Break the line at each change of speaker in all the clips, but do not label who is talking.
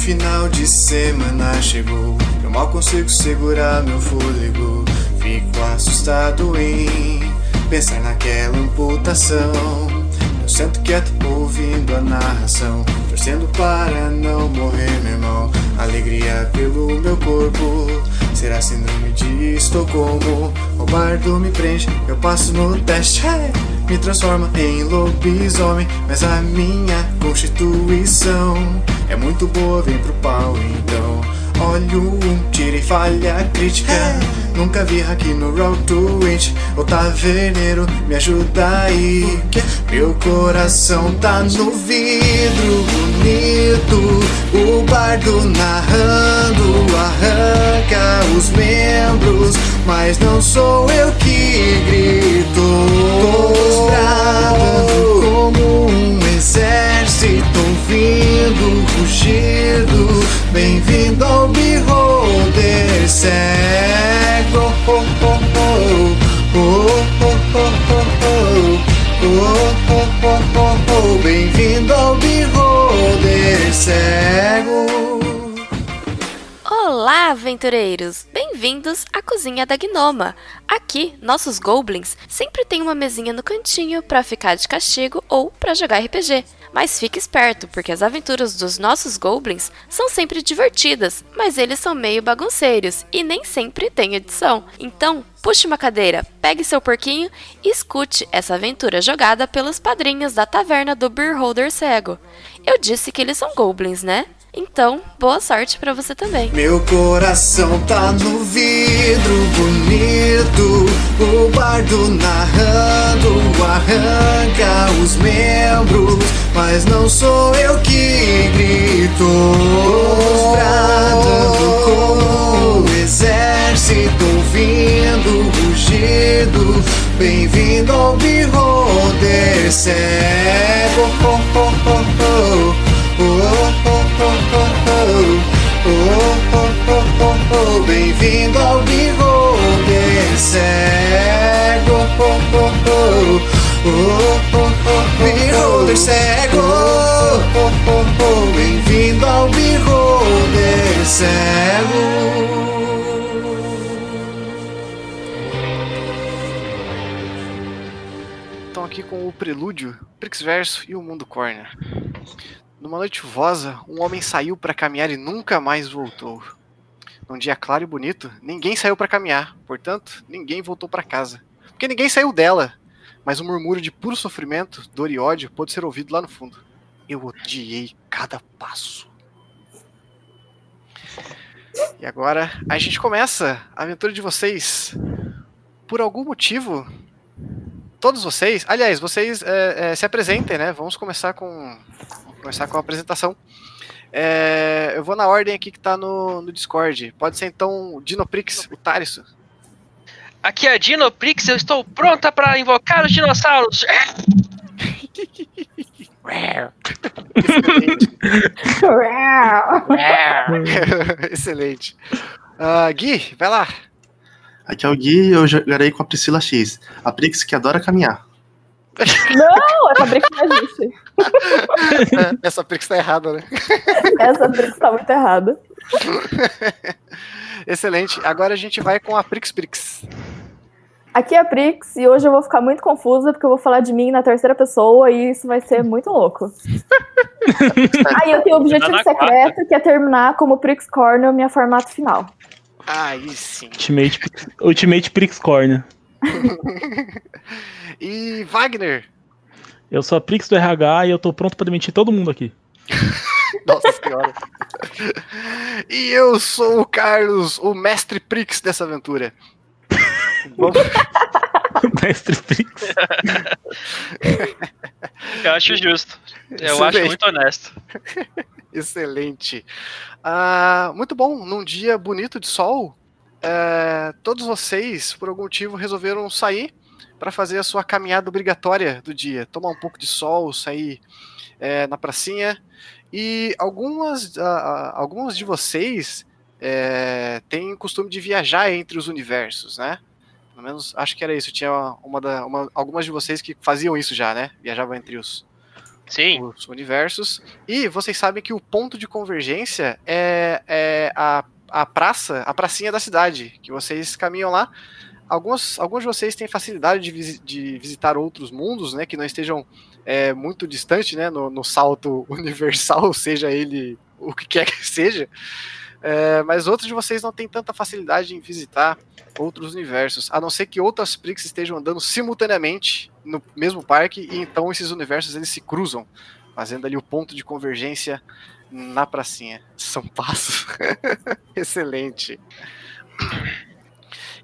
final de semana chegou. Eu mal consigo segurar meu fôlego. Fico assustado em pensar naquela amputação. Eu sento quieto ouvindo a narração, torcendo para não morrer, meu irmão. Alegria pelo meu corpo. Será síndrome de Estocolmo? O bardo me prende, eu passo no teste. Me transforma em lobisomem, mas a minha constituição é muito boa, vem pro pau então. Olho um, tiro e falha crítica. Nunca vi hack no to It. O taverneiro me ajuda aí. Meu coração tá no vidro bonito. O bardo narrando arranca os membros. Mas não sou eu que grito. Bradando como ouvindo o rugido. Bem-vindo ao Beholder Cego. Oh, oh, oh. Oh, oh, oh, oh. Oh, oh, oh, oh. Bem-vindo ao Beholder Cego.
Olá, aventureiros! Bem-vindos à cozinha da Gnoma. Aqui, nossos goblins sempre têm uma mesinha no cantinho para ficar de castigo ou para jogar RPG. Mas fique esperto, porque as aventuras dos nossos goblins são sempre divertidas, mas eles são meio bagunceiros e nem sempre tem edição. Então, puxe uma cadeira, pegue seu porquinho e escute essa aventura jogada pelos padrinhos da taverna do Beer Holder Cego. Eu disse que eles são goblins, né? Então, boa sorte para você também.
Meu coração tá no vidro bonito. O bardo narrando arranca os membros. Mas não sou eu que grito. Os bradando como um exército ouvindo o rugido. Bem-vindo ao Beholder cego. Oh, oh, oh, oh. Oh, oh, oh, Bem-vindo ao Bigode Cego. Bigode Cego. Bem-vindo ao Bigode Cego.
Estão aqui com o Prelúdio, Prix Verso e o Mundo Corner. Numa noite chuvosa, um homem saiu para caminhar e nunca mais voltou. Num dia claro e bonito, ninguém saiu para caminhar, portanto, ninguém voltou para casa. Porque ninguém saiu dela, mas um murmúrio de puro sofrimento, dor e ódio pôde ser ouvido lá no fundo. Eu odiei cada passo. E agora a gente começa a aventura de vocês. Por algum motivo, todos vocês, aliás, vocês é, é, se apresentem, né? Vamos começar com começar com a apresentação. É, eu vou na ordem aqui que tá no, no Discord. Pode ser então o Dinoprix, o Tariso.
Aqui é a Dinoprix, eu estou pronta para invocar os dinossauros.
Excelente. Uh, Gui, vai lá.
Aqui é o Gui e eu jogarei com a Priscila X, a Prix que adora caminhar.
Não, essa Prix não existe.
Essa Prix tá errada, né?
Essa Prix tá muito errada.
Excelente. Agora a gente vai com a Prix Prix.
Aqui é a Prix e hoje eu vou ficar muito confusa porque eu vou falar de mim na terceira pessoa e isso vai ser muito louco. Aí eu tenho o objetivo secreto que é terminar como Prix Corner, minha formato final.
Aí sim.
Ultimate, Ultimate Prix Corner.
e Wagner?
Eu sou a Prix do RH e eu tô pronto pra demitir todo mundo aqui.
Nossa senhora. e eu sou o Carlos, o mestre Prix dessa aventura. Vamos...
mestre Prix.
eu acho justo. Eu Excelente. acho muito honesto.
Excelente. Uh, muito bom. Num dia bonito de sol, uh, todos vocês, por algum motivo, resolveram sair para fazer a sua caminhada obrigatória do dia. Tomar um pouco de sol, sair uh, na pracinha. E algumas, algumas de vocês têm costume de viajar entre os universos, né? Pelo menos acho que era isso. Tinha uma, da, uma, algumas de vocês que faziam isso já, né? Viajavam entre os,
Sim.
os universos. E vocês sabem que o ponto de convergência é, é a, a praça, a pracinha da cidade, que vocês caminham lá. Alguns, alguns de vocês têm facilidade de, de visitar outros mundos, né, que não estejam é, muito distante, né, no, no salto universal, seja ele o que quer que seja. É, mas outros de vocês não têm tanta facilidade em visitar outros universos, a não ser que outras Prix estejam andando simultaneamente no mesmo parque e então esses universos eles se cruzam, fazendo ali o ponto de convergência na pracinha. São passos. Excelente.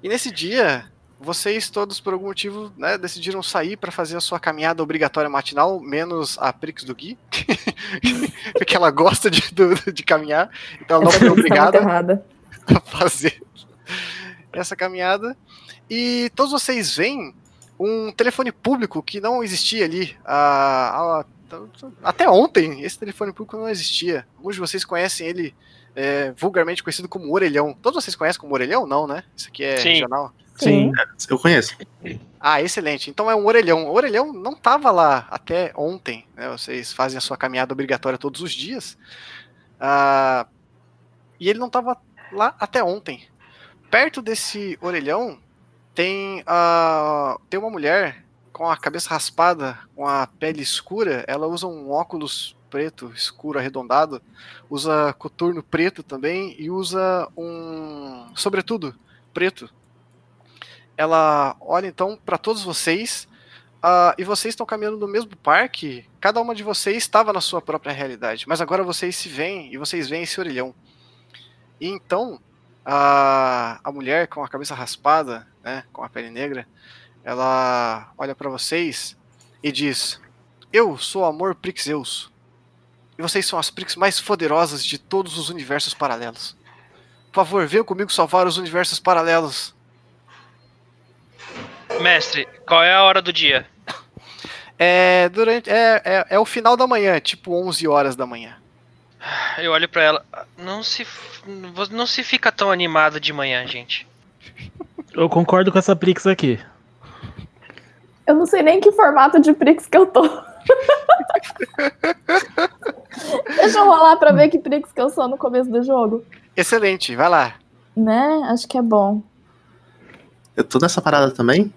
E nesse dia, vocês todos por algum motivo, né, decidiram sair para fazer a sua caminhada obrigatória matinal, menos a Prix do Gui, porque ela gosta de, do- de caminhar, então ela não foi obrigada a fazer essa caminhada. E todos vocês veem um telefone público que não existia ali. ah, ah, até ontem, esse telefone público não existia. Alguns de vocês conhecem ele é, vulgarmente conhecido como Orelhão. Todos vocês conhecem como Orelhão? Não, né? Isso aqui é
Sim.
regional.
Sim.
Eu conheço.
Ah, excelente. Então é um orelhão. O orelhão não estava lá até ontem. Né? Vocês fazem a sua caminhada obrigatória todos os dias. Ah, e ele não estava lá até ontem. Perto desse orelhão tem, ah, tem uma mulher com a cabeça raspada, com a pele escura. Ela usa um óculos preto, escuro, arredondado. Usa coturno preto também e usa um sobretudo preto ela olha então para todos vocês ah, e vocês estão caminhando no mesmo parque. Cada uma de vocês estava na sua própria realidade, mas agora vocês se veem e vocês veem esse orelhão. E então a, a mulher com a cabeça raspada, né, com a pele negra, ela olha para vocês e diz: Eu sou Amor Prixeus. E vocês são as Prix mais poderosas de todos os universos paralelos. Por favor, venham comigo salvar os universos paralelos.
Mestre, qual é a hora do dia?
É, durante, é, é, é o final da manhã, tipo 11 horas da manhã.
Eu olho pra ela. Não se, não se fica tão animado de manhã, gente.
Eu concordo com essa Prix aqui.
Eu não sei nem que formato de Prix que eu tô. Deixa eu rolar pra ver que Prix que eu sou no começo do jogo.
Excelente, vai lá.
Né? Acho que é bom.
Eu tô nessa parada também?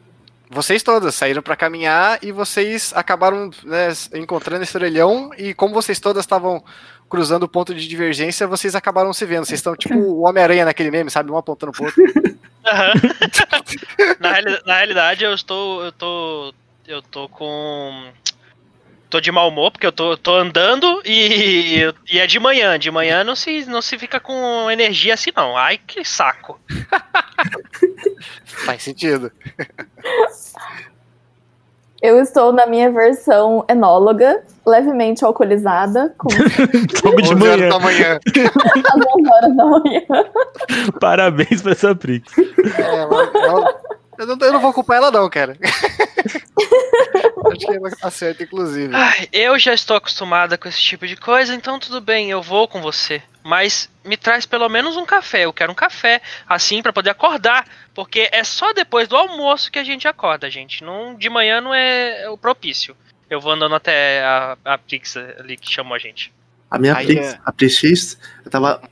Vocês todas saíram pra caminhar e vocês acabaram né, encontrando esse orelhão e como vocês todas estavam cruzando o ponto de divergência, vocês acabaram se vendo. Vocês estão tipo o Homem-Aranha naquele meme, sabe? Um apontando pro outro.
Aham. na, reali- na realidade, eu estou. Eu tô. Eu tô com. Tô de mau humor, porque eu tô, tô andando e, e é de manhã. De manhã não se, não se fica com energia assim, não. Ai, que saco.
Faz sentido.
Eu estou na minha versão enóloga, levemente alcoolizada, com
Logo de
11 horas
manhã.
da manhã.
as 11 horas da manhã.
Parabéns pra essa Prix.
É, ela- ela- eu, não, eu não vou culpar ela não, cara. Acho que ela acerta, inclusive.
Ai, eu já estou acostumada com esse tipo de coisa, então tudo bem, eu vou com você. Mas me traz pelo menos um café. Eu quero um café, assim, pra poder acordar. Porque é só depois do almoço que a gente acorda, gente. Não, de manhã não é o propício. Eu vou andando até a, a Pix ali que chamou a gente.
A minha
Aí
Prix,
é-
a Prix X, eu tava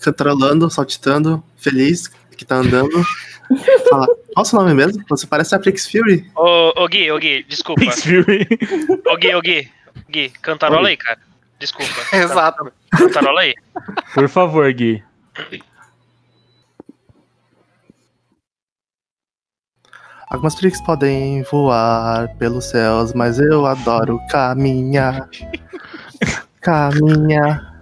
cantarolando, saltitando, feliz que tá andando. Fala, qual o seu nome mesmo? Você parece a Prix Fury.
Ô, ô Gui, ô Gui, desculpa.
Prix Fury.
Ô Gui, ô Gui. Gui, cantarola aí, cara. Desculpa.
Exato.
Cantarola aí.
Por favor, Gui.
Algumas Prix podem voar pelos céus, mas eu adoro caminhar. Caminhar.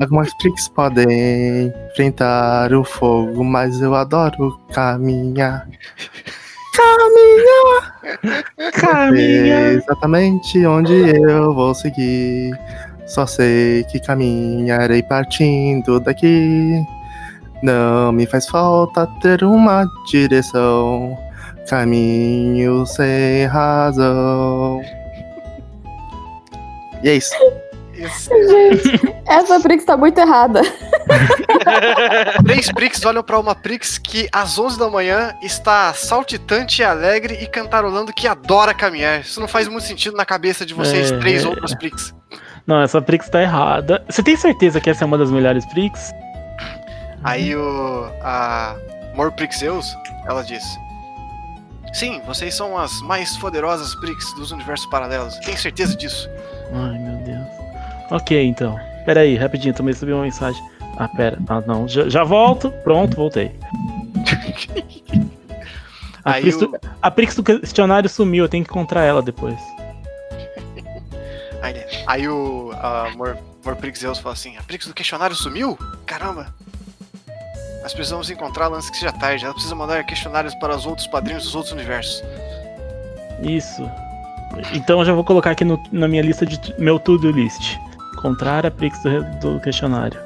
Algumas Prix podem enfrentar o fogo, mas eu adoro caminhar. Sei exatamente onde eu vou seguir. Só sei que caminharei partindo daqui. Não me faz falta ter uma direção. Caminho sem razão. E é isso.
Isso.
Gente, Essa Prix tá muito errada.
Três Prix olham pra uma Prix que às 11 da manhã está saltitante e alegre e cantarolando que adora caminhar. Isso não faz muito sentido na cabeça de vocês,
É.
três outras Prix.
Não, essa Prix tá errada. Você tem certeza que essa é uma das melhores Prix?
Aí o. A Mor Prixeus, ela diz: Sim, vocês são as mais poderosas Prix dos universos paralelos. Tenho certeza disso.
Ai, meu Deus. Ok, então. Pera aí, rapidinho, também recebi uma mensagem. Ah, pera. Ah, não. Já, já volto. Pronto, voltei. A
Aí
Prix,
o-
do, a Prix do questionário sumiu, eu tenho que encontrar ela depois.
Aí, aí o Mor, Mor Prixeus fala assim: A Prix do questionário sumiu? Caramba! Nós precisamos encontrá-la antes que seja tarde. Ela precisa mandar questionários para os outros padrinhos dos outros universos.
Isso. Então eu já vou colocar aqui no- na minha lista de meu to-do list. Encontrar a Prix do, do questionário.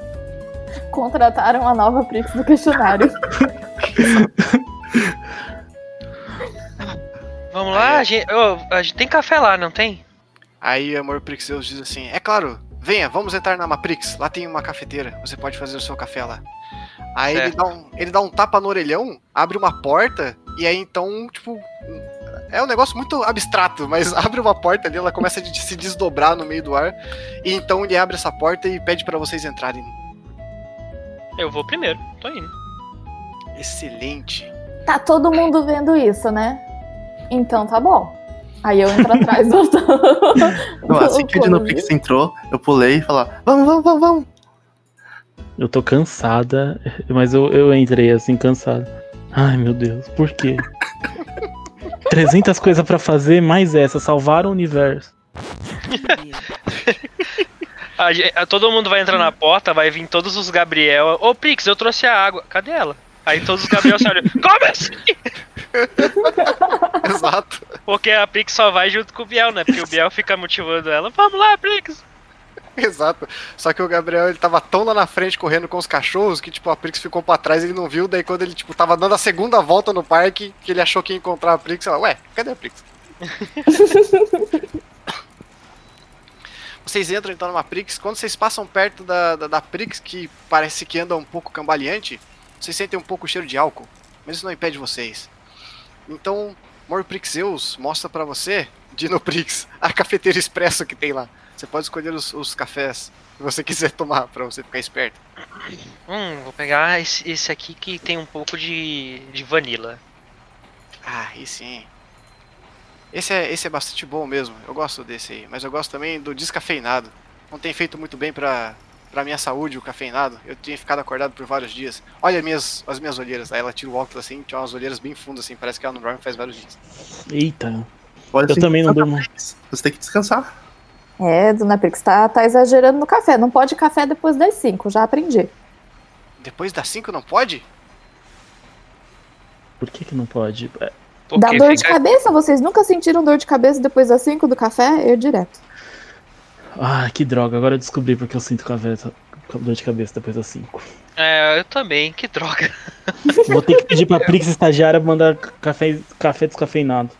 Contrataram a nova Prix do questionário.
Vamos lá, a gente, ô, a gente tem café lá, não tem?
Aí o Mor Prixeus diz assim: É claro, venha, vamos entrar na Maprix. Lá tem uma cafeteira. Você pode fazer o seu café lá. Aí ele dá, um, ele dá um tapa no orelhão, abre uma porta, e aí então, tipo. É um negócio muito abstrato, mas abre uma porta ali, ela começa a de- se desdobrar no meio do ar. E então ele abre essa porta e pede pra vocês entrarem.
Eu vou primeiro, tô indo.
Excelente.
Tá todo mundo vendo isso, né? Então tá bom. Aí eu entro atrás do.
Não, assim que o Dinopix entrou, eu pulei e falei, vamos, vamos, vamos, vamos.
Eu tô cansada, mas eu, eu entrei assim, cansado. Ai, meu Deus, por quê? 300 coisas pra fazer, mais essa, salvar o universo.
A a- todo mundo vai entrar na porta, vai vir todos os Gabriel. Ô, Prix, eu trouxe a água. Cadê ela? Aí todos os Gabriel se olham. Como assim?
Exato.
Porque a Prix só vai junto com o Biel, né? Porque o Biel fica motivando ela. Vamos lá, Prix.
Exato. Só que o Gabriel, ele tava tão lá na frente correndo com os cachorros que, tipo, a Prix ficou pra trás e ele não viu. Daí quando ele, tipo, tava dando a segunda volta no parque, que ele achou que ia encontrar a Prix, ela, ué, cadê a Prix? vocês entram então numa Prix. Quando vocês passam perto da, da, da Prix, que parece que anda um pouco cambaleante, vocês sentem um pouco o cheiro de álcool. Mas isso não impede vocês. Então, Mor Prixeus mostra pra você, Dino Prix, a cafeteira expresso que tem lá. Você pode escolher os, os cafés que você quiser tomar pra você ficar esperto.
Hum, vou pegar esse, esse aqui que tem um pouco de, de vanilla.
Ah, aí sim. Esse é, esse é bastante bom mesmo. Eu gosto desse aí. Mas eu gosto também do descafeinado. Não tem feito muito bem pra, pra minha saúde o cafeinado. Eu tinha ficado acordado por vários dias. Olha as minhas, as minhas olheiras. Aí ela tira o óculos assim, tinha umas olheiras bem fundas assim. Parece que ela não dorme faz vários dias.
Eita,
Pode
eu também não durmo.
Você tem que descansar.
É, dona Prix, tá, tá exagerando no café. Não pode café depois das 5, já aprendi.
Depois das 5 não pode?
Por que que não pode? É,
Dá dor de cabeça? Vocês nunca sentiram dor de cabeça depois das 5 do café? Eu direto.
Ah, que droga, agora eu descobri porque eu sinto cabeça, dor de cabeça depois das 5.
É, eu também, que droga.
Vou ter que pedir pra Prix estagiária mandar café, café descafeinado.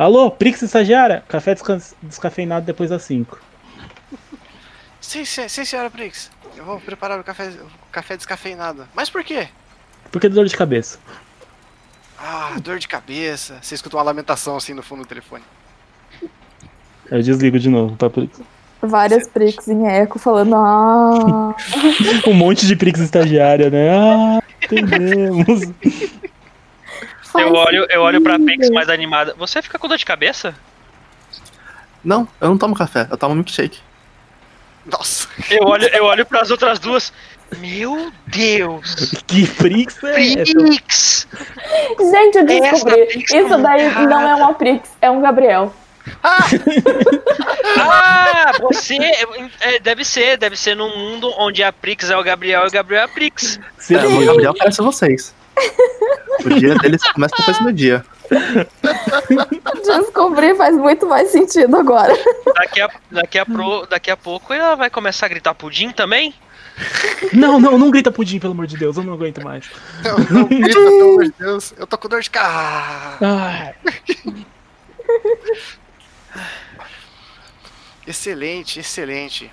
Alô, Prix estagiária? Café desca- descafeinado depois das 5.
Sim, sim, sim, senhora Prix. Eu vou preparar o café, o café descafeinado. Mas por quê?
Por que dor de cabeça?
Ah, dor de cabeça. Você escuta uma lamentação assim no fundo do telefone.
Eu desligo de novo pra Prix.
Várias Prix em eco falando, ah.
Um monte de Prix estagiária, né? Ah, entendemos.
faz
Eu olho, eu olho pra
sentido.
mais animada. Você fica com dor de cabeça?
Não, eu não tomo café, eu tomo milkshake.
Nossa.
Eu olho, eu olho pras outras duas. Meu Deus!
Que Prix é?
Prix!
Gente, eu descobri.
Tá
Isso daí
errada.
não é uma Prix, é um Gabriel.
Ah, você. é, deve ser, deve ser num mundo onde a Prix é o Gabriel e o Gabriel é a Prix.
Você
É, o Gabriel parece vocês. O dia deles começa depois do dia.
Descobri, faz muito mais sentido agora.
Daqui a, daqui, a pro, daqui a pouco ela vai começar a gritar pudim também?
Não, não, não grita pudim, pelo amor de Deus, eu não aguento mais.
Não, não grita, pelo amor de Deus. Eu tô com dor de cabeça.
Ai,
Excelente, excelente.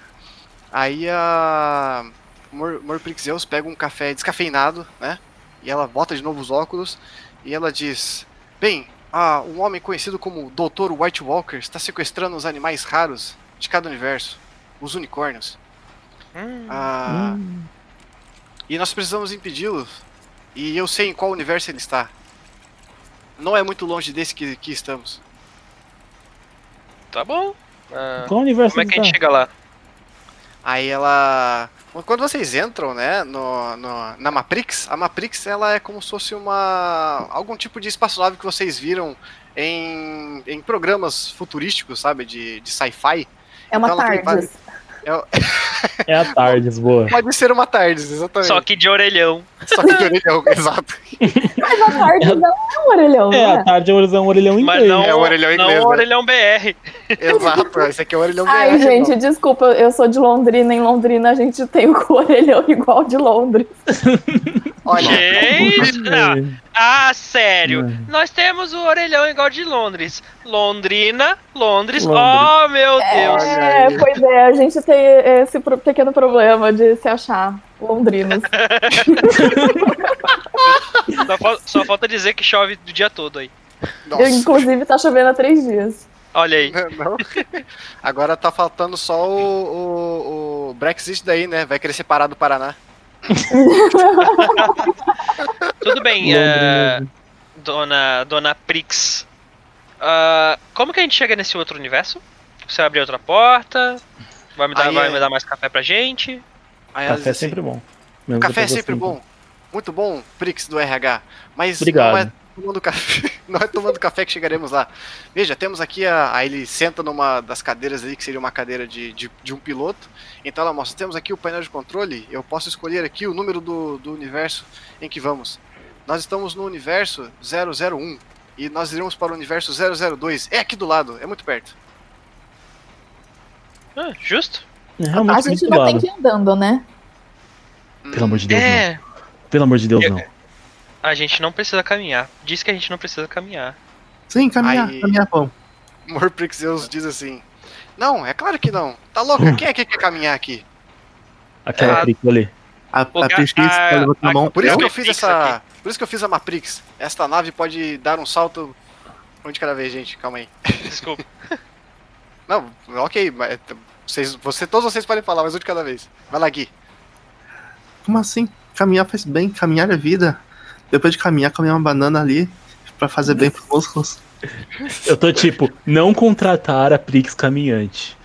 Aí a Mor Morprixeus pega um café descafeinado, né? E ela bota de novo os óculos e ela diz: Bem, ah, um homem conhecido como Dr. White Walker está sequestrando os animais raros de cada universo, os unicórnios.
Hum,
Ah,
Hum.
E nós precisamos impedi-lo. E eu sei em qual universo ele está. Não é muito longe desse que, que estamos.
tá bom. Ah,
Qual universo
como é que a
ele
gente
tá?
chega lá?
Aí ela. Quando vocês entram, né, no, no- na Maprix, a Maprix ela é como se fosse uma. algum tipo de espaçonave que vocês viram em, em programas futurísticos, sabe? De, de sci-fi.
É uma
Então ela
tarde.
É a Tardes, boa.
Pode ser uma TARDIS, exatamente.
Só que de orelhão.
Só que de orelhão, exato.
Mas a tarde não é um orelhão,
É,
não
a
é?
Tarde é um orelhão
Mas
inteiro.
não,
É o orelhão
não
inglês,
o
né?
orelhão BR.
Exato, esse aqui é o orelhão
Ai,
BR,
gente,
não.
desculpa, eu sou de Londrina. Em Londrina a gente tem o orelhão igual de Londres.
Olha,
Gente, ah, ah, sério. Nós temos o orelhão igual de Londres. Londrina, Londres.
Londres.
Oh, meu Deus.
Olha
É, pois é, a gente tem esse pequeno problema de se achar londrinos.
Só, fal- só falta dizer que chove o dia todo aí.
nossa.
Inclusive, tá chovendo há três dias.
Olha aí.
Não. Agora tá faltando só o, o, o Brexit daí, né? Vai querer separar do Paraná.
Tudo bem, eh, dona, dona Prix. Ah, como que a gente chega nesse outro universo? Você vai abrir outra porta? Vai me dar,
Aí
vai
é-
me dar mais café pra gente?
Aí
Café é
assim,
sempre bom. Mesmo
Café é sempre
assim.
bom. Muito bom, Prix do RH. Mas
Obrigado.
não é tomando café. Não é tomando café que chegaremos lá. Veja, temos aqui a. Aí ele senta numa das cadeiras aí, que seria uma cadeira de, de, de um piloto. Então ela mostra, temos aqui o painel de controle. Eu posso escolher aqui o número do, do universo em que vamos. Nós estamos no universo 001. E nós iremos para o universo 002. É aqui do lado, é muito perto.
Ah, justo?
É
A gente não tem que ir andando, né?
Pelo amor de Deus, não.
é,
Pelo amor de Deus,
Eu-
não.
A gente não precisa caminhar. Diz que a gente não precisa caminhar.
Sim, caminhar,
Aí-
caminhar pão.
Morprix Zeus diz assim: Não, é claro que não. Tá louco? Quem é que quer caminhar aqui?
Aquela
É.
ali.
A,
O
a
a-
tá a
a-
mão.
Por isso que eu fiz essa. Por isso que eu fiz a Matrix. Esta nave pode dar um salto. Um de cada vez, gente. Calma aí.
Desculpa.
Não, ok, mas vocês, você, todos vocês podem falar, mas um de cada vez. Vai lá, Gui.
Como assim? Caminhar faz bem, caminhar é vida. Depois de caminhar, comer uma banana ali pra fazer bem pros músculos.
Eu tô tipo, não contratar a Prix caminhante.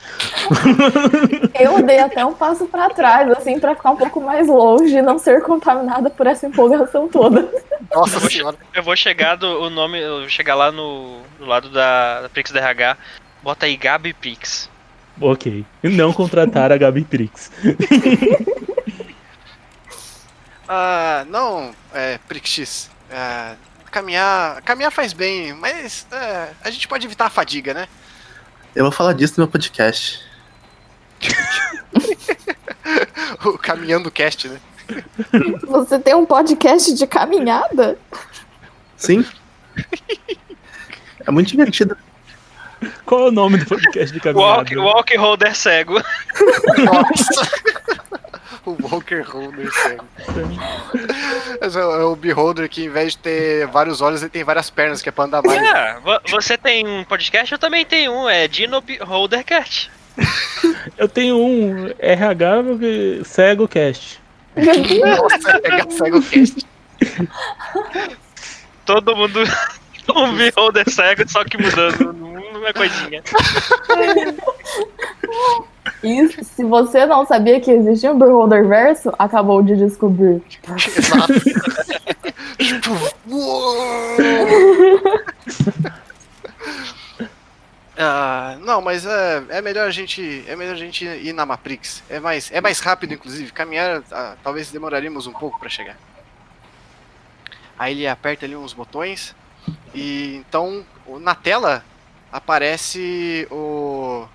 Eu dei até um passo pra trás, assim, pra ficar um pouco mais longe e não ser contaminada por essa empolgação toda.
Nossa senhora.
Eu vou chegar do o nome, eu vou chegar lá no, do lado da, da Prix DRH. Bota aí Gabi Prix.
Ok. Não contratar a Gabi Prix.
Ah, não, é, Prix. É, caminhar. Caminhar faz bem, mas é, a gente pode evitar a fadiga, né?
Eu vou falar disso no meu podcast.
O Caminhando Cast, né?
Você tem um podcast de caminhada?
Sim. É muito divertido.
Qual é o nome do podcast de caminhada?
Walk, walk Holder cego.
Nossa. o Walker Holder, sério. Mas é o Beholder que, em vez de ter vários olhos, ele tem várias pernas, que é pra andar mais.
É, vo- você tem um podcast, eu também tenho um. É Dino Holder Cat.
Eu tenho um RH Cego Cast.
Nossa, pega cego cast.
Todo mundo um Beholder cego, só que mudando uma coisinha.
E se você não sabia que existia um Beholder Verso, acabou de descobrir.
Exato. Tipo, uou! Ah, não, mas é, é melhor a gente é melhor a gente ir na Matrix. É mais é mais rápido inclusive. Caminhar ah, talvez demoraríamos um pouco pra chegar. Aí ele aperta ali uns botões e então o- na tela aparece o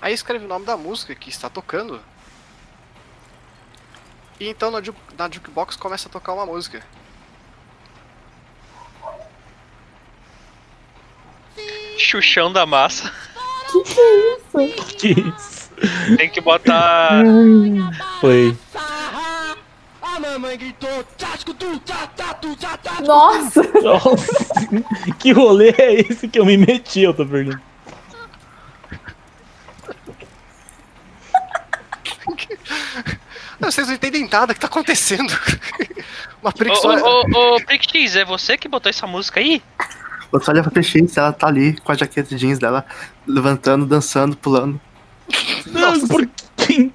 Aí escreve o nome da música que está tocando. E então na, ju- na jukebox começa a tocar uma música.
Xuxão da massa.
Que isso?
Tem que botar.
Foi.
Nossa!
Nossa, que rolê é esse que eu me meti, eu tô perguntando.
Não, vocês não entendem nada o que tá acontecendo. Uma
Ô,
Prix
ô, ô, ô, Prick X, é você que botou essa música aí?
Você olha pra PX, ela tá ali com a jaqueta jeans dela, levantando, dançando, pulando.
Não, por quem?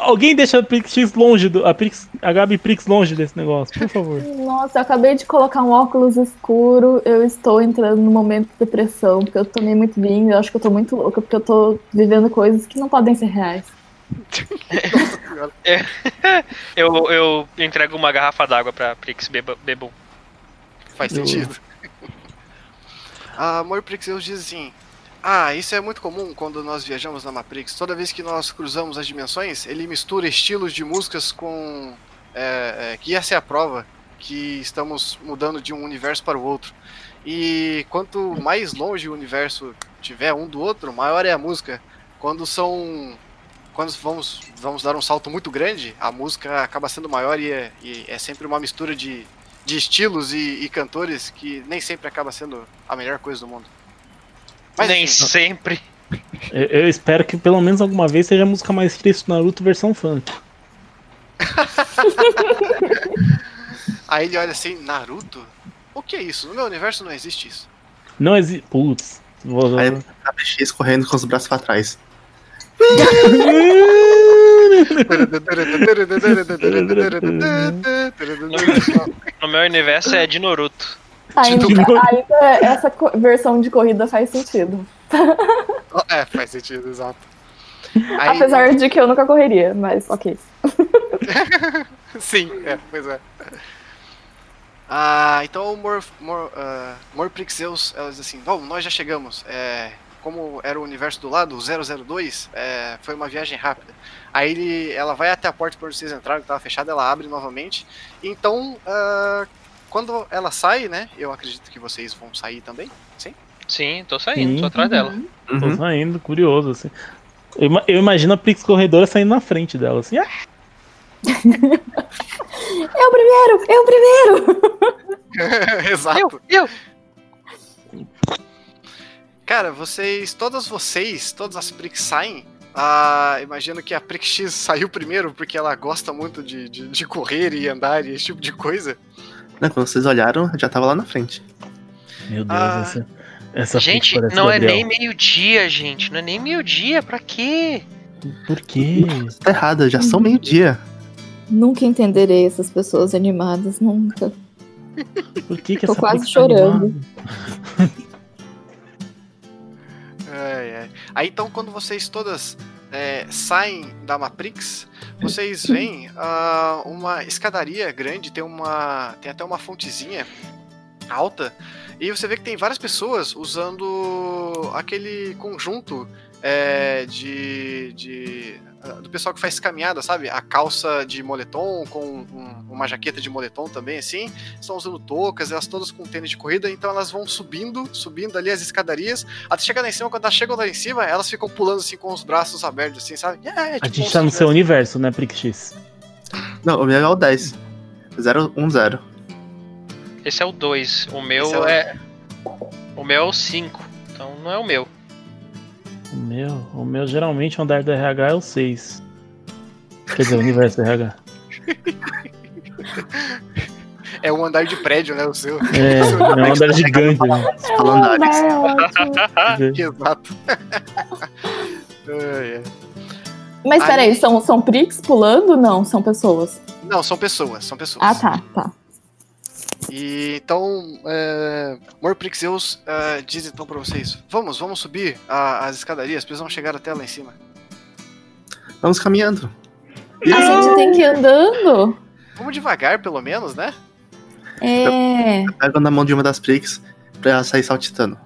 Alguém deixa a Prix X longe do. A, Prix, a Gabi Prix longe desse negócio, por favor.
Nossa, eu acabei de colocar um óculos escuro. Eu estou entrando no momento de depressão, porque eu tomei muito vinho. Eu acho que eu tô muito louca, porque eu tô vivendo coisas que não podem ser reais.
Eu, eu entrego uma garrafa d'água pra Prix beba, bebam.
Faz
Eu-
sentido. A Morprixeus diz assim: Ah, isso é muito comum quando nós viajamos na Matrix. Toda vez que nós cruzamos as dimensões, ele mistura estilos de músicas com. É, é, que essa é a prova que estamos mudando de um universo para o outro. E quanto mais longe o universo tiver um do outro, maior é a música. Quando são. Quando vamos, vamos dar um salto muito grande, a música acaba sendo maior e é, e é sempre uma mistura de, de estilos e, e cantores que nem sempre acaba sendo a melhor coisa do mundo. Mas,
Nem sempre.
Eu, eu espero que pelo menos alguma vez seja a música mais triste do Naruto versão funk.
aí ele olha assim, Naruto? O que é isso? No meu universo não existe isso.
Não existe. Putz. Vou...
Aí a PX correndo com os braços pra trás.
No meu universo é de Naruto.
Ainda,
De novo.
ainda essa co- versão de corrida faz sentido.
é, faz sentido, exato. Aí-
Apesar de que eu nunca correria, mas ok.
Sim, é, pois é. Ah, então o Mor, Mor, ah, Morprixeus, ela diz assim, bom, nós já chegamos. É, como era o universo do lado, o 002, é, foi uma viagem rápida. Aí ele, ela vai até a porta por vocês entraram, que estava fechada, ela abre novamente. Então, ah, quando ela sai, né, eu acredito que vocês vão sair também, sim?
Sim, tô saindo,
Sim.
tô atrás dela.
Tô
Uhum.
saindo, curioso, assim. Eu, eu imagino a Prix corredora saindo na frente dela, assim. Ah,
Eu primeiro! Eu primeiro!
Exato.
Eu, eu.
Cara, vocês, todas vocês, todas as Prix saem. Ah, imagino que a Prix X saiu primeiro porque ela gosta muito de, de, de correr e andar e esse tipo de coisa.
Né, Quando vocês olharam, já tava lá na frente.
Meu Deus,
Ah.
essa, essa
Gente, não é
Gabriel.
nem meio-dia, gente. Não é nem meio-dia, pra quê?
Por quê?
Tá errada, já são meio-dia.
Nunca entenderei essas pessoas animadas, nunca.
Por que, que
Tô
essa
quase
tá
chorando.
Ai, ai. Aí então, quando vocês todas é, saem da Matrix, vocês veem ah, uma escadaria grande, tem uma. tem até uma fontezinha alta, e você vê que tem várias pessoas usando aquele conjunto é, de. de do pessoal que faz caminhada, sabe? A calça de moletom com um- uma jaqueta de moletom também, assim. Estão usando toucas, elas todas com tênis de corrida, então elas vão subindo, subindo ali as escadarias, até chegar lá em cima, quando elas chegam lá em cima, elas ficam pulando assim com os braços abertos, assim, sabe? É, é,
A
tipo
gente
como
tá no
se
seu universo, né, Prix X?
Não, o meu é o 10. 010.
Esse é o 2. O meu
Esse é o-
é. O meu é o 5. Então não é o meu.
O meu, o meu geralmente o andar do RH é o 6. Quer dizer, o universo do RH.
É um andar de prédio, né? O seu.
É, é um andar gigante. Né?
É ótimo.
Exato. Ai, ai.
Mas
Aí-
peraí, são, são pricks pulando? Não, são pessoas.
Não, são pessoas, são pessoas.
Ah, tá, tá.
E então, é, Morprixeus é, diz então pra vocês: vamos, vamos subir a- as escadarias, precisamos chegar até lá em cima.
Vamos caminhando.
A gente tem que ir andando?
Vamos devagar, pelo menos, né?
É.
Pega na mão de uma das pricks pra ela sair saltitando.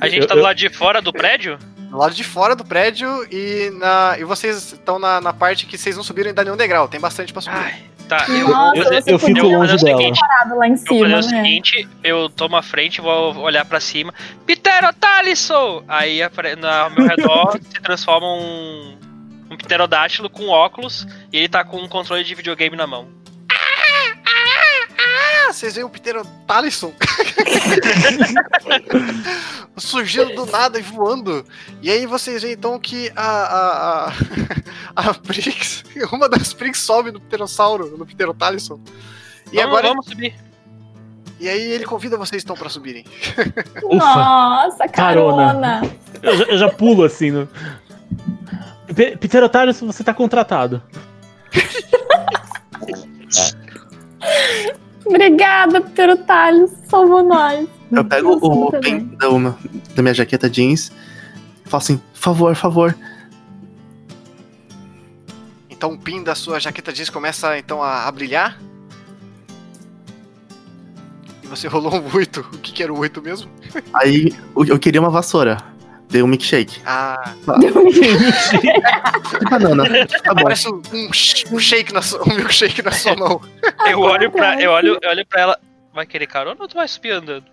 A gente
Eu-
tá do
eu-
lado de fora do prédio?
Do lado de fora do prédio e, na, e vocês estão na, na parte que vocês não subiram ainda nenhum degrau, tem bastante pra subir.
Ai, Tá, eu,
Nossa,
eu,
eu fico
eu vou fazer
longe
o
dela.
seguinte,
Parado lá em
Eu vou fazer
cima,
o
né?
seguinte, eu tomo a frente, vou olhar pra cima. Pterodactyl! Aí apare- na- ao meu redor se transforma um, um pterodátilo com óculos e ele tá com um controle de videogame na mão.
Ah, vocês veem o Peter Talisson surgindo do nada e voando. E aí vocês veem então que a. a, a, a Prix, uma das Prix sobe no Pterossauro, no Pterotalisson. E
vamos,
agora.
vamos subir.
E aí ele convida vocês então pra subirem.
Ufa,
Nossa,
Carona.
carona.
eu, já, eu já pulo assim. No... P- Pterotário, você tá contratado.
Obrigada, Pterotalhos. Salvou nós.
Eu pego o
bem.
da, uma- da minha jaqueta jeans e falo assim, favor, favor.
Então o pin da sua jaqueta jeans começa então a, a brilhar. E você rolou um 8. O que, que era o 8 mesmo?
Aí eu eu queria uma vassoura. Dei um milkshake.
Ah,
De banana. Tá bom.
parece um, um sh- um shake na sua, um milkshake na sua mão.
Eu olho, pra, eu, olho, eu olho pra ela. Vai querer carona ou tu vai subir andando?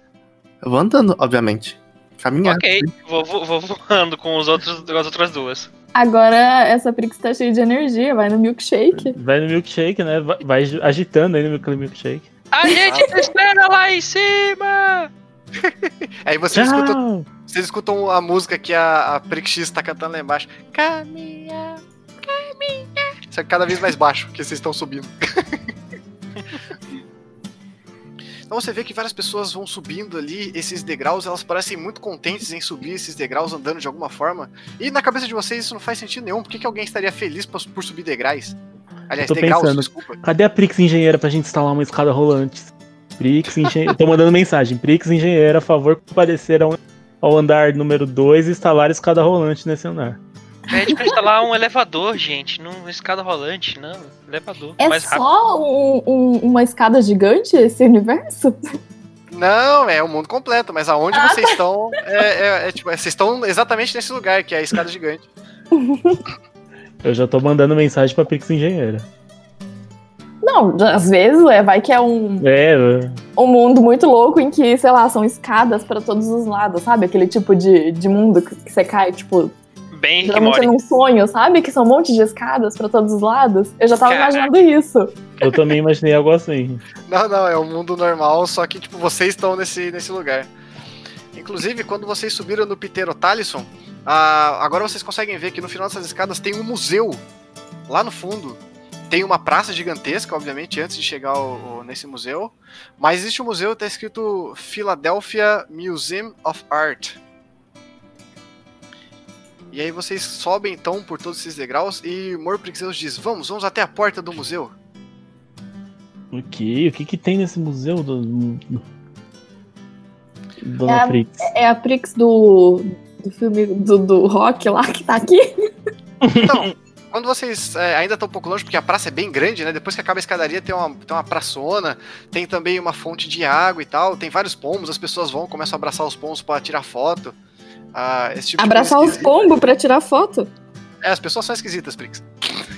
Eu vou andando, obviamente. Caminhar.
Ok, vou, vou, vou voando com, os outros, com as outras duas.
Agora essa Prix tá cheia de energia. Vai no milkshake.
Vai no milkshake, né? Vai, vai agitando aí no milkshake.
A gente te espera lá em cima!
Aí vocês escutam,
Tchau!
vocês escutam a música que a, a Prix X tá cantando lá embaixo. Caminha, caminha. Só que cada vez mais baixo, porque vocês estão subindo. Então você vê que várias pessoas vão subindo ali esses degraus, elas parecem muito contentes em subir esses degraus andando de alguma forma. E na cabeça de vocês isso não faz sentido nenhum. Por que, que alguém estaria feliz por, subir degraus? Aliás, degraus,
pensando.
desculpa.
Cadê a Prix Engenheira pra gente instalar uma escada rolante? Prix Engenheira. Tô mandando mensagem. Prix Engenheira, a favor, comparecer ao, ao andar número 2 e instalar escada rolante nesse andar.
Pede pra instalar um elevador, gente. Não escada rolante, não. Elevador.
É só um- um- uma escada gigante esse universo?
Não, é o mundo completo, mas aonde
Ah,
vocês estão é, é- é tipo, é- vocês estão exatamente nesse lugar, que é a escada gigante.
Eu já tô mandando mensagem pra Prix Engenheira.
Não, às vezes é, vai que é um,
É,
um mundo muito louco em que, sei lá, são escadas pra todos os lados, sabe? Aquele tipo de, de mundo que, que você cai, tipo,
Bem
geralmente
Mori.
num sonho, sabe? Que são um monte de escadas pra todos os lados. Eu já tava
Caraca.
imaginando isso.
eu também imaginei algo assim.
Não, não, é o mundo normal, só que tipo, vocês estão nesse, nesse lugar. Inclusive, quando vocês subiram no Pitero Talisson, ah, agora vocês conseguem ver que no final dessas escadas tem um museu lá no fundo. Tem uma praça gigantesca, obviamente, antes de chegar ao- ao- nesse museu. Mas existe um museu, tá escrito Philadelphia Museum of Art. E aí vocês sobem então por todos esses degraus e Morprixeus diz: Vamos, vamos até a porta do museu.
O que? O que que tem nesse museu do... Dona
É a-
Prix?
É a Prix do, do filme do, do rock lá que tá aqui.
Então, quando vocês é, ainda estão um pouco longe, porque a praça é bem grande, né? Depois que acaba a escadaria, tem uma, tem uma praçona, tem também uma fonte de água e tal, tem vários pombos, as pessoas vão, começam a abraçar os pombos para tirar foto. Ah, esse tipo
Abraçar os pombos pra tirar foto.
É, as pessoas são esquisitas, Prix.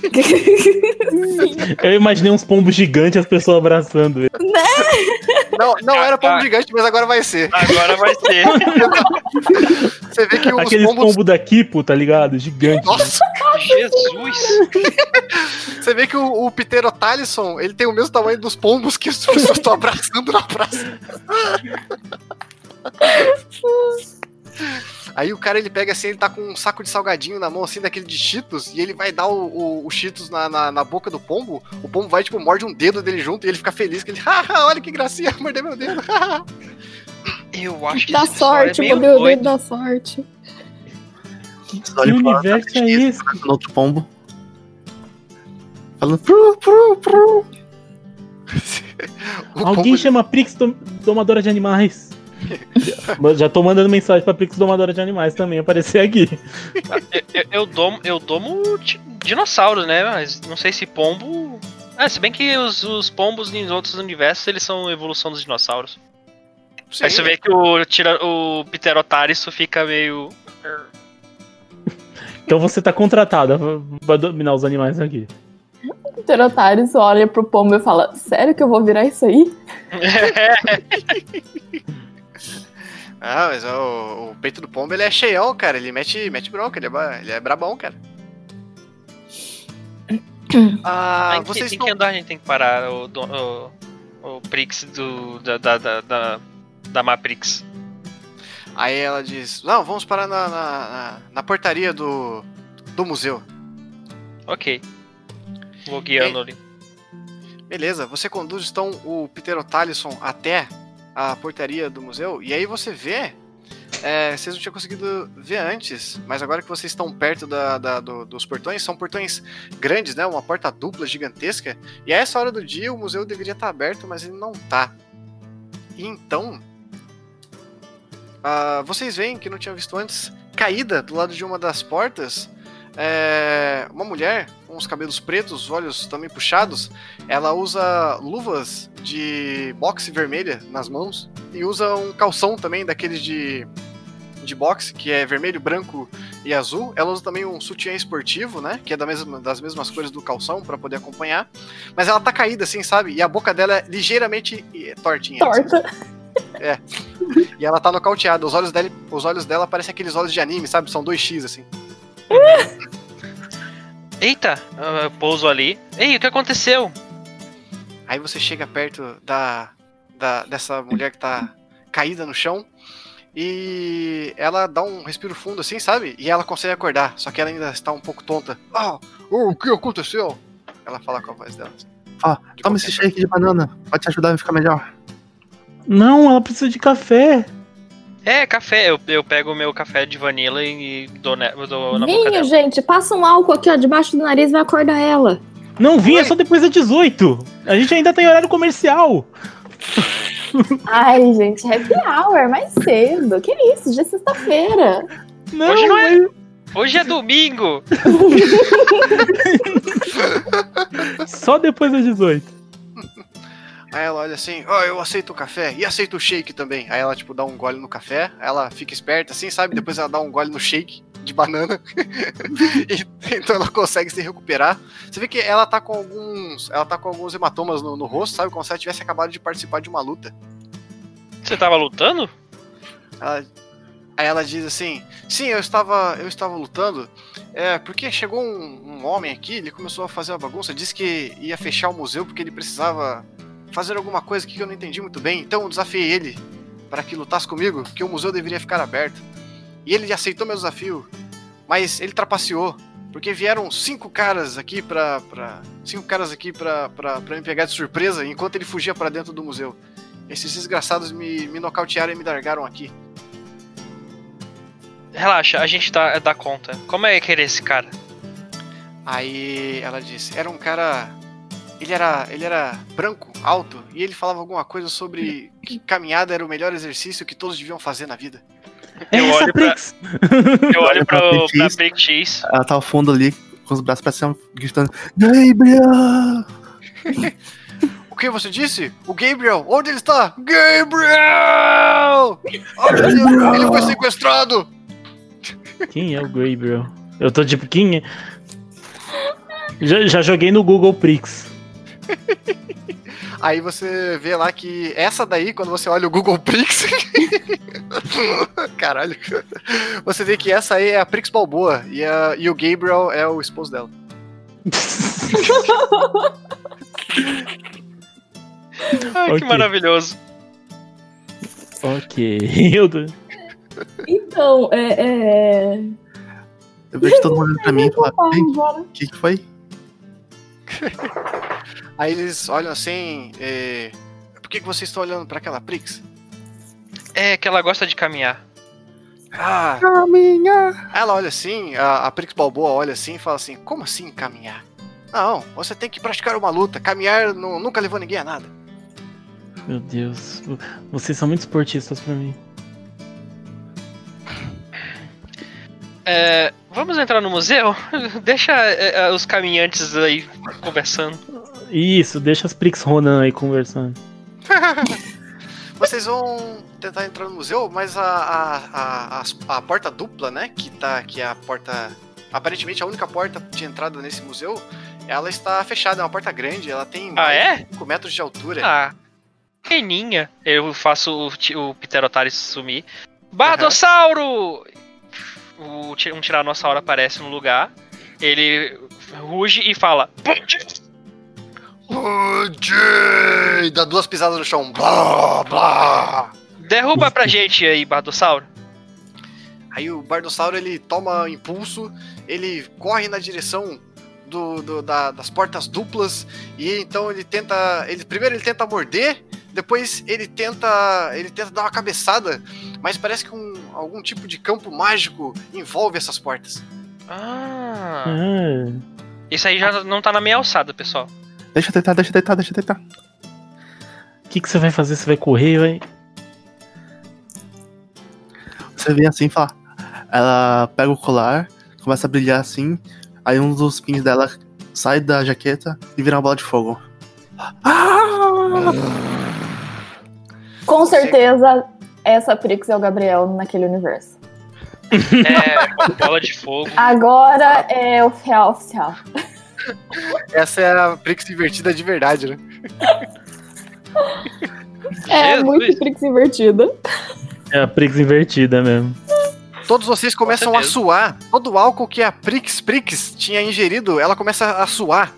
Eu imaginei uns pombos gigantes as pessoas abraçando ele.
Não, não era pombo gigante, mas agora vai ser.
Agora vai ser.
Você vê que os
Aqueles
pombos.
pombos da Kipo, tá ligado? Gigante.
Nossa!
Jesus!
Você vê que o, o Pitero Talisson, ele tem o mesmo tamanho dos pombos que as pessoas estão abraçando na praça. Aí o cara ele pega assim, ele tá com um saco de salgadinho na mão, assim, daquele de Cheetos, e ele vai dar o, o, o Cheetos na, na, na boca do pombo. O pombo vai, tipo, morde um dedo dele junto e ele fica feliz, que ele, haha, olha que gracinha, mordeu meu dedo.
Eu acho que
Dá
esse pessoal
sorte,
é meio
o
doido.
dedo da sorte.
Que universo
tá
é esse?
No outro pombo. Falando pru, pru, pru.
Alguém
pombo,
chama Prix dom- Domadora de Animais. Já tô mandando mensagem pra Prix Domadora de Animais também aparecer aqui.
Eu, eu, domo, eu domo dinossauro, né? Mas não sei se pombo. Ah, se bem que os, os pombos em outros universos eles são evolução dos dinossauros.
sim,
Aí você vê que o, tira, o Pterotáriso fica meio.
Então você tá contratada pra dominar os animais aqui.
Pterotários olha pro pombo e fala: Sério que eu vou virar isso aí?
Ah, mas o, o peito do pombo ele é cheião, cara. Ele mete, mete bronca, ele é, ele é brabão, cara. Ah, vocês
em
estão
que andar a gente tem que parar o, o, o Prix do, da, da, da, da, da Maprix?
Aí ela diz: Não, vamos parar na, na, na- portaria do, do museu.
Ok. Vou guiando ali.
Beleza, você conduz então o Pterotalisson até a portaria do museu. E aí você vê. é, vocês não tinham conseguido ver antes, mas agora que vocês estão perto da, da- do- dos portões, são portões grandes, né? Uma porta dupla gigantesca. E a essa hora do dia o museu deveria estar aberto, mas ele não tá. E então. Ah, vocês veem que não tinham visto antes, caída do lado de uma das portas, é, uma mulher com os cabelos pretos, os olhos também puxados. Ela usa luvas de boxe vermelha nas mãos e usa um calção também daqueles de, de boxe, que é vermelho, branco e azul. Ela usa também um sutiã esportivo, né? Que é da mesma, das mesmas cores do calção para poder acompanhar. Mas ela tá caída, assim, sabe? E a boca dela é ligeiramente eh, tortinha. assim.
Torta.
E ela tá nocauteada. Os olhos dela, os olhos dela parecem aqueles olhos de anime, sabe? São 2x, assim.
Eita, eu pouso ali. Ei, o que aconteceu?
Aí você chega perto da, da dessa mulher que tá caída no chão e ela dá um respiro fundo assim, sabe? E ela consegue acordar, só que ela ainda está um pouco tonta. Ah, oh, o que aconteceu? Ela fala com a voz dela. assim.
Ó,
De
toma esse shake de banana. Pode te ajudar a ficar melhor.
Não, ela precisa de café.
É, café. Eu, eu pego o meu café de vanilla e dou, ne- dou na boca
Vinho,
dela.
gente, passa um álcool aqui, ó, debaixo do nariz e vai acordar ela.
Não, vinha
Oi?
só depois das 18. A gente ainda tem horário comercial.
Ai, gente, happy hour, mais cedo. Que isso, já é sexta-feira.
Não,
Hoje não é-
mas-
Hoje é domingo!
Só depois das 18.
Aí ela olha assim, ó, eu aceito o café e aceito o shake também. Aí ela, tipo, dá um gole no café, ela fica esperta assim, sabe? Depois ela dá um gole no shake de banana. E- então ela consegue se recuperar. Você vê que ela tá com alguns. Ela tá com alguns hematomas no, no rosto, sabe? Como se ela tivesse acabado de participar de uma luta.
Você tava lutando?
Ela- aí ela diz assim: Sim, eu estava, eu estava lutando. É, porque chegou um, um homem aqui, ele começou a fazer uma bagunça, disse que ia fechar o museu porque ele precisava fazer alguma coisa que eu não entendi muito bem. Então eu desafiei ele para que lutasse comigo, que o museu deveria ficar aberto. E ele aceitou meu desafio, mas ele trapaceou. Porque vieram cinco caras aqui pra. pra cinco caras aqui pra, pra, pra me pegar de surpresa enquanto ele fugia para dentro do museu. Esses desgraçados me, me nocautearam e me largaram aqui.
Relaxa, a gente dá, dá conta. Como é que era esse cara?
Aí ela disse, era um cara. Ele era, ele era branco, alto, e ele falava alguma coisa sobre que caminhada era o melhor exercício que todos deviam fazer na vida.
É
Eu olho pra-. Eu olho
pra
pro, pra.
Prix. Ela tá ao fundo ali, com os braços pra cima, gritando: Gabriel!
O que você disse? O Gabriel, onde ele está? Gabriel! Oh, meu Deus, ele foi sequestrado!
Quem é o Gabriel? Eu tô tipo, quem é? Já, já joguei no Google Prix.
Aí você vê lá que essa daí, quando você olha o Google Prix. Caralho. Você vê que essa aí é a Prix Balboa e, a- e o Gabriel é o esposo dela.
Ai,
Ok.
que maravilhoso.
ok. Tô-
Então, é. é...
Eu vejo todo mundo olhando pra mim e fala: Ei,
bora.
o que, que foi?
Aí eles olham assim. é, Por que, que vocês estão olhando pra aquela Prix?
É que ela gosta de caminhar.
Ah,
Caminhar!
ela olha assim, a, a Prix Balboa olha assim e fala assim: Como assim caminhar? Não, você tem que praticar uma luta. Caminhar nu- nunca levou ninguém a nada.
Meu Deus. Vocês são muito esportistas pra mim.
É, vamos entrar no museu? Deixa é, é, os caminhantes aí conversando.
Isso, deixa as Prix Ronan aí conversando.
Vocês vão tentar entrar no museu, mas a, a, a, a porta dupla, né? Que tá. Que é a porta. Aparentemente a única porta de entrada nesse museu. ela está fechada, é uma porta grande, ela tem
Ah, é?
de 5 metros de altura.
Ah, pequenininha. Eu faço o, o Pterotário sumir. Bardossauro! O, um tiranossauro aparece no lugar. Ele ruge e fala:
Rude! Dá duas pisadas no chão. Blá, blá.
Derruba pra gente aí, Bardossauro.
Aí o Bardossauro ele toma impulso, ele corre na direção do, do- da- das portas duplas e então ele tenta, ele primeiro ele tenta morder, depois ele tenta, ele tenta dar uma cabeçada, mas parece que um, algum tipo de campo mágico envolve essas portas.
Ah.
Ah,
Isso aí já não tá na minha alçada, pessoal.
Deixa eu tentar, deixa eu tentar, deixa eu tentar.
O que, que você vai fazer? Você vai correr, vai.
Você vê assim e fala. Ela pega o colar, começa a brilhar assim, aí um dos pins dela sai da jaqueta e vira uma bola de fogo. Ah!
Com certeza, essa Prix é o Gabriel naquele universo.
É, bola de fogo.
Agora é o real oficial.
Essa é a Prix invertida de verdade, né?
É
Jesus.
muito Prix invertida.
É a Prix invertida mesmo.
Todos vocês começam a suar. Todo o álcool que a Prix Prix tinha ingerido, ela começa a suar.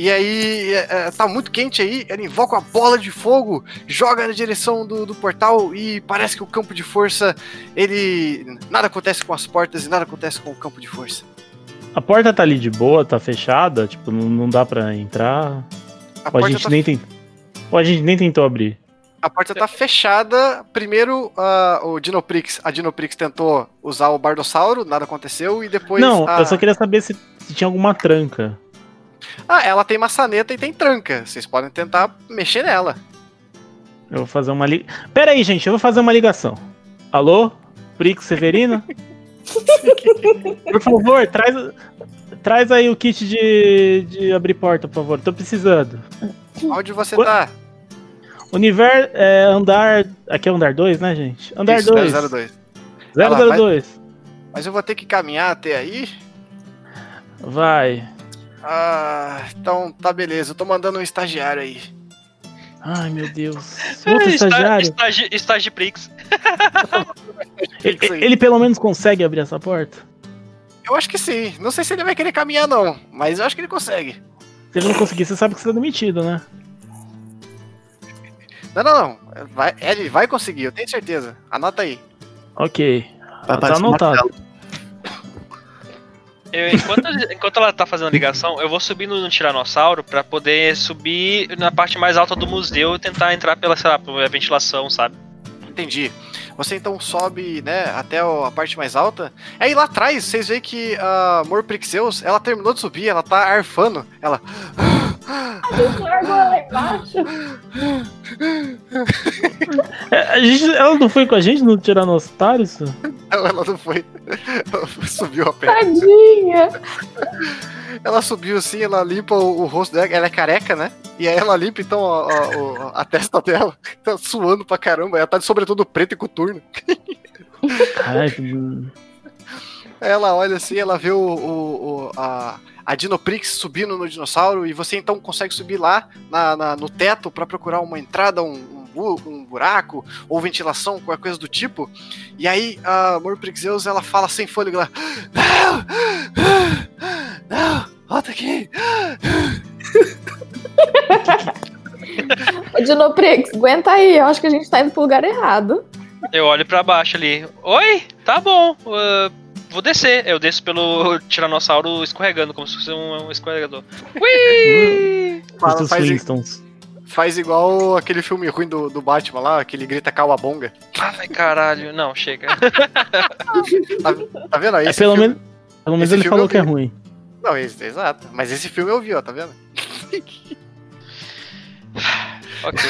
E aí, é, é, tá muito quente aí, ela invoca uma bola de fogo, joga na direção do, do portal e parece que o campo de força, ele. Nada acontece com as portas e nada acontece com o campo de força.
A porta tá ali de boa, tá fechada, tipo, não, não dá pra entrar.
A
Ou a gente
tá,
nem tem... Ou a gente nem tentou abrir.
a porta tá fechada. Primeiro, ah, o Dinoprix, a Dinoprix tentou usar o Bardossauro, nada aconteceu, e depois.
não,
a-
eu só queria saber se, se tinha alguma tranca.
Ah, ela tem maçaneta e tem tranca. Vocês podem tentar mexer nela.
Eu vou fazer uma ligação. Pera aí, gente, eu vou fazer uma ligação. Alô? Prix Severina? Por favor, traz, traz aí o kit de, de abrir porta, por favor. Tô precisando.
Onde você
Qua-
tá?
Univer, é, andar. Aqui é andar 2, né, gente? Andar
Isso,
2.
002. Vai lá,
002.
Mas eu vou ter que caminhar até aí?
Vai.
Ah, então tá beleza. Eu tô mandando um estagiário aí.
Ai, meu Deus. Outro
É, Está-
estagiário.
Estágio, estágio Prix.
Ele, ele pelo menos consegue abrir essa porta?
Eu acho que sim. Não sei se ele vai querer caminhar, não. Mas eu acho que ele consegue.
Se ele não conseguir, você sabe que você tá demitido, né?
Não, não, não. Vai, ele vai conseguir, eu tenho certeza. Anota aí.
Ok.
Vai
tá anotado.
martelo.
Eu, enquanto, enquanto ela tá fazendo ligação, eu vou subindo no Tiranossauro pra poder subir na parte mais alta do museu e tentar entrar pela, sei lá, pela ventilação, sabe?
Entendi. Você então sobe, né, até a parte mais alta. Aí lá atrás, vocês veem que a Morprixeus, ela terminou de subir, ela tá arfando. Ela.
A gente largou ela embaixo.
A gente, ela não foi com a gente no Tiranossauro? isso?
Não, ela não foi. Ela subiu a pé.
Tadinha.
Ela subiu assim, ela limpa o, o rosto dela, ela é careca, né? E aí ela limpa então a, a- a testa dela, tá suando pra caramba, ela tá de sobretudo preto e coturno. Aí ela olha assim, ela vê o, o- o- a, a Dinoprix subindo no dinossauro e você então consegue subir lá na, na- no teto pra procurar uma entrada, um, um bu- um buraco ou ventilação, qualquer coisa do tipo. E aí a Morprixeus ela fala sem fôlego lá: Não! Não! Volta aqui!
Ô, Dinoprix, aguenta aí. Eu acho que a gente tá indo pro lugar errado.
Eu olho pra baixo ali. Oi, tá bom. ah, vou descer. Eu desço pelo Tiranossauro escorregando, como se fosse um, um escorregador. Ui!
Fala, faz,
Flintstones.
faz igual aquele filme ruim do, do Batman lá, que ele grita Cauabonga.
Ai, caralho. Não, chega.
Tá vendo aí?
É, pelo,
filme-
menos, pelo menos
esse
ele falou que é ruim.
Não, esse- exato. Mas esse filme eu vi, ó, tá vendo?
ok.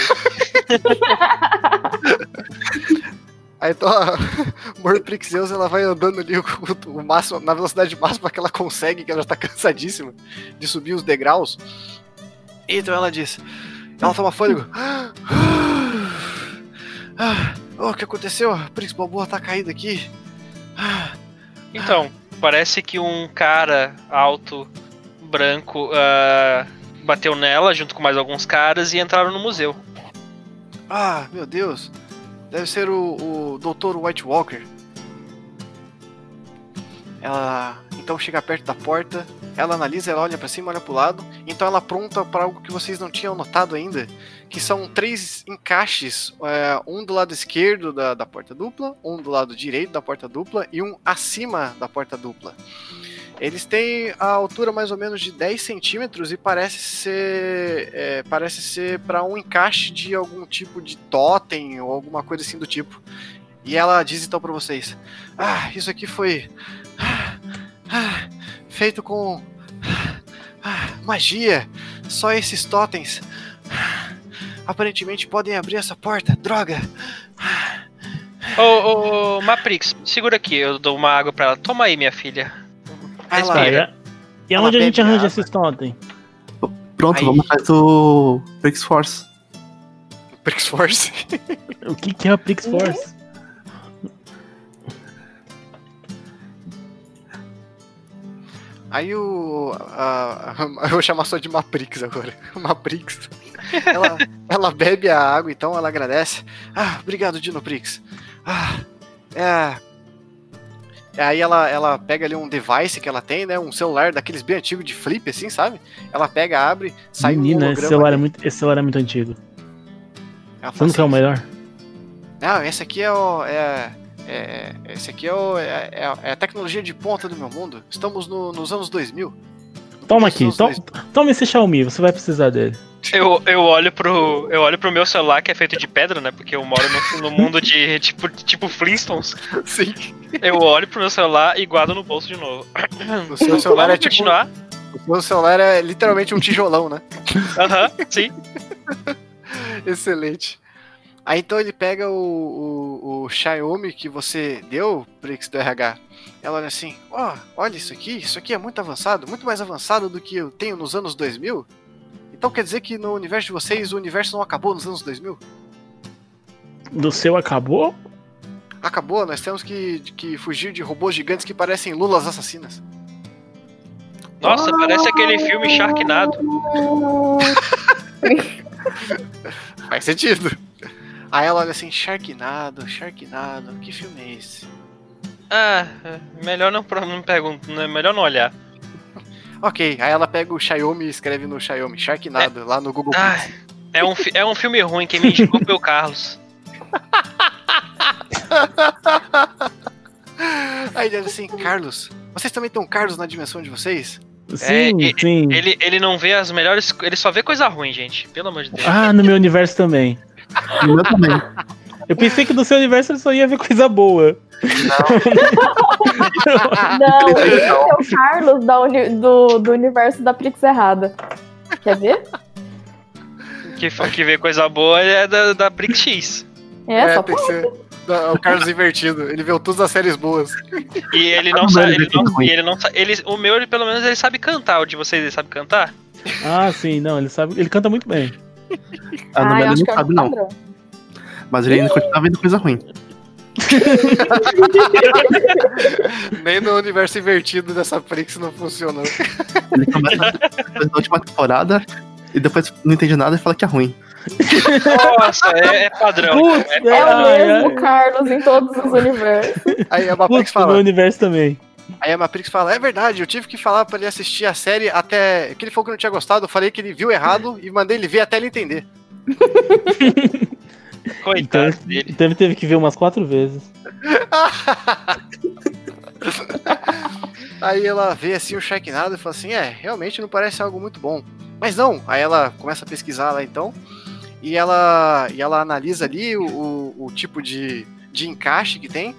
Aí então a Morprixeus ela vai andando ali o, o máximo, na velocidade máxima que ela consegue, que ela já tá cansadíssima de subir os degraus. Então ela diz: ela toma fôlego. Ah, oh, o que aconteceu? A Prix Balboa tá caída aqui. Ah,
Então, parece que um cara alto branco ah, bateu nela junto com mais alguns caras e entraram no museu.
Ah, meu Deus. Deve ser o, o Dr. White Walker. Ela então chega perto da porta, ela analisa, ela olha pra cima, olha pro lado, então ela pronta para algo que vocês não tinham notado ainda, que são três encaixes, é, um do lado esquerdo da, da porta dupla, um do lado direito da porta dupla e um acima da porta dupla. Eles têm a altura mais ou menos de 10 centímetros e parece ser é, parece ser para um encaixe de algum tipo de totem ou alguma coisa assim do tipo. E ela diz então para vocês: Ah, isso aqui foi ah, ah, feito com ah, magia. Só esses totens ah, aparentemente podem abrir essa porta. Droga!
Ô, ô, Maprix, segura aqui, eu dou uma água pra ela. Toma aí, minha filha.
Ela-
Respira.
E
Ela
onde a gente arranja esses totem?
Pronto,
Aí.
vamos atrás do Brix Force.
Brix Force.
O que, que é a Prix Force?
Aí o. a- a- eu vou chamar só de Maprix agora. Maprix. Ela, ela bebe a água, então ela agradece. Ah, obrigado, Dino Prix. Ah, é. Aí ela, ela pega ali um device que ela tem, né? Um celular daqueles bem antigos de flip, assim, sabe? Ela pega, abre, sai um
Menina, esse
holograma
celular, é muito, esse celular é muito antigo.
Ela
Você
fala
não quer o
assim,
melhor?
Não, esse aqui é o. É, é- esse aqui é, o, é, é- é a tecnologia de ponta do meu mundo. Estamos no- nos anos 2000.
Toma aqui, to- toma esse Xiaomi, você vai precisar dele.
Eu, eu olho pro. Eu olho pro meu celular que é feito de pedra, né? Porque eu moro no, no mundo de tipo, tipo Flintstones.
2000. Sim.
Eu olho pro meu celular e guardo no bolso de novo.
O seu celular é tipo.
continuar?
O seu celular é literalmente um tijolão, né?
Aham, sim.
Excelente. Aí então ele pega o, o, o Xiaomi que você deu, Prix do RH. Ela olha assim: Ó, olha isso aqui, isso aqui é muito avançado, muito mais avançado do que eu tenho nos anos 2000. Então quer dizer que no universo de vocês o universo não acabou nos anos 2000?
Do seu acabou?
Acabou, nós temos que, que fugir de robôs gigantes que parecem lulas assassinas.
Nossa, parece aquele filme Sharknado.
Faz sentido. Aí ela olha assim: Sharknado, Sharknado, que filme é esse?
Ah, melhor não, não pergunto, né? melhor não olhar.
Ok, aí ela pega o Xiaomi e escreve no Xiaomi Sharknado lá no Google Pix.
é um, é um filme ruim, quem me indicou foi o Carlos.
Aí ele diz assim, Carlos, vocês também têm um Carlos na dimensão de vocês?
Sim,
e-
sim.
Ele, ele não vê as melhores. Ele só vê coisa ruim, gente. Pelo amor de Deus.
Ah, no meu universo também.
No meu também.
Eu pensei que do seu universo ele só ia ver coisa boa.
Não, esse é o Carlos da uni- do, do universo da Prix errada. Quer ver?
Que, que vê coisa boa é da, da Brick X.
É, só
tem que ser da- o Carlos invertido. Ele veu todas as séries boas.
E ele
Ah,
não
não,
sabe.
ele é
não, e ele não ele, o meu, ele, pelo menos, ele sabe cantar. O de vocês, ele sabe cantar?
Ah, sim, não, ele sabe. Ele canta muito bem.
Ah,
Ah,
meu
eu
ele não
é
sabe, não. Mas ele ainda continua vendo coisa ruim.
Nem no universo invertido dessa Prix não funcionou.
Ele começa da última temporada e depois não entende nada e fala que é ruim.
Nossa, é, é padrão.
Putz,
é
É o mesmo
ai.
Carlos em todos os universos.
Aí a Maprix
Putz, no meu
fala,
universo também.
aí a Maprix fala, é verdade, eu tive que falar pra ele assistir a série até. que ele falou que não tinha gostado, eu falei que ele viu errado e mandei ele ver até ele entender.
Coitado
Então,
dele.
então ele teve que ver umas quatro vezes.
Aí ela vê assim o Sharknado e fala assim: é, realmente não parece algo muito bom. Mas não, aí ela começa a pesquisar lá então. E ela, e ela analisa ali o, o, o tipo de, de encaixe que tem.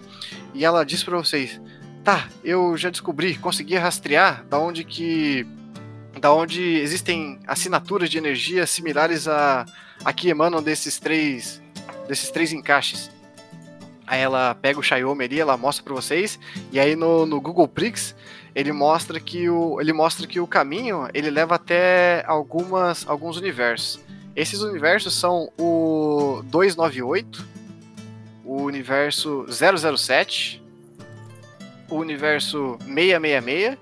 E ela diz pra vocês: tá, eu já descobri, consegui rastrear da onde que. Da onde existem assinaturas de energia similares a, a que emanam desses três, desses três encaixes. Aí ela pega o Xiaomi ali, ela mostra pra vocês. E aí no, no Google Prix ele mostra que o ele mostra que o caminho ele leva até algumas alguns universos. Esses universos são o 298, o universo 007, o universo 666,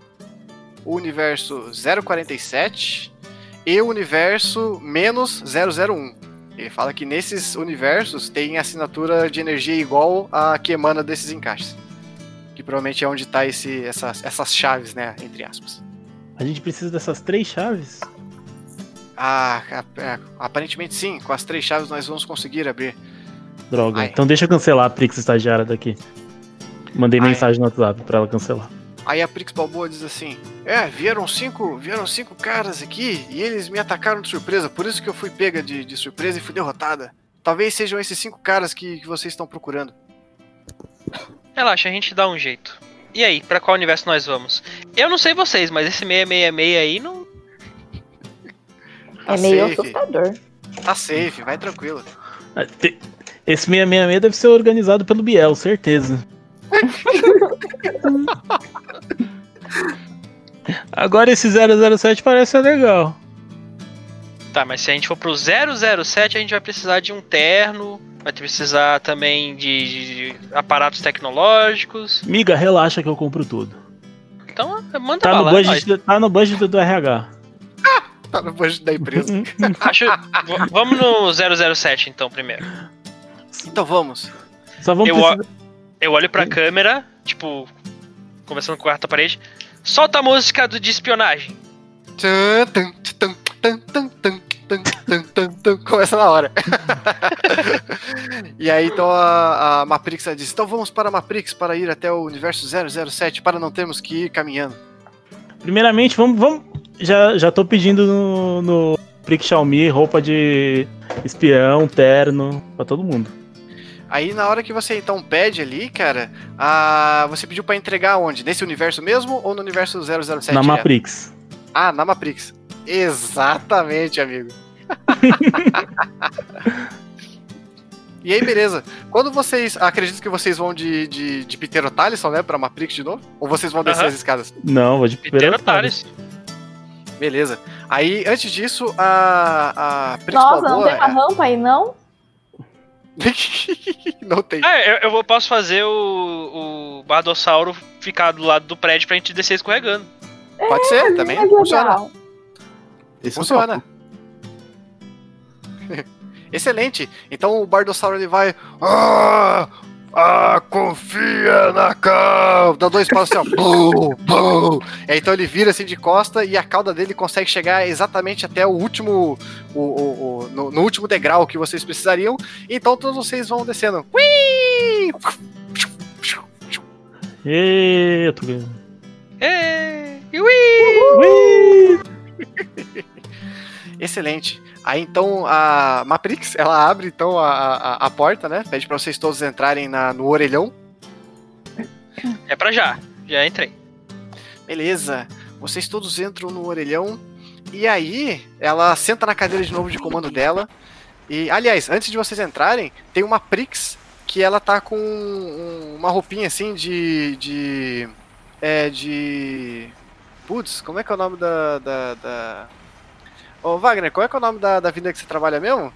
o universo 047 e o universo menos 001. Ele fala que nesses universos tem assinatura de energia igual a que emana desses encaixes. Que provavelmente é onde tá esse, essas, essas chaves, né? Entre aspas.
A gente precisa dessas três chaves?
Ah, é, aparentemente sim. Com as três chaves nós vamos conseguir abrir.
Droga.
Ai.
Então deixa eu cancelar a Prix estagiária daqui. Mandei
Ai.
mensagem no WhatsApp pra ela cancelar.
Aí a Prix Balboa diz assim: É, vieram cinco, vieram cinco caras aqui e eles me atacaram de surpresa, por isso que eu fui pega de, de surpresa e fui derrotada. Talvez sejam esses cinco caras que, que vocês estão procurando.
Relaxa, a gente dá um jeito. E aí, pra qual universo nós vamos? Eu não sei vocês, mas esse 666 aí não.
Tá
é meio
safe,
assustador.
tá safe, vai tranquilo.
Ah, Esse 666 deve ser organizado pelo Biel, certeza. Agora esse 007 parece ser legal.
Tá, mas se a gente for pro 007, a gente vai precisar de um terno, vai precisar também de, de- de aparatos tecnológicos.
Miga, relaxa que eu compro tudo.
Então, manda
Tá no
bala,
budget, tá no budget do RH.
Tá no budget da empresa.
Acho, vamos no 007 então primeiro.
então vamos.
Só vamos
Eu,
precisar...
eu olho pra câmera, tipo, conversando com a quarta parede, solta a música do, de espionagem.
Começa na hora. e aí então a, a Maprix diz: Então vamos para a Maprix para ir até o universo 007 para não termos que ir caminhando.
Primeiramente, vamos. vamos já, já tô pedindo no, no Prix Xiaomi roupa de espião, terno, para todo mundo.
Aí na hora que você então pede ali, cara, a... você pediu pra entregar onde? Nesse universo mesmo ou no universo 007?
na
direto?
Maprix.
Ah, na Maprix. Exatamente, amigo. e aí, beleza. Quando vocês. Acredito que vocês vão de, de, de Talisson, né? Pra Maprix de novo? Ou vocês vão descer
Aham.
as escadas?
Não, vou de primeiro
Tales.
Beleza. Aí, antes disso, a. A
Nossa, não
Balboa-
tem uma rampa aí, não?
não tem.
Ah, eu, eu posso fazer o, o Bardossauro ficar do lado do prédio pra gente descer escorregando.
Pode ser, também.
Mas
Funciona.
Esse é
Funciona. Excelente. Então o Bardossauro ele vai. Ah, confia na cauda. Dá dois passos assim, ó. Bum, bum. E aí, então ele vira assim de costa e a cauda dele consegue chegar exatamente até o último. O, o- o- no, no último degrau que vocês precisariam. Então todos vocês vão descendo. Ui!
Ê, eu tô ganhando.
Ê, ui!
Excelente. Aí então a Maprix, ela abre então a, a, a porta, né? Pede pra vocês todos entrarem na, no orelhão.
É pra já. Já entrei.
Beleza. Vocês todos entram no orelhão. E aí, ela senta na cadeira de novo de comando dela. E, aliás, antes de vocês entrarem, tem uma Prix que ela tá com um- uma roupinha assim de. de. É, de. Putz, como é que é o nome da. da, da... Ô, Wagner, qual é que é o nome da, da vida que você trabalha mesmo?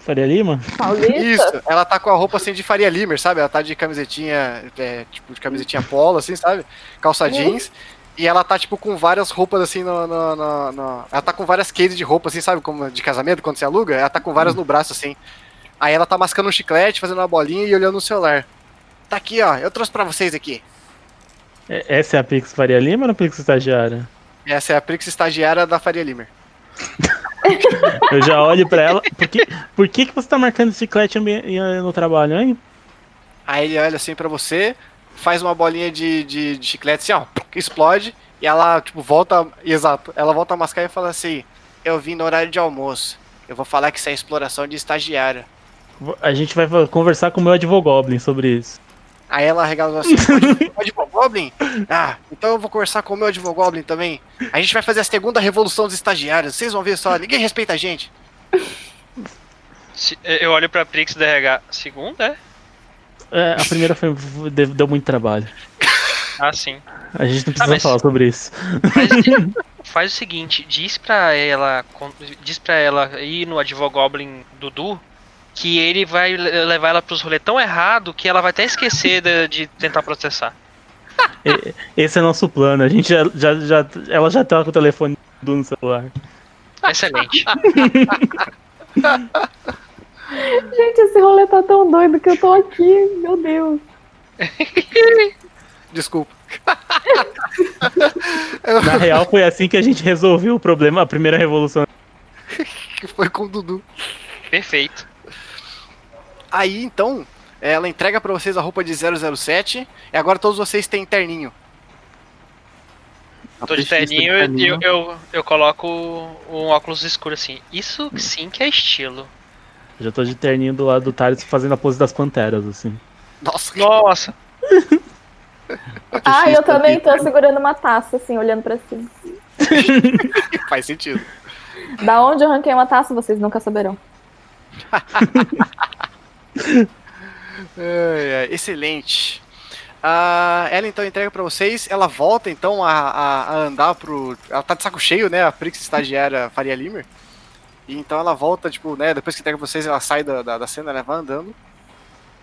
Faria Lima?
Paulista?
Isso, ela tá com a roupa assim de Faria Limer, sabe? Ela tá de camisetinha, é, tipo, de camisetinha polo, assim, sabe? Calça jeans. E ela tá, tipo, com várias roupas, assim, no, no- no- no- Ela tá com várias cases de roupa, assim, sabe? Como de casamento, quando você aluga. Ela tá com várias no braço, assim. Aí ela tá mascando um chiclete, fazendo uma bolinha e olhando no celular. Tá aqui, ó. Eu trouxe pra vocês aqui.
É- Essa é a Pix Faria Lima ou a Pix Estagiária?
Essa é a Prix estagiária da Faria Limer.
Eu já olho pra ela. Por que, por que, que você tá marcando chiclete em- no trabalho, hein?
Aí ele olha assim pra você, faz uma bolinha de, de, de chiclete assim, ó, explode, e ela, tipo, volta. Exato, ela volta a mascar e fala assim: Eu vim no horário de almoço. Eu vou falar que isso é exploração de estagiária.
A gente vai conversar com o meu Advogoblin sobre isso.
Aí ela regala assim: "O Advogoblin? Ah, então eu vou conversar com o meu Advogoblin também. A gente vai fazer a segunda revolução dos estagiários. Vocês vão ver só, ninguém respeita a gente.
Se- eu olho pra Prix do RH. Segunda, é?
É, a primeira foi, deu, muito trabalho.
Ah, sim.
A gente não precisa
mas-
falar sobre isso.
Faz, faz o seguinte, diz pra ela. Diz pra ela ir no Advogoblin Dudu que ele vai le- levar ela pros rolê tão errado que ela vai até esquecer de, de tentar processar.
Esse é nosso plano. A gente já, já, já- ela já tá com o telefone no celular.
Excelente.
Gente, esse rolê tá tão doido que eu tô aqui. Meu Deus.
Desculpa.
Na real, foi assim que a gente resolveu o problema, a primeira revolução.
Que foi com o Dudu.
Perfeito.
Aí, então, ela entrega pra vocês a roupa de 007 e agora todos vocês têm terninho.
Tô de terninho e eu, eu, eu coloco um óculos escuro assim. Isso sim que é estilo.
Já tô de terninho do lado do Thales fazendo a pose das panteras, assim.
Nossa,
Nossa,
Ah, eu também tô segurando uma taça, assim, olhando pra cima.
faz sentido.
Da onde eu arranquei uma taça, vocês nunca saberão.
Excelente. Ah, ela então entrega pra vocês, ela volta então a, a- a andar pro. Ela tá de saco cheio, né? A Prix estagiária Faria Limer. E então ela volta, tipo, né? Depois que entrega pra vocês, ela sai da, da, da cena, ela vai andando.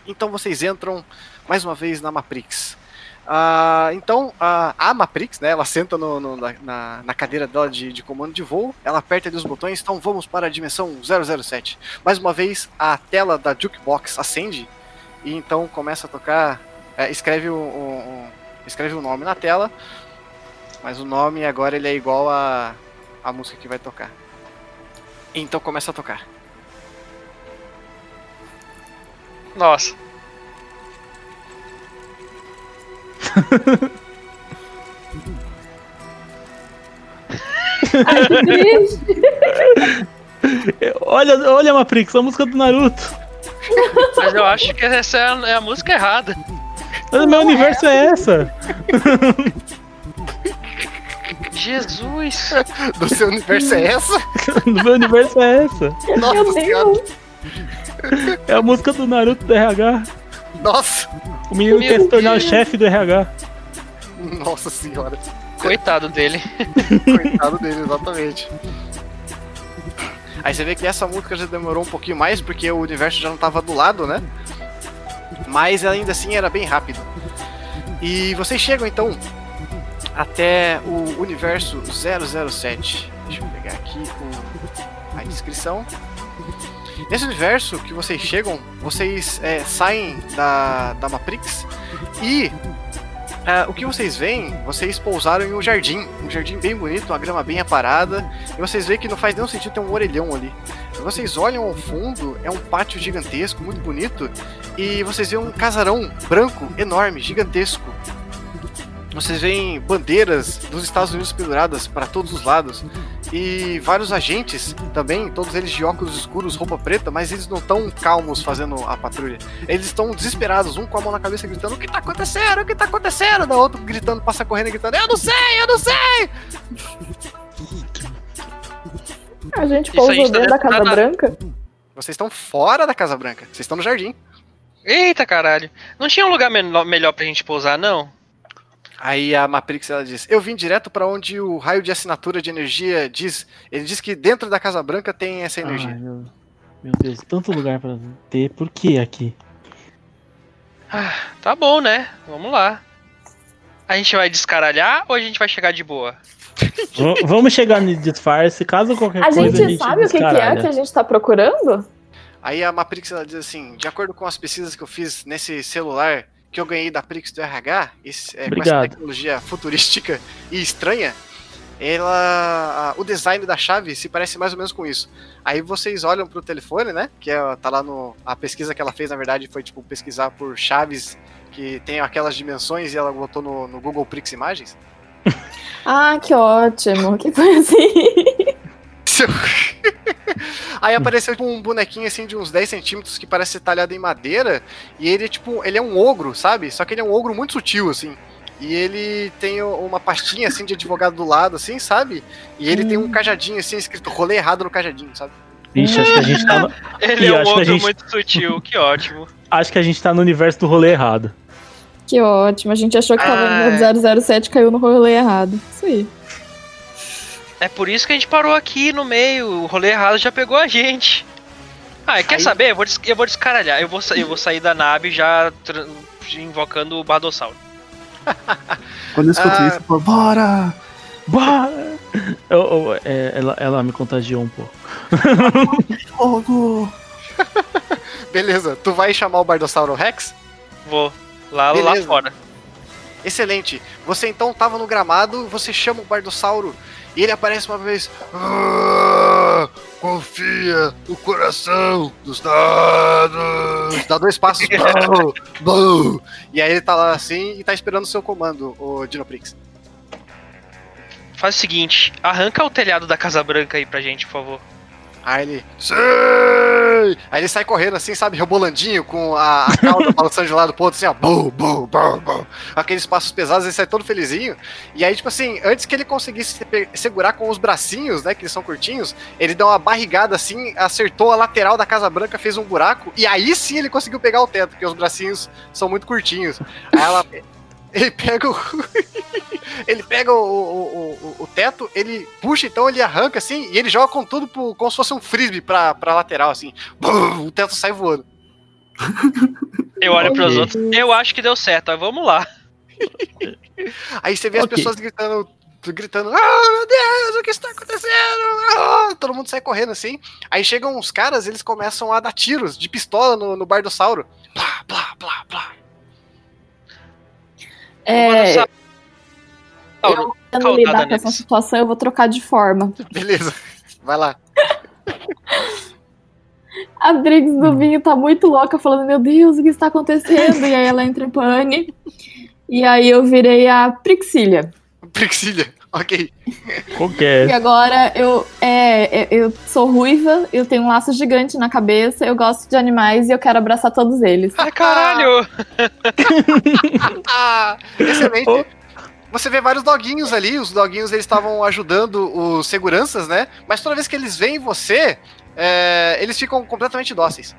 Então vocês entram mais uma vez na Maprix. Ah, então a, a Maprix, né? Ela senta no, no- na- na, cadeira dela de, de comando de voo, ela aperta ali os botões, então vamos para a dimensão 007. Mais uma vez a tela da Jukebox acende e então começa a tocar. é, escreve o, o- o- escreve nome na tela, mas o nome agora ele é igual a, a música que vai tocar. Então começa a tocar.
nossa.
Ai, que triste.
Olha, olha, Maprix, a música do Naruto.
Mas eu acho que essa é a, é a música errada.
O meu universo é essa.
Jesus.
Do seu universo é essa?
O meu universo é essa.
Nossa
Meu! Deus.
É a música do Naruto do RH.
Nossa!
O menino
Meu
quer se tornar o chefe do RH.
Nossa senhora!
Coitado dele.
Coitado dele, exatamente. Aí você vê que essa música já demorou um pouquinho mais, porque o universo já não tava do lado, né? Mas ainda assim era bem rápido. E vocês chegam então até o universo 007. Deixa eu pegar aqui o- a descrição. Nesse universo que vocês chegam, vocês é, saem da, da Matrix e ah, o que vocês veem, vocês pousaram em um jardim, um jardim bem bonito, uma grama bem aparada, e vocês veem que não faz nenhum sentido ter um orelhão ali. Vocês olham ao fundo, é um pátio gigantesco, muito bonito, e vocês veem um casarão branco, enorme, gigantesco. Vocês veem bandeiras dos Estados Unidos penduradas para todos os lados e vários agentes também, todos eles de óculos escuros, roupa preta, mas eles não estão calmos fazendo a patrulha. Eles estão desesperados, um com a mão na cabeça gritando: O que tá acontecendo? O que tá acontecendo? Da outro gritando, passa correndo e gritando: Eu não sei, eu não sei!
A gente
Isso a
pousou
gente tá
dentro da
dentro
Casa
da-
Branca?
Vocês estão fora da Casa Branca, vocês estão no jardim.
Eita caralho. Não tinha um lugar menor- melhor pra gente pousar, não?
Aí a Maprix ela diz: Eu vim direto para onde o raio de assinatura de energia diz. Ele diz que dentro da Casa Branca tem essa energia.
Ai, meu, meu Deus, tanto lugar pra ter. Por que aqui?
Ah, tá bom, né? Vamos lá. A gente vai descaralhar ou a gente vai chegar de boa?
V- Vamos chegar no disfarce, caso qualquer
A
coisa
gente,
a gente
sabe o que, que é que a gente tá procurando?
Aí a Maprix ela diz assim: De acordo com as pesquisas que eu fiz nesse celular que eu ganhei da Prix do RH, esse- é, com essa tecnologia futurística e estranha, ela, a- o design da chave se parece mais ou menos com isso. Aí vocês olham pro telefone, né? Que é, tá lá no. A pesquisa que ela fez, na verdade, foi tipo pesquisar por chaves que tem aquelas dimensões e ela botou no, no Google Prix Imagens.
Ah, que ótimo. Que foi assim.
Aí apareceu tipo, um bonequinho assim de uns 10 centímetros que parece ser talhado em madeira. E ele é tipo, ele é um ogro, sabe? Só que ele é um ogro muito sutil, assim. E ele tem uma pastinha assim de advogado do lado, assim, sabe? E ele tem um cajadinho assim, escrito rolê errado no cajadinho, sabe?
Vixe, acho que a gente tá no,
Ele
Ih,
é um ogro
gente-
muito sutil, que ótimo.
acho que a gente tá no universo do rolê errado.
Que ótimo. A gente achou que tava
Ah.
no 007 caiu no rolê errado. Isso aí.
É por isso que a gente parou aqui no meio. O rolê errado já pegou a gente. Ah, quer
Aí-
saber? Eu vou, des- eu vou descaralhar. Eu vou, eu vou sair da nave já invocando o Bardossauro.
Quando eu escuto
Ah.
isso, eu falo, bora!
Bora! Eu- eu- é, ela, ela me contagiou um pouco.
Fogo!
Beleza, tu vai chamar o Bardossauro Rex?
Vou. Lá, lá fora.
Excelente. Você então tava no gramado, você chama o Bardossauro e ele aparece uma vez. "Ah, confia no coração dos dados. Dá dois passos. E aí ele tá lá assim e tá esperando o seu comando, o Dinoprix.
Faz o seguinte, arranca o telhado da Casa Branca aí pra gente, por favor.
Aí ele. Sei! Aí ele sai correndo assim, sabe, rebolandinho, com a, a cauda balançando de lado pro outro, assim, ó. Bum, bum, bum, bum. Aqueles passos pesados, ele sai todo felizinho. E aí, tipo assim, antes que ele conseguisse segurar com os bracinhos, né, que eles são curtinhos, ele dá uma barrigada assim, acertou a lateral da Casa Branca, fez um buraco, e aí sim ele conseguiu pegar o teto, porque os bracinhos são muito curtinhos. Aí ela. Ele pega o. ele pega o, o, o, o teto, ele puxa, então ele arranca assim, e ele joga com tudo pro, como se fosse um frisbee pra, pra lateral, assim. Bum, o teto sai voando.
Eu olho pros outros. Eu acho que deu certo, mas vamos lá.
Aí você vê as
Ok.
pessoas gritando, gritando, ah, meu Deus, o que está acontecendo? Ah, todo mundo sai correndo assim. Aí chegam uns caras, eles começam a dar tiros de pistola no, no Bardossauro. Plá, plá, plá, plá.
É, tentando
caudada
lidar com essa situação, eu vou trocar de forma.
Beleza, vai lá.
A Briggs do vinho tá muito louca, falando: Meu Deus, o que está acontecendo? E aí ela entra em pane. E aí eu virei a Prixília.
Prixilha, ok.
E
Qualquer.
agora eu, é, é, eu sou ruiva, eu tenho um laço gigante na cabeça, eu gosto de animais e eu quero abraçar todos eles.
Ai, caralho!
Ah, excelente.
Oh.
Você vê vários doguinhos ali, os doguinhos eles estavam ajudando os seguranças, né? Mas toda vez que eles veem você, é, eles ficam completamente dóceis.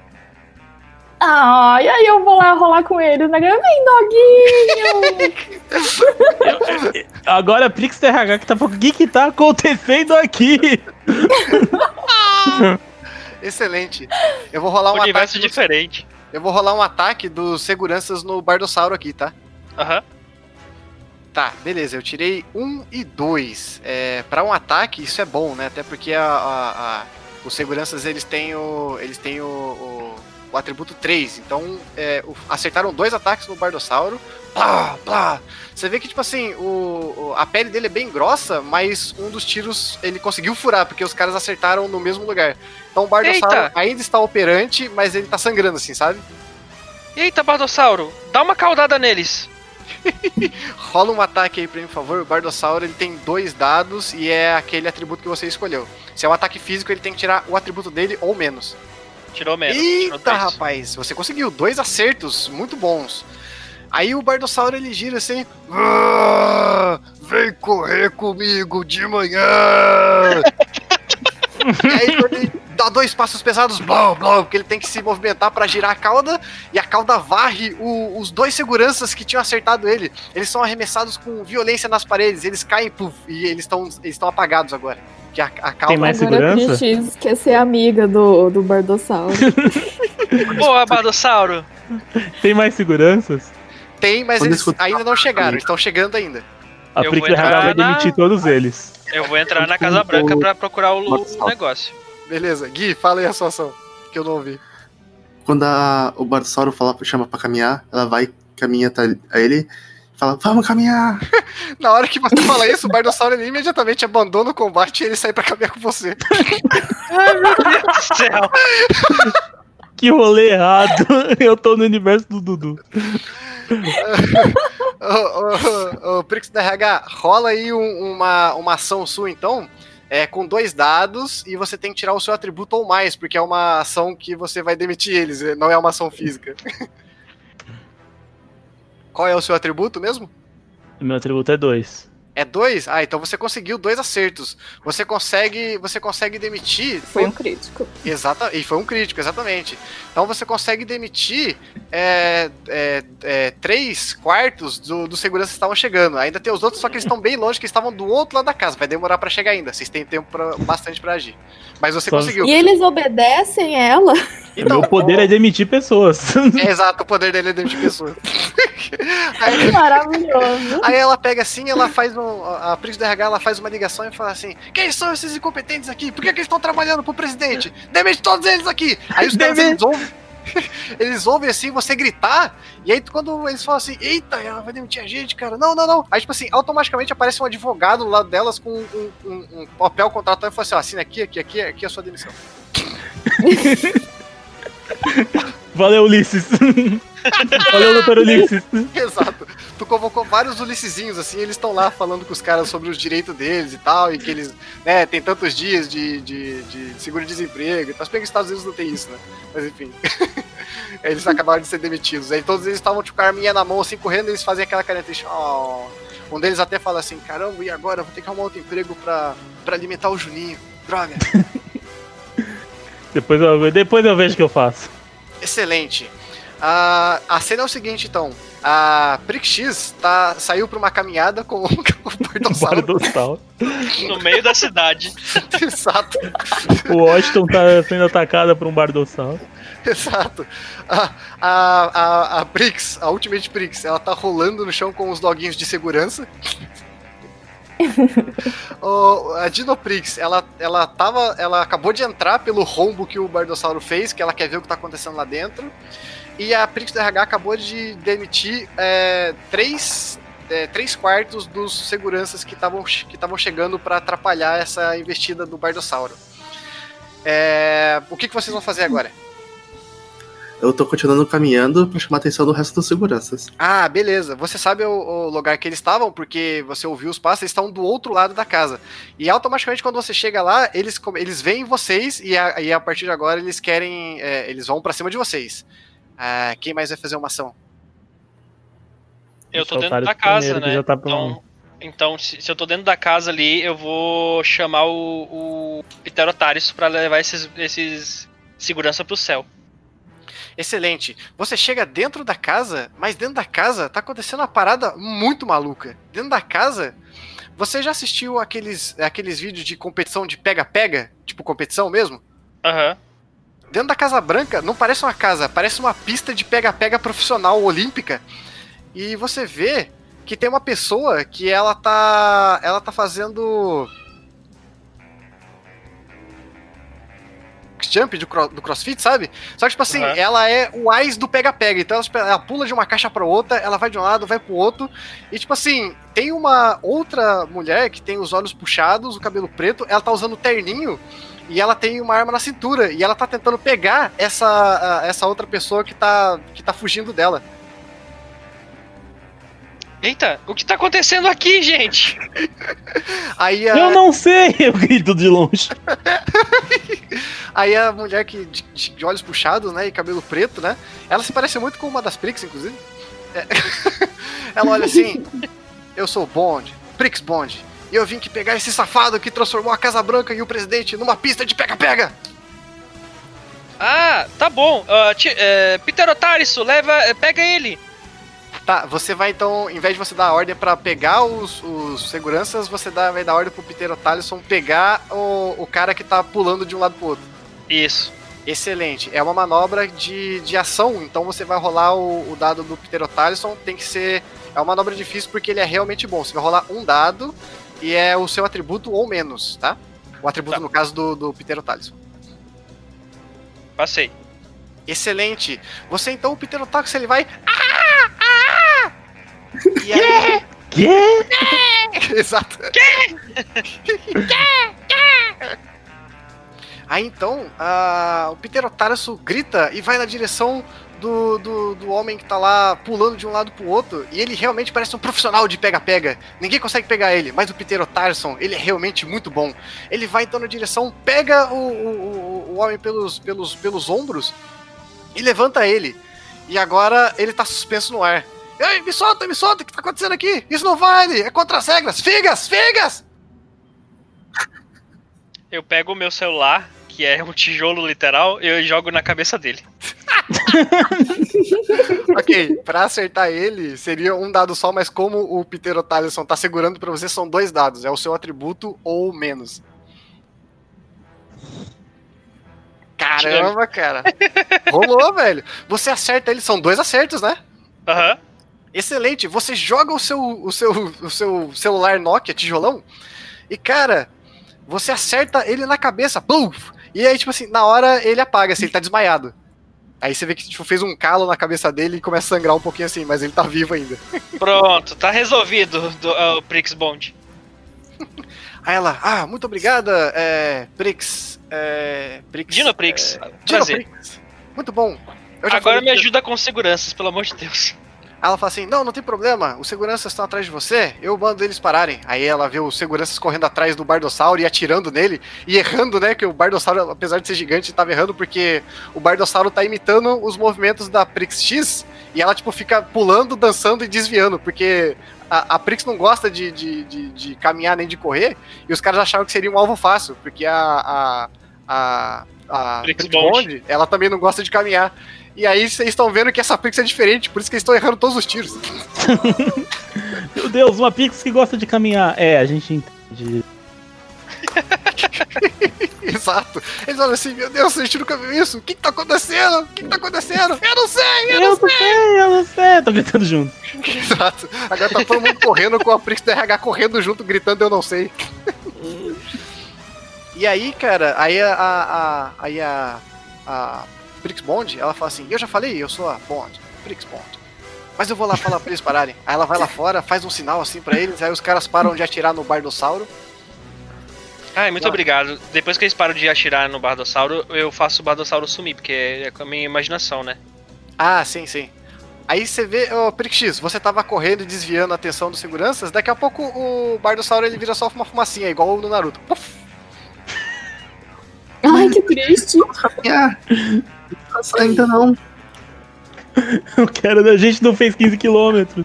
Ah, e aí eu vou lá rolar com eles, né? Vem, doguinho!
Agora a Prix TRH que tá falando, o que que tá acontecendo aqui?
Excelente. Eu vou rolar um
Universo
ataque. dos-
diferente.
Eu vou rolar um ataque dos seguranças no Bardossauro aqui, tá?
Aham.
Tá, beleza. Eu tirei um e dois. É, para um ataque, isso é bom, né? Até porque a, a- a- os seguranças eles têm o. Eles têm o, o, o atributo 3. Então, é, o- acertaram dois ataques no Bardossauro. Plá, plá. Você vê que, tipo assim, o, o- a pele dele é bem grossa, mas um dos tiros ele conseguiu furar, porque os caras acertaram no mesmo lugar. Então o Bardossauro
Eita!
ainda está operante, mas ele tá sangrando, assim, sabe?
Eita, Bardossauro, dá uma caudada neles.
Rola um ataque aí pra mim, por favor. O Bardossauro ele tem dois dados e é aquele atributo que você escolheu. Se é um ataque físico, ele tem que tirar o atributo dele ou menos.
Tirou menos. tirou
Eita,
dois.
rapaz, você conseguiu dois acertos muito bons. Aí o Bardossauro ele gira assim. "Ah, vem correr comigo de manhã! e aí quando ele dá dois passos pesados, blá, blá, porque ele tem que se movimentar pra girar a cauda, e a cauda varre o- os dois seguranças que tinham acertado ele. Eles são arremessados com violência nas paredes, eles caem puf, e eles estão eles estão apagados agora. Que a, a cauda
Tem mais
Agora a
segurança?
Cris quer ser amiga do, do Bardossauro.
Boa, Bardossauro.
Tem mais seguranças?
tem, mas
Quando
eles
escutar-
ainda não chegaram, estão chegando ainda.
A
Eu
Prix
vou entrar
TRH vai
na-
demitir todos eles.
Eu vou entrar na Casa Branca pra procurar o, o negócio.
Beleza, Gui, fala aí a sua ação, que eu não ouvi.
Quando a, o Bardossauro fala, chama pra caminhar, ela vai, caminha até a ele fala, vamos caminhar!
Na hora que você fala isso, o Bardossauro ele imediatamente abandona o combate e ele sai pra caminhar com você.
Céu.
Que rolê errado. Eu tô no universo do Dudu.
Ô, Prix da RH, rola aí um- uma, uma ação sua então, é, com dois dados, e você tem que tirar o seu atributo ou mais, porque é uma ação que você vai demitir eles, não é uma ação física. Qual é o seu atributo mesmo?
Meu atributo é 2.
É dois? Ah, então você conseguiu dois acertos. Você consegue, você consegue demitir.
Foi um crítico.
Exata, e foi um crítico, exatamente. Então você consegue demitir é, é, é, três quartos do, dos seguranças que estavam chegando. Ainda tem os outros, só que eles estão bem longe, que estavam do outro lado da casa. Vai demorar pra chegar ainda. Vocês têm tempo pra- bastante pra agir. Mas você
Só-
conseguiu.
E eles obedecem ela?
Então,
Meu poder
o-
é demitir pessoas.
É exato, o poder dele é dentro de pessoas. aí,
Maravilhoso.
aí ela pega assim, ela faz um. A Pris do RH ela faz uma ligação e fala assim: Quem são esses incompetentes aqui? Por que, que eles estão trabalhando pro presidente? Demite todos eles aqui! Aí os caras eles ouvem. Eles ouvem assim você gritar, e aí quando eles falam assim, eita, ela vai demitir a gente, cara. Não, não, não. Aí, tipo assim, automaticamente aparece um advogado do lado delas com um, um- um papel contratado e fala assim: ó, assina aqui, aqui, aqui, aqui é a sua demissão.
Valeu, Ulisses. Valeu, doutor Ulisses.
Exato. Tu convocou vários Ulissesinhos, assim, eles estão lá falando com os caras sobre os direitos deles e tal, e que eles, né, tem tantos dias de, de, de seguro-desemprego e tal. Se bem que os Estados Unidos não tem isso, né? Mas enfim. eles acabaram de ser demitidos. Aí todos eles estavam, tipo, com a arminha na mão, assim, correndo, eles fazem aquela cara triste. Oh. Um deles até fala assim, caramba, e agora? Vou ter que arrumar outro emprego pra, pra alimentar o Juninho. Droga.
Depois eu, depois eu vejo o que eu faço.
Excelente. A, a cena é o seguinte, então. A Prick X tá, saiu pra uma caminhada com o Bardossauro.
Bardossauro.
No meio da cidade.
Exato,
O Washington tá sendo atacado por um bardossauro.
exato. A, a, a, a Prix, a Ultimate Prix, ela tá rolando no chão com os doguinhos de segurança. O- a Dinoprix, ela, ela tava. Ela acabou de entrar pelo rombo que o Bardossauro fez, que ela quer ver o que tá acontecendo lá dentro. E a Prix do RH acabou de demitir é, três, é, três quartos dos seguranças que estavam que chegando para atrapalhar essa investida do Bardossauro. É, o que, que vocês vão fazer agora?
Eu tô continuando caminhando pra chamar a atenção do resto dos seguranças.
Ah, beleza. Você sabe o, o lugar que eles estavam, porque você ouviu os passos, eles estão do outro lado da casa. E automaticamente, quando você chega lá, eles, eles veem vocês e a, e a partir de agora eles querem. é, eles vão pra cima de vocês. Ah, quem mais vai fazer uma ação?
Eu tô dentro da casa, né?
já tá.
Então, então se, se eu tô dentro da casa ali, eu vou chamar o, o Pterotaris pra levar esses, esses segurança pro céu.
Excelente. Você chega dentro da casa, mas dentro da casa tá acontecendo uma parada muito maluca. Dentro da casa, você já assistiu aqueles, aqueles vídeos de competição de pega-pega? Tipo competição mesmo?
Aham.
Dentro da Casa Branca, não parece uma casa, parece uma pista de pega-pega profissional olímpica. E você vê que tem uma pessoa que ela tá. Ela tá fazendo. Jump do, do crossfit, sabe? Só que, tipo assim,
Aham.
ela é o AIS do pega-pega. Então ela, tipo, ela pula de uma caixa pra outra, ela vai de um lado, vai pro outro. E, tipo assim, tem uma outra mulher que tem os olhos puxados, o cabelo preto, ela tá usando terninho e ela tem uma arma na cintura e ela tá tentando pegar essa, essa outra pessoa que tá, que tá fugindo dela.
Eita, o que tá acontecendo aqui, gente?
Aí a,
Eu não sei! Eu grito de longe.
aí a mulher que de, de- olhos puxados, né, e cabelo preto, né, ela se parece muito com uma das Prix, inclusive. É. ela olha assim, eu sou Bond, Prix Bond, e eu vim aqui pegar esse safado que transformou a Casa Branca e o presidente numa pista de pega-pega.
Ah, tá bom. Uh, ti- é, Pterotaris, leva, é, pega ele.
Tá, você vai então, em vez de você dar a ordem pra pegar os, os seguranças, você dá, vai dar ordem pro Peter Talisson pegar o, o cara que tá pulando de um lado pro outro.
Isso.
Excelente. É uma manobra de, de ação, então você vai rolar o, o dado do Peter Talisson, tem que ser. É uma manobra difícil porque ele é realmente bom. Você vai rolar um dado e é o seu atributo ou menos, tá? O atributo,
Tá.
no caso, do, do Peter Talisson.
Passei.
Excelente. Você então, o Peter Talisson, ele vai. Ah! E aí.
Quê?
Exato. Aí então, a- o Pterotarso grita e vai na direção do, do, do homem que tá lá pulando de um lado pro outro. E ele realmente parece um profissional de pega-pega. Ninguém consegue pegar ele, mas o Pterotarson, ele é realmente muito bom. Ele vai então na direção, pega o, o, o- o homem pelos, pelos, pelos ombros e levanta ele. E agora ele tá suspenso no ar. Ei, me solta, me solta, o que tá acontecendo aqui? Isso não vale, é contra as regras. Figas, figas!
Eu pego o meu celular, que é um tijolo literal, e eu jogo na cabeça dele.
ok, pra acertar ele, seria um dado só, mas como o Peter Talisson tá segurando pra você, são dois dados. É o seu atributo ou menos. Caramba, cara. Rolou, velho. Você acerta ele, são dois acertos, né?
Aham.
Excelente. Você joga o seu, o seu, o seu celular Nokia tijolão e, cara, você acerta ele na cabeça. Pum! E aí, tipo assim, na hora ele apaga, assim, ele tá desmaiado. Aí você vê que tipo, fez um calo na cabeça dele e começa a sangrar um pouquinho assim, mas ele tá vivo ainda.
Pronto, tá resolvido do, uh, o Prix Bond.
Aí ela, ah, muito obrigada, é, Prix. É, Prix
Dino Prix,
É, Dino. Prix. Muito bom.
Agora me ajuda com seguranças, pelo amor de Deus.
Ela fala assim: Não, não tem problema, os seguranças estão atrás de você, eu mando eles pararem. Aí ela vê os seguranças correndo atrás do Bardossauro e atirando nele e errando, né? Que o Bardossauro, apesar de ser gigante, tava errando porque o Bardossauro tá imitando os movimentos da Prix X e ela, tipo, fica pulando, dançando e desviando, porque a, a Prix não gosta de, de, de, de caminhar nem de correr e os caras achavam que seria um alvo fácil, porque a. a, a a
Prix. Bond,
ela também não gosta de caminhar. E aí vocês estão vendo que essa Prix é diferente, por isso que eles estão errando todos os tiros.
Meu Deus, uma Pix que gosta de caminhar. É, a gente entende.
Exato. Eles olham assim, meu Deus, a gente nunca viu isso. O que, que tá acontecendo? O que, que tá acontecendo? Eu não sei, eu
Eu não sei, eu não sei. Tô gritando junto.
Exato. Agora tá todo mundo correndo com a Prix do RH correndo junto, gritando eu não sei. E aí, cara, aí a, a, a- aí a, a Prix Bond, ela fala assim, eu já falei, eu sou a Bond, Prix Bond. Mas eu vou lá falar pra eles pararem. Aí ela vai lá fora, faz um sinal assim pra eles, aí os caras param de atirar no Bardossauro.
Ai, muito
Ah.
obrigado. Depois que eles param de atirar no Bardossauro, eu faço o Bardossauro sumir, porque é com a minha imaginação, né?
Ah, sim, sim. Aí você vê, ô Prix X, você tava correndo e desviando a atenção dos seguranças, daqui a pouco o Bardossauro ele vira só uma fumacinha, igual no Naruto. Puf!
Ai, que triste.
Ainda não.
O cara da gente não fez 15 quilômetros.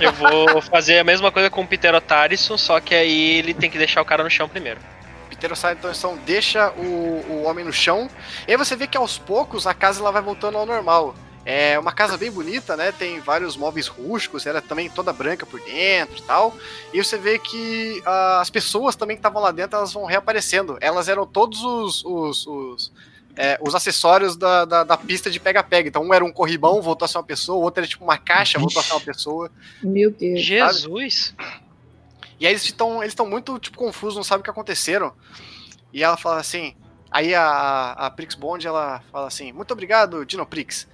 Eu vou fazer a mesma coisa com o Pterotarisson, só que aí ele tem que deixar o cara no chão primeiro.
Pterosauro então, então deixa o, o homem no chão. E aí você vê que aos poucos a casa ela vai voltando ao normal. É uma casa bem bonita, né? Tem vários móveis rústicos, ela é também toda branca por dentro e tal. E você vê que ah, as pessoas também que estavam lá dentro, elas vão reaparecendo. Elas eram todos os, os, os, é, os acessórios da, da, da pista de pega-pega. Então um era um corribão, voltou a ser uma pessoa, o outro era tipo uma caixa, voltou a ser uma pessoa.
Meu Deus.
Jesus!
E aí eles estão eles estão muito tipo confusos, não sabem o que aconteceram. E ela fala assim, aí a, a, a Prix Bond ela fala assim: "Muito obrigado, Dino Prix.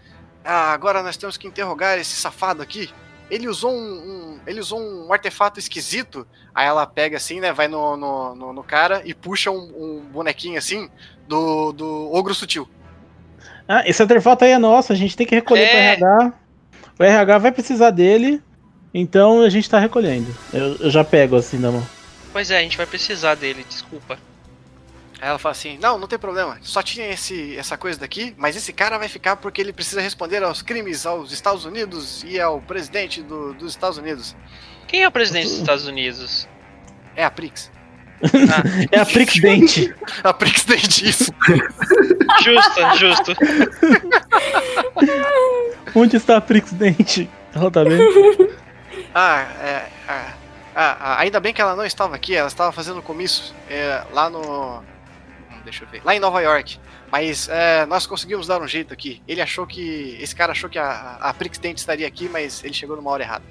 Ah, agora nós temos que interrogar esse safado aqui. Ele usou um, um- ele usou um artefato esquisito". Aí ela pega assim, né, vai no, no, no, no cara e puxa um, um bonequinho assim do, do ogro sutil.
Ah, esse artefato aí é nosso, a gente tem que recolher
É.
pro RH. O RH vai precisar dele, então a gente tá recolhendo. Eu, eu já pego assim na mão.
Pois é, a gente vai precisar dele, desculpa.
Aí ela fala assim: Não, não tem problema. Só tinha esse, essa coisa daqui, mas esse cara vai ficar porque ele precisa responder aos crimes aos Estados Unidos e ao presidente do- dos Estados Unidos.
Quem é o presidente dos Estados Unidos?
É a Prix.
É a Prix Dente.
A Prix tem disso.
Justo, justo.
Onde está a Prix Dente? Ela tá vendo?
Ah, é. ah, ah, ah, ainda bem que ela não estava aqui, ela estava fazendo comício é, lá no. Deixa eu ver. Lá em Nova York. Mas é, nós conseguimos dar um jeito aqui. Ele achou que. Esse cara achou que a, a Prix Dente estaria aqui, mas ele chegou numa hora errada.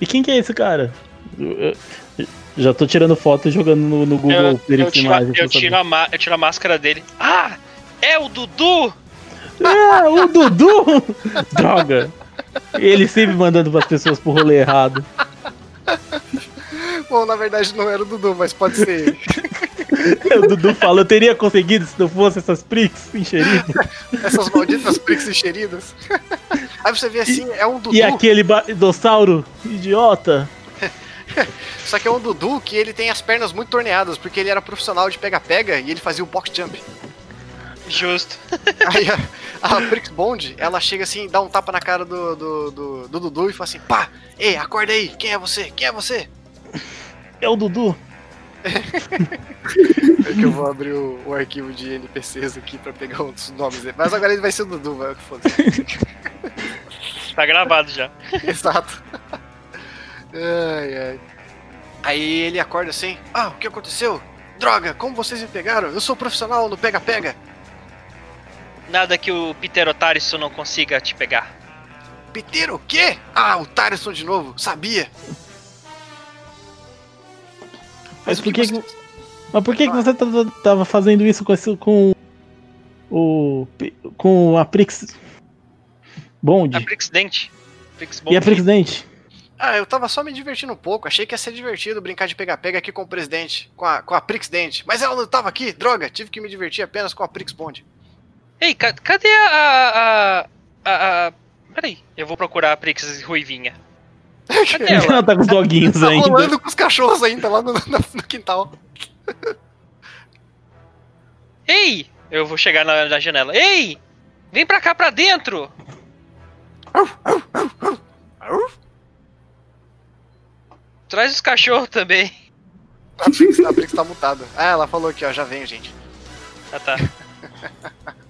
E quem que é esse cara? Eu- eu- já tô tirando foto e jogando no, no Google
Eu, eu, tiro,
Imagens. pra
eu, tiro a eu tiro a máscara dele. Ah! É o Dudu!
É, o Dudu! Droga! Ele sempre mandando pras pessoas pro rolê errado.
Bom, na verdade não era o Dudu, mas pode ser ele.
O Dudu fala, eu teria conseguido se não fosse essas Prix encheridas.
Essas malditas Prix encheridas. Aí você vê assim, é um Dudu.
E aquele dinossauro idiota.
Só que é um Dudu que ele tem as pernas muito torneadas, porque ele era profissional de pega-pega e ele fazia o box jump.
Justo.
Aí a, a Prix Bond, ela chega assim, dá um tapa na cara do, do, do, do Dudu e fala assim: pá, ei, acorda aí, quem é você? Quem é você?
É o Dudu.
É que eu vou abrir o, o arquivo de NPCs aqui pra pegar outros nomes dele. Mas agora ele vai ser o Dudu, vai, foda-se.
Tá gravado já.
Exato. Ai, ai. Aí ele acorda assim: Ah, o que aconteceu? Droga, como vocês me pegaram? Eu sou profissional no pega-pega.
Nada que o Pterotarisson não consiga te pegar.
Peter o quê? Ah, o Tarisson de novo. Sabia.
Mas por que,
você-
que- mas por que, que você tava- fazendo isso com, esse, com o. com a Prix. Bond?
A Prixdente. Prix
E a Prix Dente?
Ah, eu tava só me divertindo um pouco. Achei que ia ser divertido brincar de pega-pega aqui com o presidente, com a, com a Prix Dente. Mas ela não tava aqui, droga. Tive que me divertir apenas com a Prix Bond.
Ei, ca- cadê a. a, a, a- a- Peraí, eu vou procurar a Prix Ruivinha. Cadê ela?
Ela tá com os doguinhos
Tá
ainda.
rolando com os cachorros ainda lá no, no- no quintal.
Ei! Eu vou chegar na, na janela. Ei! Vem pra cá pra dentro! Traz os cachorros também.
A Prix, a Prix tá mutada. Ah, ela falou aqui, ó. Já venho, gente.
Ah tá.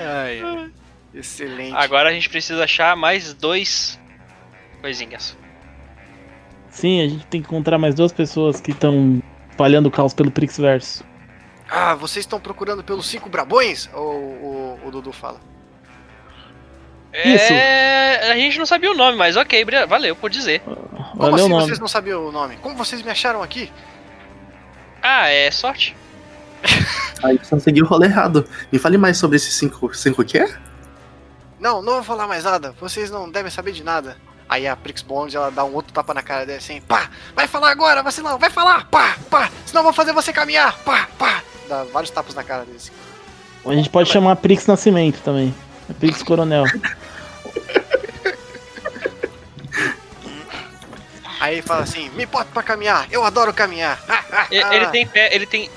Ai, ai. Excelente.
Agora a gente precisa achar mais dois coisinhas.
Sim, a gente tem que encontrar mais duas pessoas que estão espalhando o caos pelo Prixverso.
Ah, vocês estão procurando pelos cinco brabões? Ou o, o Dudu fala?
Isso.
É, a gente não sabia o nome, mas ok, valeu por dizer.
Como
Valeu
assim vocês não sabiam o nome? Como vocês me acharam aqui?
Ah, é sorte?
Aí você seguiu o rolê errado. Me fale mais sobre esses cinco. Cinco o quê?
Não, não vou falar mais nada. Vocês não devem saber de nada. Aí a Prix Bond, ela dá um outro tapa na cara dele assim, pá, vai falar agora, vacilão, vai falar, pá, pá, senão eu vou fazer você caminhar, pá, pá. Dá vários tapas na cara dele assim.
A gente pode chamar a Prix Nascimento também. A Prix Coronel.
Aí ele fala assim, me bota pra caminhar, eu adoro caminhar.
Ele tem pé, ele tem.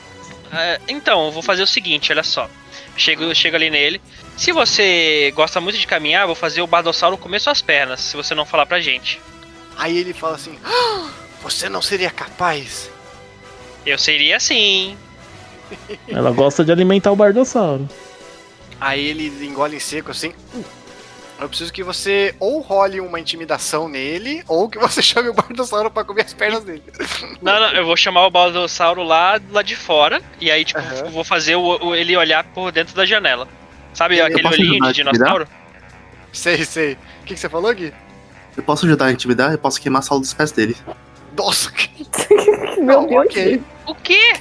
Ah, então, eu vou fazer o seguinte, olha só. Chego, chego ali nele. Se você gosta muito de caminhar, eu vou fazer o Bardossauro comer suas pernas, se você não falar pra gente.
Aí ele fala assim, "Ah, você não seria capaz.
Eu seria assim.
Ela gosta de alimentar o Bardossauro.
Aí ele engole em seco assim. "Hum, Eu preciso que você ou role uma intimidação nele, ou que você chame o Bardossauro pra comer as pernas dele.
Não, não, eu vou chamar o Baldossauro lá, lá de fora. E aí, tipo,
Aham.
vou fazer o, o- ele olhar por dentro da janela. Sabe
Eu
aquele olhinho de dinossauro?
Sei, sei. O que, que você falou, Gui?
Eu posso ajudar a intimidar? Eu posso queimar a sola dos pés dele.
Nossa, que...
Meu Deus.
ok.
O quê?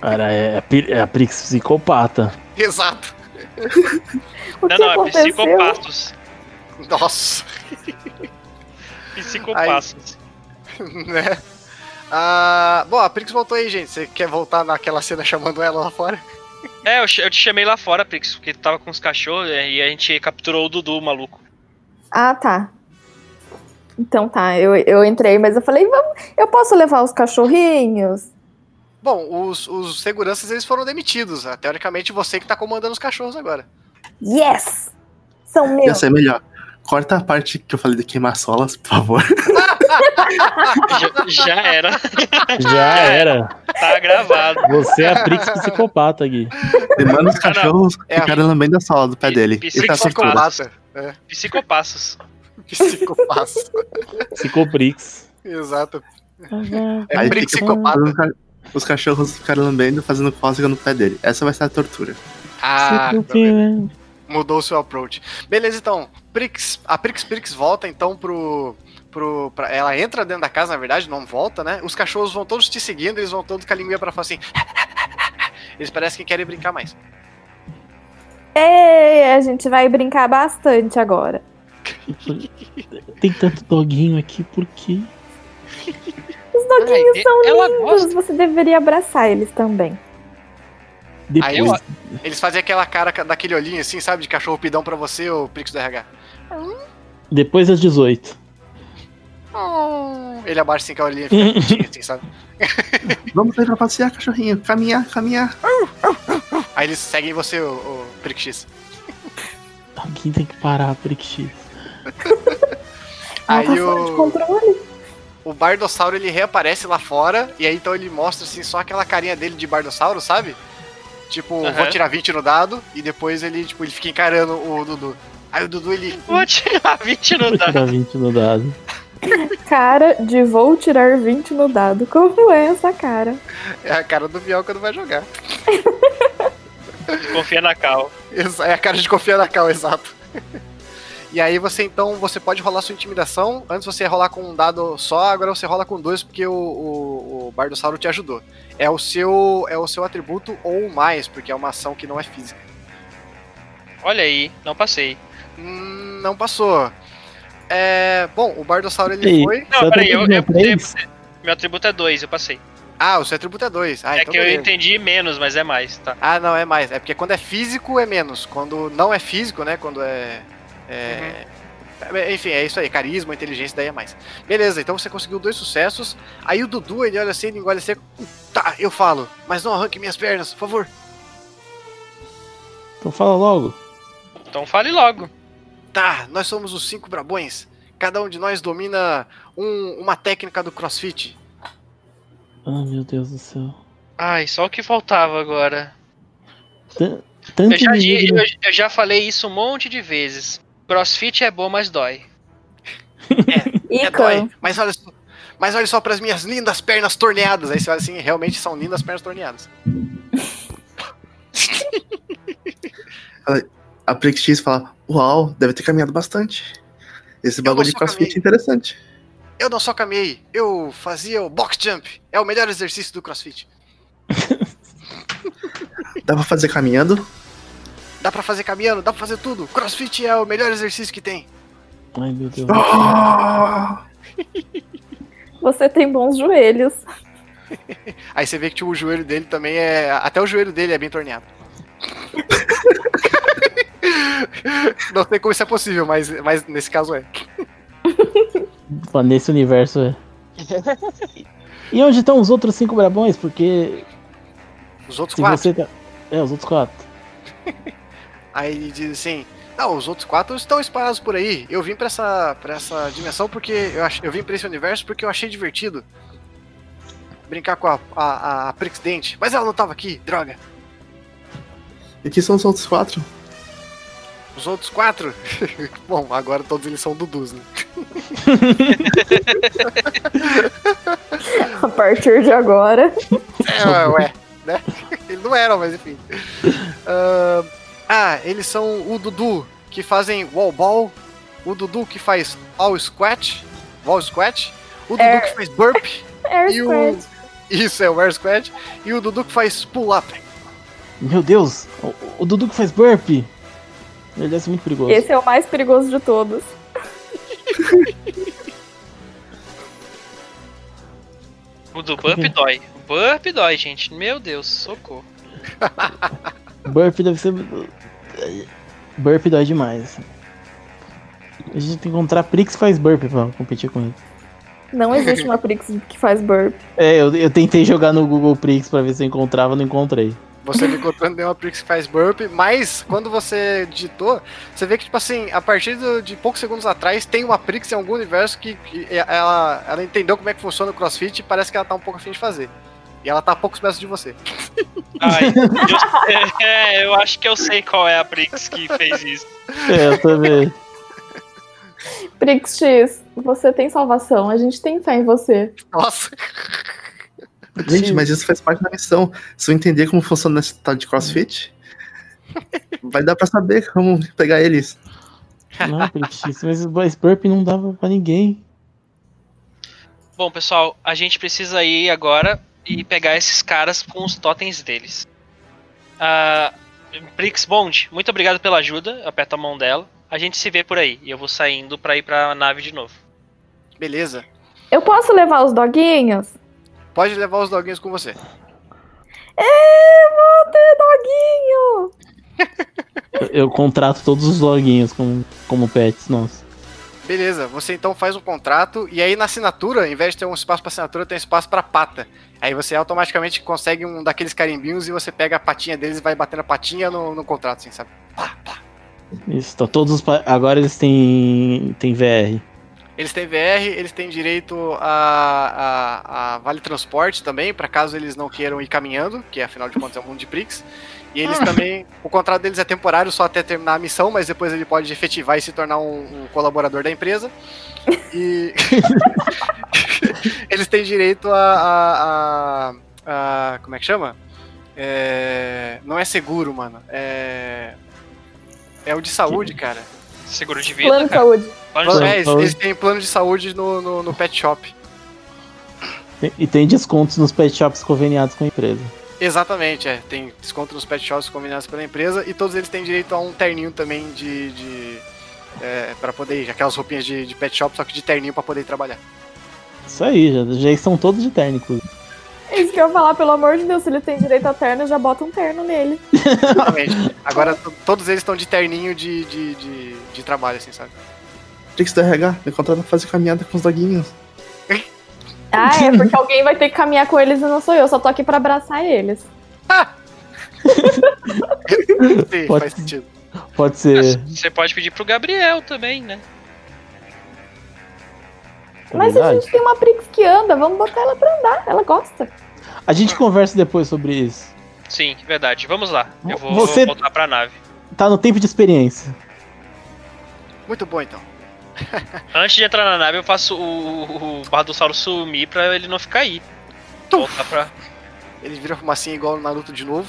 Cara, é a, é a Prix psicopata.
Exato.
O
não,
que
não, é
aconteceu?
psicopatos.
Nossa,
Psicopatos.
né? Ah, bom, a Prix voltou aí, gente. Você quer voltar naquela cena chamando ela lá fora?
É, eu, eu te chamei lá fora, Prix, porque tu tava com os cachorros é, e a gente capturou o Dudu, o maluco.
Ah, tá. Então tá, eu, eu entrei, mas eu falei, vamos, eu posso levar os cachorrinhos?
Bom, os, os seguranças eles foram demitidos. Ah, Teoricamente, você que tá comandando os cachorros agora.
Yes! São meus.
ser melhor. Corta a parte que eu falei de queimar solas, por favor.
Já, já era.
Já era.
Tá gravado.
Você é a Prix psicopata, Gui.
E manda os cachorros
É a-
ficarem lambendo a sola do pé dele. Isso é tortura.
Psicopata. É,
Psicopassos.
psicopata.
Psicoprix.
Exato. É
Aí
Prix psicopata.
Os cachorros ficarem lambendo, fazendo cócega no pé dele. Essa vai ser a tortura.
Ah,
Psicoprix.
mudou o seu approach. Beleza, então. Prix, a Prix Prix volta então pro. pro pra, ela entra dentro da casa, na verdade, não volta, né? Os cachorros vão todos te seguindo, eles vão todos com a linguinha pra fora assim. Eles parecem que querem brincar mais.
Ei, a gente vai brincar bastante agora.
Tem tanto doguinho aqui, por quê?
Os doguinhos
Ai,
são lindos,
gosta.
você deveria abraçar eles também.
Depois,
eu- Eles fazem aquela cara ca- daquele olhinho assim, sabe? De cachorro pidão pra você, o Prix do RH.
depois das 18.
Ele abaixa assim com a olhinha fica assim, sabe?
Vamos sair pra passear, cachorrinho. Caminhar, caminhar.
Aí eles seguem você, o, o Prix X.
Alguém tem que parar, Prix.
Ela
Aí
tá fora de
o,
controle.
O Bardossauro ele reaparece lá fora, e aí então ele mostra assim só aquela carinha dele de Bardossauro, sabe? Tipo,
Aham.
vou tirar 20 no dado, e depois ele, tipo, ele fica encarando o Dudu. Aí o Dudu ele.
Vou tirar 20 no
Vou
dado.
tirar 20 no dado.
Cara de vou tirar 20 no dado. Como é essa cara?
É a cara do Biel quando vai jogar.
Confia na Cal.
É a cara de confiar na Cal, exato. E aí você então, você pode rolar sua intimidação. Antes você ia rolar com um dado só, agora você rola com dois porque o, o, o Bardossauro te ajudou. É o seu é o seu atributo ou mais, porque é uma ação que não é física.
Olha aí, não passei.
Hum, não passou. É, bom, o Bardossauro ele
Ei.
foi.
Não, peraí, eu,
atributo
eu,
é
eu- Meu atributo é 2, eu passei.
Ah, o seu atributo é 2. Ah,
é
então
que eu
beleza.
entendi menos, mas é mais, tá?
Ah, não, é mais. É porque quando é físico é menos. Quando não é físico, né? Quando é. É- é- Enfim, é isso aí. Carisma, inteligência, daí é mais. Beleza, então você conseguiu dois sucessos. Aí o Dudu, ele olha assim, ele engole seco. Tá, eu falo, mas não arranque minhas pernas, por favor.
Então fala logo.
Então fale logo.
Tá, nós somos os cinco brabões. Cada um de nós domina um- uma técnica do crossfit.
Ah, meu Deus do céu.
Ai, só o que faltava agora.
Tan- Tanto
Eu já, eu, eu já falei isso um monte de vezes. Crossfit é bom, mas dói.
É
Ica.
dói, mas olha só. Mas olha só para as minhas lindas pernas torneadas. Aí você olha assim, realmente são lindas pernas torneadas.
A Prix X fala: Uau, deve ter caminhado bastante. Esse
Eu
bagulho de crossfit
caminhei.
é interessante.
Eu não só caminhei, eu fazia o box jump. É o melhor exercício do crossfit.
Dá pra fazer caminhando?
Dá pra fazer caminhando, dá pra fazer tudo. Crossfit é o melhor exercício que tem.
Ai, meu Deus.
Ah!
Você tem bons joelhos.
Aí você vê que tipo, o joelho dele também é. Até o joelho dele é bem torneado. não sei como isso é possível, mas, mas nesse caso é.
Nesse universo é. E onde estão os outros cinco brabões? Porque
Os outros
se
quatro.
você tá. É, os outros quatro.
Aí ele diz assim: Não, os outros quatro estão espalhados por aí. Eu vim pra essa, pra essa dimensão porque. Eu, ach... eu vim pra esse universo porque eu achei divertido. Brincar com a, a, a Prix Dente. Mas ela não tava aqui, droga.
E aqui são os outros quatro.
Os outros quatro? Bom, agora todos eles são Dudus, né?
A partir de agora.
É, ué, né? Eles não eram, mas enfim. Ahn, ah, eles são o Dudu, que fazem wall ball. O Dudu que faz all squat. Wall squat. O Dudu
É.
que faz burp.
Air
E o-
Squad.
Isso é o air squat. E o Dudu que faz pull up.
Meu Deus! O, o Dudu que faz burp! Ele deve ser muito perigoso.
Esse é o mais perigoso de todos.
O do Burp dói. O Burp dói, gente. Meu Deus, socorro.
Burp deve ser. Burp dói demais. A gente tem que encontrar Prix que faz burp pra competir com ele.
Não existe uma Prix que faz burp.
É, eu, eu tentei jogar no Google Prix pra ver se eu encontrava, não encontrei.
Você não encontrando nenhuma Prix que faz burp, mas quando você digitou, você vê que, tipo assim, a partir do- de poucos segundos atrás, tem uma Prix em algum universo que, que ela, ela entendeu como é que funciona o crossfit e parece que ela tá um pouco afim de fazer. E ela tá a poucos metros de você.
Ai, eu, é, eu acho que eu sei qual é a Prix que fez isso.
É, eu também.
Prix X, você tem salvação. A gente tem fé em você.
Nossa,
Gente, mas isso faz parte da missão. Se eu entender como funciona esse tal de crossfit, vai dar pra saber como pegar eles.
Não, Prix, mas esse burp não dava pra ninguém.
Bom, pessoal, a gente precisa ir agora e pegar esses caras com os totens deles. Ah, Prix Bond, muito obrigado pela ajuda. Aperta a mão dela. A gente se vê por aí. E eu vou saindo pra ir pra nave de novo.
beleza.
Eu posso levar os doguinhos?
Pode levar os doguinhos com você.
Eu vou ter doguinho!
Eu, eu contrato todos os loguinhos como, como pets, nossa.
Beleza, você então faz um contrato e aí na assinatura, ao invés de ter um espaço para assinatura, tem um espaço para pata. Aí você automaticamente consegue um daqueles carimbinhos e você pega a patinha deles e vai batendo a patinha no, no contrato, assim, sabe?
Isso, tá todos os Agora eles têm. têm VR.
Eles têm VR, eles têm direito a, a, a vale transporte também, para caso eles não queiram ir caminhando, que afinal de contas é um mundo de Prix. E eles também, o contrato deles é temporário só até terminar a missão, mas depois ele pode efetivar e se tornar um, um colaborador da empresa. E eles têm direito a, a, a- a- como é que chama? É, não é seguro, mano. É. É o de saúde, cara.
Seguro de vida,
Plano de saúde.
Plano de
É,
saúde.
eles, têm plano de saúde no, no, no pet shop.
E tem descontos nos pet shops conveniados com a empresa.
Exatamente, é. Tem desconto nos pet shops combinados pela empresa e todos eles têm direito a um terninho também de. de é, para poder ir. Aquelas roupinhas de, de pet shop, só que de terninho pra poder ir trabalhar.
Isso aí, já, já estão todos de terno, inclusive.
É isso que eu ia falar, pelo amor de Deus, se ele tem direito a terno, já bota um terno nele.
Exatamente. Agora to- todos eles estão de terninho de, de, de, de trabalho, assim, sabe?
Trix do RH, me contrata pra fazer caminhada com os doguinhos.
Ah, é, porque alguém vai ter que caminhar com eles e não sou eu, só tô aqui pra abraçar eles.
Sim,
Pode-
faz sentido.
Pode ser.
Você pode pedir pro Gabriel também, né?
Mas a
verdade.
gente tem uma Prix que anda, vamos botar ela pra andar, ela gosta.
A gente conversa depois sobre isso.
Sim, verdade. Vamos lá. Eu vou
Você-
voltar pra nave.
Tá no tempo de experiência.
Muito bom, então.
Antes de entrar na nave, eu faço o, o Bardossauro sumir pra ele não ficar aí. Voltar pra.
Ele vira fumacinha igual no Naruto de novo.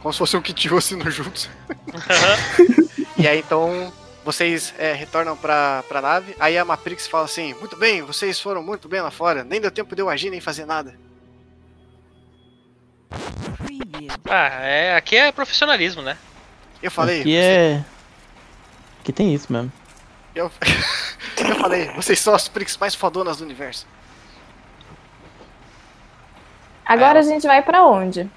Como se fosse um Kit assim no Jutsu. E aí, então, vocês é, retornam pra, pra nave. Aí a Matrix fala assim: Muito bem, vocês foram muito bem lá fora. Nem deu tempo de eu agir nem fazer nada.
ah, é, aqui é profissionalismo, né?
Eu falei.
Aqui
você-
é. Aqui tem isso mesmo.
Eu, eu falei, vocês são as Prix mais fodonas do universo.
Agora
É.
a gente vai pra onde?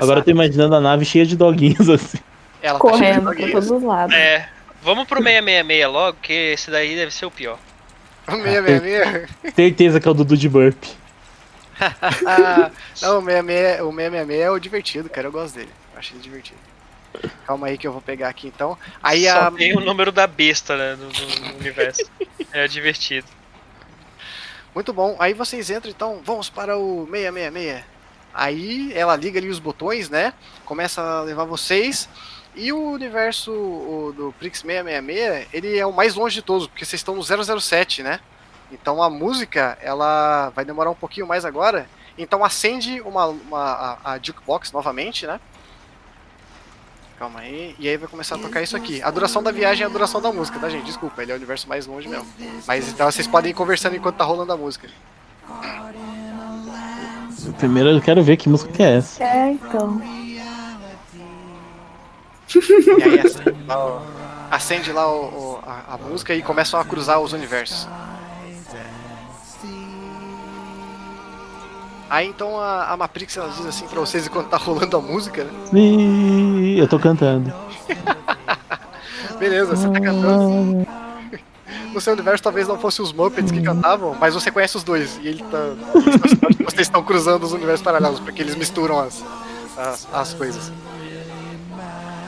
Agora eu tô imaginando a nave cheia de doguinhos assim.
Ela tá
Correndo por
doguinhos.
todos os lados.
É. Vamos pro 666 logo, que esse daí deve ser o pior.
Meia, meia, meia.
Certeza que é o Dudu de Burp.
Não, o 66, o 666 é o divertido, cara. Eu gosto dele. Eu acho ele divertido. Calma aí que eu vou pegar aqui então. Aí
Só
a.
tem o número da besta, né, no- no universo. É divertido.
Muito bom. Aí vocês entram então, vamos para o 666. Aí ela liga ali os botões, né? Começa a levar vocês. E o universo o do Prix 666, ele é o mais longe de todos, porque vocês estão no 007, né? Então a música, ela vai demorar um pouquinho mais agora. Então acende uma, uma a, a jukebox novamente, né? Calma aí. E aí vai começar a tocar isso aqui. A duração da viagem é a duração da música, tá, gente? Desculpa, ele é o universo mais longe mesmo. Mas então vocês podem ir conversando enquanto tá rolando a música.
Primeiro eu quero ver que música que é essa.
É, então.
E aí acende lá, o, acende lá o- o- a, a música e começam a cruzar os universos. Aí então a, a Matrix ela diz assim pra vocês enquanto tá rolando a música, né?
Ih, eu tô cantando.
Beleza, você tá cantando. No seu universo talvez não fosse os Muppets que cantavam, mas você conhece os dois. E ele tá. Vocês estão cruzando os universos paralelos, porque eles misturam as, as, as coisas.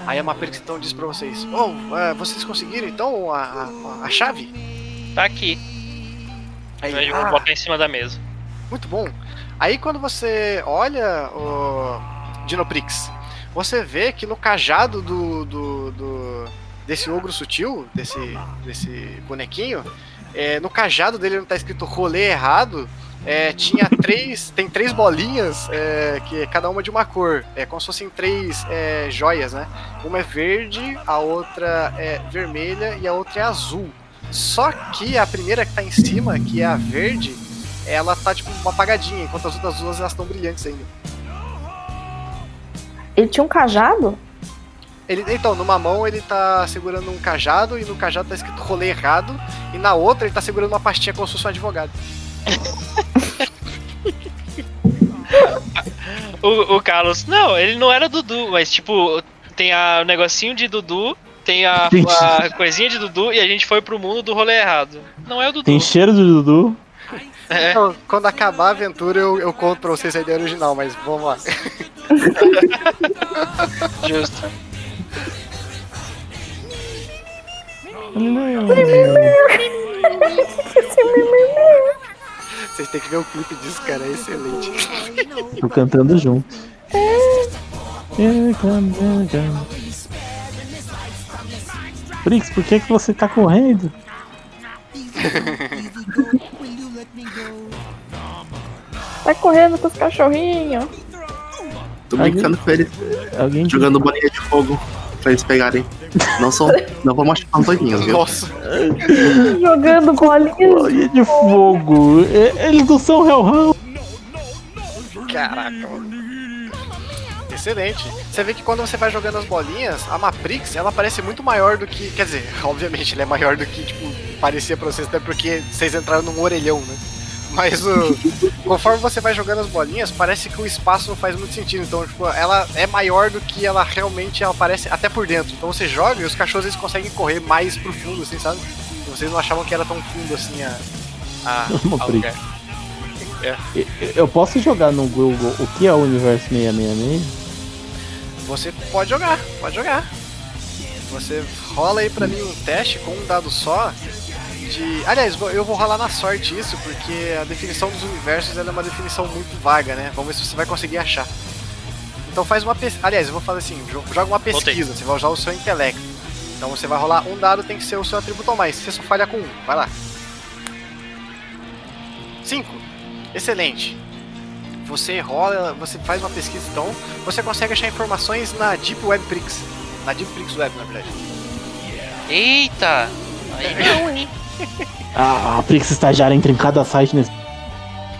Aí a Matrix então diz pra vocês: Oh, é, vocês conseguiram então a, a, a chave?
Tá aqui.
Aí,
eu vou
"Ah,
botar em cima da mesa.
Muito bom. Aí quando você olha o Dinoprix, você vê que no cajado do, do, do- desse ogro sutil, desse, desse bonequinho, é, no cajado dele não tá escrito rolê errado. é, tinha três. Tem três bolinhas, é, que é cada uma de uma cor. É como se fossem três é, joias, né? Uma é verde, a outra é vermelha e a outra é azul. Só que a primeira que tá em cima, que é a verde, ela tá tipo uma apagadinha, enquanto as outras duas elas estão brilhantes ainda.
Ele tinha um cajado?
Ele, então, numa mão ele tá segurando um cajado e no cajado tá escrito rolê errado, e na outra ele tá segurando uma pastinha como se fosse um advogado.
O, o Carlos, não, ele não era Dudu, mas tipo, tem a, o negocinho de Dudu, tem a, a coisinha de Dudu e a gente foi pro mundo do rolê errado. Não é o Dudu.
Tem cheiro do Dudu.
É.
Então, quando acabar a aventura eu, eu conto pra vocês a ideia original, mas vamos lá.
Justo.
Vocês têm que ver o clipe disso, cara, é excelente.
Tô cantando junto. Brix, por que, que você tá correndo?
Vai correndo com os cachorrinhos.
Tô brincando com eles,
Alguém
jogando bolinha de fogo pra eles pegarem. Não são. Não vou machucar os doguinhos, viu?
Nossa,
Jogando.
Bolinha de fogo. Eles não são Hellhound.
caraca. Excelente. Você vê que quando você vai jogando as bolinhas, a Maprix, ela parece muito maior do que. Quer dizer, obviamente, ela é maior do que, tipo, parecia pra vocês, até porque vocês entraram num orelhão, né? Mas o, conforme você vai jogando as bolinhas, parece que o espaço não faz muito sentido. Então, tipo, ela é maior do que ela realmente ela parece até por dentro. Então você joga e os cachorros eles conseguem correr mais pro fundo, assim, sabe? E vocês não achavam que era tão fundo assim a. a, a lugar.
Eu- Eu posso jogar no Google o que é o universo 666?
Você pode jogar, pode jogar. Você rola aí pra mim um teste com um dado só de. Aliás, eu vou rolar na sorte isso, porque a definição dos universos ela é uma definição muito vaga, né? Vamos ver se você vai conseguir achar. Então faz uma pesquisa. Aliás, eu vou fazer assim, jo- joga uma pesquisa, você vai usar o seu intelecto. Então você vai rolar um dado, tem que ser o seu atributo ao mais. Você só falha com um, vai lá. 5. Excelente. Você rola, você faz uma pesquisa então, você consegue achar informações na Deep Web Prix. Na Deep Prix Web, na verdade.
Eita! Aí não, hein?
A, a Prix estagiária entra em cada site nesse.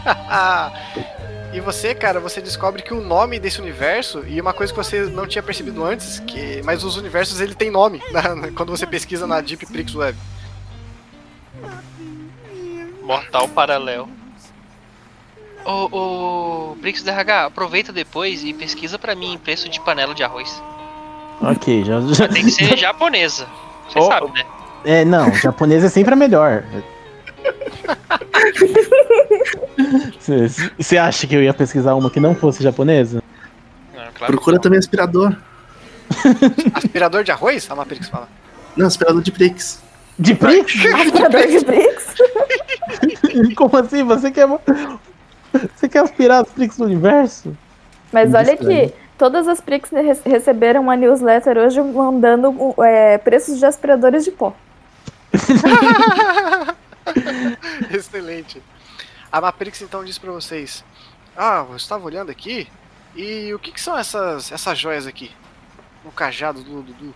e você, cara, você descobre que o nome desse universo, e uma coisa que você não tinha percebido antes, que mas os universos ele tem nome na- na- quando você pesquisa na Deep Prix Web.
Mortal Paralelo. Ô, ô, Brix DRH, aproveita depois e pesquisa pra mim preço de panela de arroz.
Ok, já. já...
Tem que ser japonesa. Você
Oh.
sabe, né?
É, não, japonês é sempre a melhor. Você acha que eu ia pesquisar uma que não fosse japonesa?
Não, claro que
Procura
não.
também aspirador.
Aspirador de arroz? A Matrix fala.
Não, aspirador de Prix.
De Prix?
Aspirador de Prix?
Como assim? Você quer. Você quer aspirar as Prix do universo?
Mas olha
Estranho.
aqui, todas as Prix re- receberam uma newsletter hoje mandando é, preços de aspiradores de pó.
Excelente. A Matrix então diz pra vocês: Ah, eu estava olhando aqui, e o que, que são essas, essas joias aqui? No cajado do Dudu.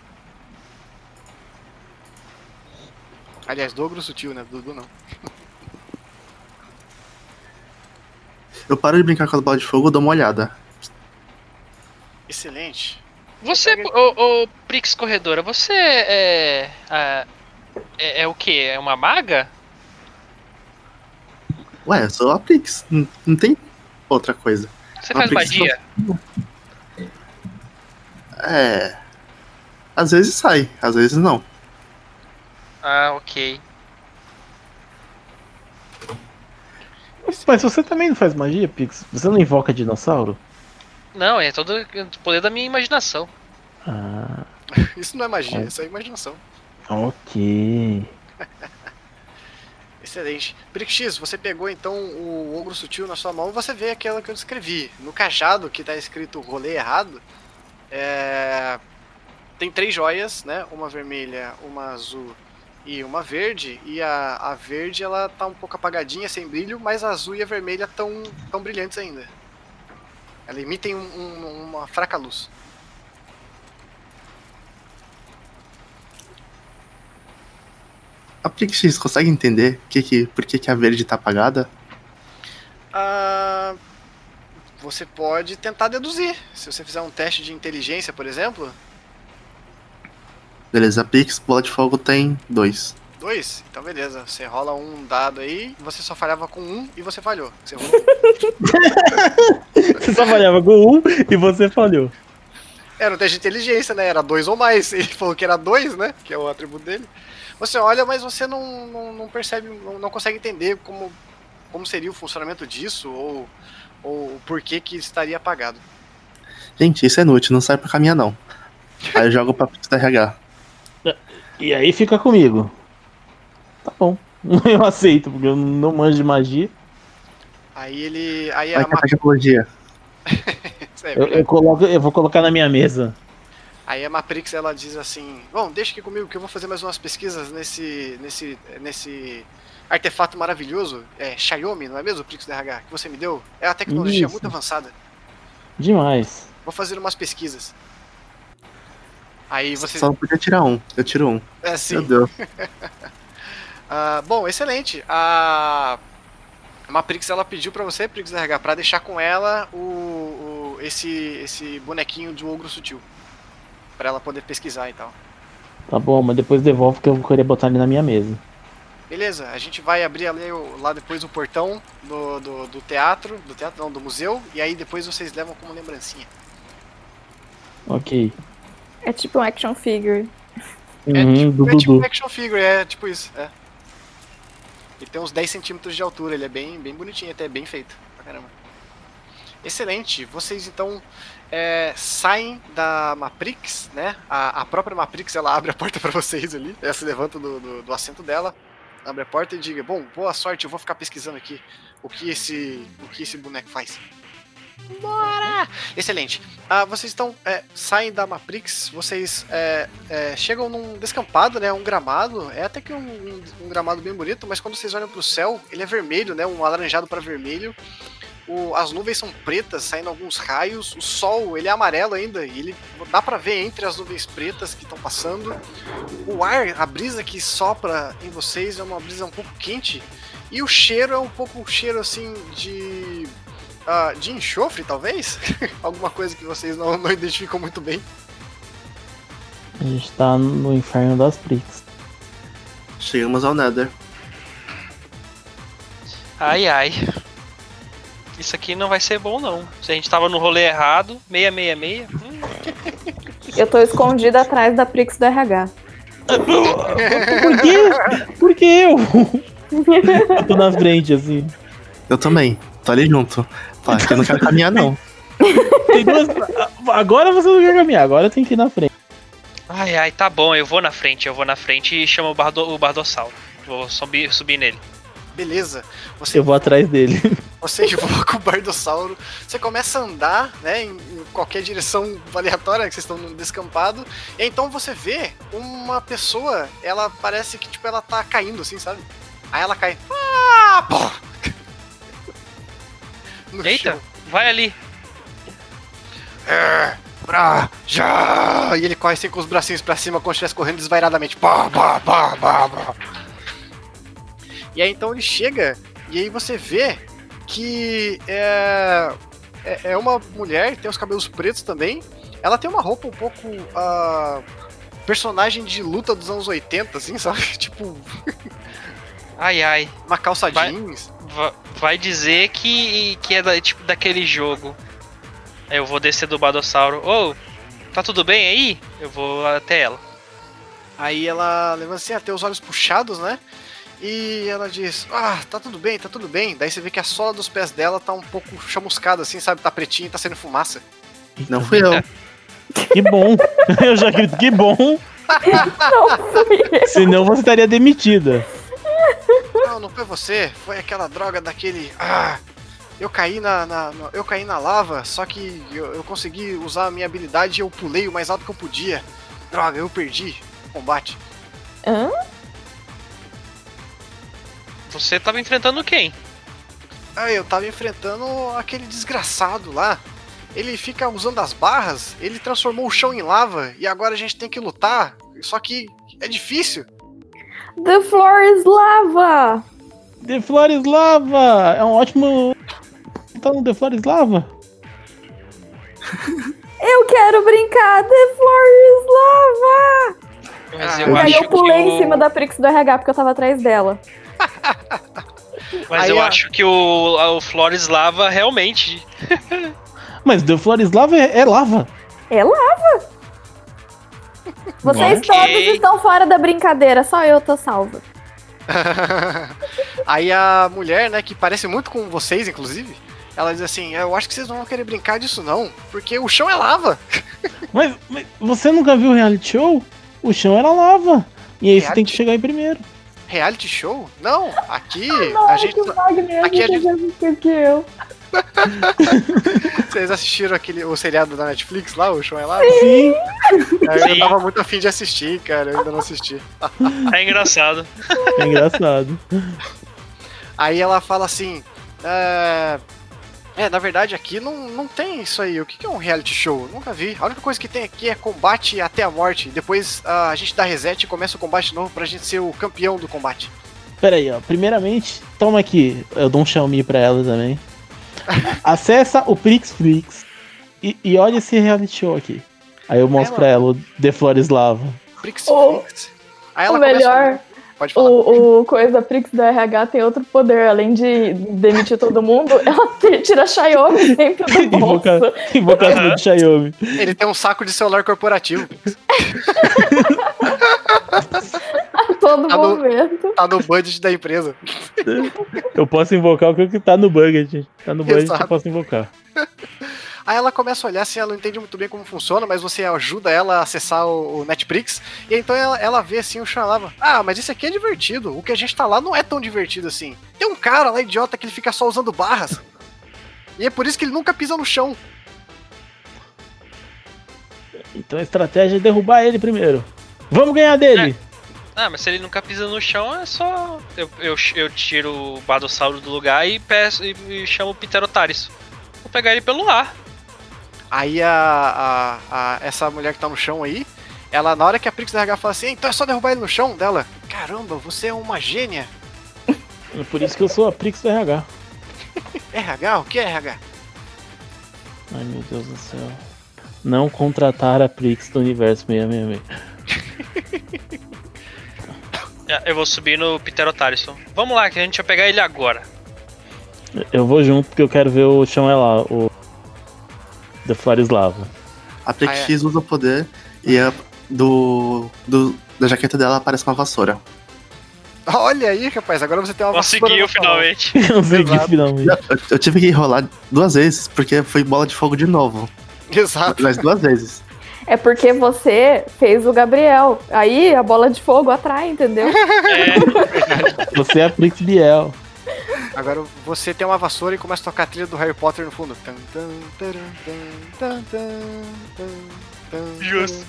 Aliás, do ogro sutil, né? Do Dudu não.
Eu paro de brincar com as bolas de fogo, dou uma olhada.
Excelente.
Você, ô, ô Prix Corredora, você é, a- é. É o que? É uma maga?
Ué, eu sou a Prix. Não, não tem outra coisa.
Você
Uma
faz magia?
É. Às vezes sai, às vezes não.
Ah, ok.
Mas você também não faz magia, Pix? Você não invoca dinossauro?
Não, é todo o poder da minha imaginação.
Ah,
Isso não é magia, isso é imaginação.
Ok.
Excelente. Brick X, você pegou então o ogro sutil na sua mão você vê aquela que eu descrevi. No cajado que tá escrito rolê errado, é, tem três joias, né? Uma vermelha, uma azul e uma verde. E a, a verde ela tá um pouco apagadinha, sem brilho, mas a azul e a vermelha estão tão brilhantes ainda. Elas emitem um- um- uma fraca luz.
A Prix X consegue entender que que, por que, que a verde tá apagada?
Ah, você pode tentar deduzir. Se você fizer um teste de inteligência, por exemplo,
Beleza, a Prix, bola de fogo tem dois.
Dois? Então beleza. Você rola um dado aí, você só falhava com um e você falhou. Você rolou.
Você só falhava com um e você falhou.
Era um teste de inteligência, né? Era dois ou mais. Ele falou que era dois, né? Que é o atributo dele. Você olha, mas você não, não, não percebe, não, não consegue entender como, como seria o funcionamento disso ou, ou o porquê que estaria apagado.
Gente, isso é inútil, não serve pra caminhar não. Aí eu jogo pra RH.
E aí fica comigo. Tá bom. Eu aceito, porque eu não manjo de magia.
Aí ele. Aí
Vai
a Ma-
catar tecnologia.
é,
Eu, eu coloco, eu vou colocar na minha mesa.
Aí a Matrix ela diz assim: Bom, deixa aqui comigo que eu vou fazer mais umas pesquisas nesse nesse nesse artefato maravilhoso, é Xiaomi, não é mesmo, Prix DRH, que você me deu? É uma tecnologia
Isso.
muito avançada.
Demais.
vou fazer umas pesquisas. Aí vocês.
Só podia tirar um. Eu tiro um.
É,
Meu
sim.
Deus.
Ah, bom, excelente. A Maprix ela pediu pra você, Prix RH, pra deixar com ela o, o- esse, esse bonequinho de ogro sutil. Pra ela poder pesquisar e tal.
Tá bom, mas depois devolve que eu vou querer botar ele na minha mesa.
Beleza, a gente vai abrir ali, o- lá depois o portão do, do, do teatro, do teatro não, do museu, e aí depois vocês levam como lembrancinha.
Ok.
É tipo um action figure.
É
Uhum,
tipo,
do
é tipo um action figure, é tipo isso, é. Ele tem uns 10 centímetros de altura, ele é bem, bem bonitinho, até bem feito. Pra caramba. Excelente, vocês então é, saem da Maprix, né? A, a própria Maprix ela abre a porta pra vocês ali, ela se levanta do, do, do assento dela, abre a porta e diga: Bom, boa sorte, eu vou ficar pesquisando aqui o que esse, o que esse boneco faz. Bora! Excelente. Ah, vocês estão é, saem da Maprix, vocês é, é, chegam num descampado, né? Um gramado. É até que um, um- um gramado bem bonito, mas quando vocês olham pro céu, ele é vermelho, né? Um alaranjado para vermelho. O- as nuvens são pretas, saindo alguns raios. O sol, ele é amarelo ainda, e ele dá pra ver entre as nuvens pretas que estão passando. O ar, a brisa que sopra em vocês é uma brisa um pouco quente. E o cheiro é um pouco um cheiro assim de ah, de enxofre, talvez? Alguma coisa que vocês não, não identificam muito bem.
A gente tá no inferno das Prix.
Chegamos ao Nether.
Ai, ai. Isso aqui não vai ser bom, não. Se a gente tava no rolê errado, 666. Hum,
Eu tô escondida atrás da Prix do RH.
Por quê? Por que eu? eu tô na frente, assim.
Eu também. Tô ali junto. Que eu não quero caminhar, não.
Tem duas... Agora você não quer caminhar, agora tem que ir na frente.
Ai, ai, tá bom, eu vou na frente, eu vou na frente e chamo o, bardo, o Bardossauro. Vou subir, subir nele.
Beleza. Você,
Eu vou atrás dele.
você invoca o Bardossauro. Você começa a andar, né? Em, em qualquer direção aleatória que vocês estão no descampado. E então você vê uma pessoa, ela parece que tipo, ela tá caindo, assim, sabe? Aí ela cai. Ah, pô! No
Eita,
chão.
vai ali.
É, pra já! E ele corre assim com os bracinhos pra cima, como se estivesse correndo desvairadamente. Pá, pá, pá, pá, pá. E aí então ele chega, e aí você vê que é, é, é uma mulher, tem os cabelos pretos também. Ela tem uma roupa um pouco. ah, personagem de luta dos anos 80, assim, sabe? Tipo,
Ai, ai.
uma calça
Vai-
jeans.
Va- Vai dizer que, que é da- tipo daquele jogo. Eu vou descer do Badossauro. Ô, tá tudo bem aí? Eu vou até ela.
Aí ela levanta assim, até os olhos puxados, né? E ela diz: Ah, tá tudo bem, tá tudo bem. Daí você vê que a sola dos pés dela tá um pouco chamuscada, assim, sabe? Tá pretinha e tá saindo fumaça.
Não fui eu.
Que bom. Eu já grito, que bom. Senão você estaria demitida.
Não, não foi você, foi aquela droga daquele. Ah! Eu caí na, na- na- eu caí na lava, só que eu, eu consegui usar a minha habilidade e eu pulei o mais alto que eu podia. Droga, eu perdi o combate.
Hã?
Você tava enfrentando quem?
Ah, eu tava enfrentando aquele desgraçado lá. Ele fica usando as barras, ele transformou o chão em lava e agora a gente tem que lutar. Só que é difícil.
The floor is lava!
The Flores Lava! É um ótimo. Tá no The Flores Lava?
Eu quero brincar! The floor is lava!
Mas eu
E aí
acho
eu pulei
que
em cima da Prix do RH porque eu tava atrás dela.
Mas
Aí
eu
a-
acho que o, o Flores Lava realmente.
Mas The Flores Lava é, é lava.
É lava! Vocês
Ok.
todos estão fora da brincadeira, só eu tô salva.
Aí a mulher, né, que parece muito com vocês, inclusive, ela diz assim: Eu acho que vocês não vão querer brincar disso, não, porque o chão é lava.
Mas, mas você nunca viu o reality show? O chão era lava. E aí você tem que
Reality?
chegar aí primeiro.
Reality show? Não, aqui
Não,
a gente.
Wagner
aqui a
é
gente-
que eu.
Vocês assistiram aquele, o seriado da Netflix lá, o chão é lava?
Sim.
Eu
Sim.
tava muito afim de assistir, cara, eu ainda não assisti.
É engraçado.
É engraçado.
Aí ela fala assim: é, É, na verdade aqui não, não tem isso aí. O que que é um reality show? Nunca vi. A única coisa que tem aqui é combate até a morte. Depois a gente dá reset e começa o combate novo pra gente ser o campeão do combate.
Pera aí, ó. Primeiramente, toma aqui. Eu dou um Xiaomi pra ela também. Acessa o Prix Flix e, e olha esse reality show aqui. Aí eu mostro
É,
pra ela o The Florislava.
Prix
O-
Flix. Aí
o
começa
melhor,
Pode falar.
o, o coisa Prix da RH tem outro poder. Além de demitir todo mundo, ela tira a Xiaomi sempre do bolso.
Invoca, invocação de Xiaomi.
Ele tem um saco de celular corporativo.
A todo
Tá no-
momento.
Tá no budget da empresa.
Eu posso invocar o que tá no budget. Tá no budget,
Exato.
eu posso invocar.
Aí ela começa a olhar assim, ela não entende muito bem como funciona, mas você ajuda ela a acessar o, o Netflix. E então ela, ela vê assim o Xalava. Ah, mas isso aqui é divertido. O que a gente tá lá não é tão divertido assim. Tem um cara lá, idiota, que ele fica só usando barras. E é por isso que ele nunca pisa no chão.
Então a estratégia é derrubar ele primeiro. Vamos ganhar dele!
Ah, mas se ele nunca pisa no chão, é só. Eu, eu, eu tiro o Badossauro do lugar e peço e, e chamo o Pterotaris. Vou pegar ele pelo ar.
Aí a, a- a- essa mulher que tá no chão aí, ela, na hora que a Prix RH fala assim, então é só derrubar ele no chão dela. Caramba, você é uma gênia.
É por isso que eu sou a Prix do RH.
RH? O que é RH?
Ai meu Deus do céu. Não contratar a Prix do Universo 666.
É, Eu vou subir no Pterotaris. Vamos lá, que a gente vai pegar ele agora.
Eu vou junto porque eu quero ver o chão é lá, o. The Florislava.
A Prix
Ah, é.
X usa o poder e a do, do- da jaqueta dela aparece uma vassoura.
Olha aí, rapaz, agora você tem uma vassoura
Conseguiu finalmente.
Consegui finalmente.
Eu, eu tive que rolar duas vezes, porque foi bola de fogo de novo.
Exato.
Mas duas vezes.
É porque você fez o Gabriel. Aí a bola de fogo atrai, entendeu?
É,
Você é a Prix Biel.
Agora você tem uma vassoura e começa a tocar a trilha do Harry Potter no fundo.
Justo.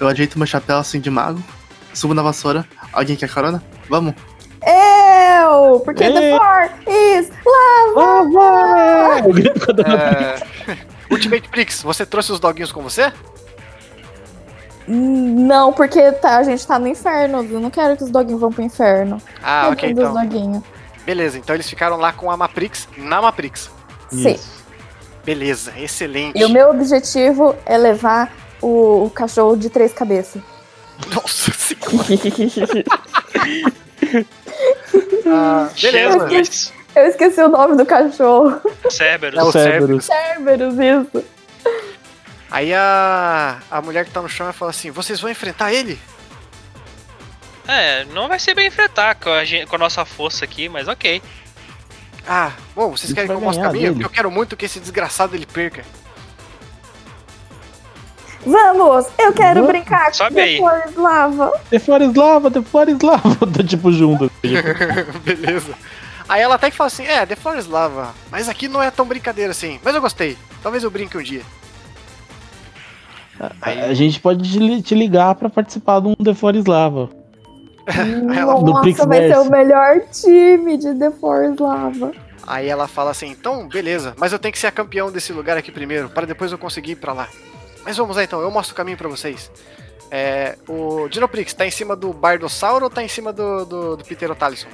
Eu ajeito meu chapéu assim de mago, subo na vassoura. Alguém quer carona? Vamos?
Eu! Porque
Ei.
the floor is
Eu grito quando eu-
É, Ultimate Prix, você trouxe os doguinhos com você?
Não, porque tá, a gente tá no inferno. Eu não quero que os doguinhos vão pro inferno.
Ah, ok,
Tadinho
então.
doguinhos.
Beleza, então eles ficaram lá com a Maprix na Maprix.
Sim.
Isso.
Beleza, excelente.
E o meu objetivo é levar o, o cachorro de três cabeças.
Nossa senhora. Ah, beleza.
Jesus.
Eu esqueci o nome do cachorro.
Cerberus.
É o
Cerberus.
Cerberus, isso.
Aí a, a mulher que tá no chão ela fala assim: vocês vão enfrentar ele?
É, não vai ser bem enfrentar com a, gen- com a nossa força aqui, mas ok.
Ah, bom, vocês
Isso
querem que eu mostre caminho?
dele.
Porque eu quero muito que esse desgraçado ele perca.
Vamos! Eu quero
Vamos.
brincar
Sobe
com
aí.
flores lava.
The Florislava, The Florislava. Tô tipo junto.
Beleza. Aí ela até que fala assim: é, The Flores Lava, mas aqui não é tão brincadeira assim. Mas eu gostei. Talvez eu brinque um dia.
A, a gente pode te li- te ligar pra participar de um The Florislava.
Aí ela,
Do
Nossa,
Prix
vai ser
Verse.
o melhor time de The Force Lava.
aí ela fala assim: então, beleza, mas eu tenho que ser a campeão desse lugar aqui primeiro, para depois eu conseguir ir pra lá. Mas vamos lá então, eu mostro o caminho pra vocês. É, o Dinoprix tá em cima do Bardossauro ou tá em cima do, do, do Pterotalison?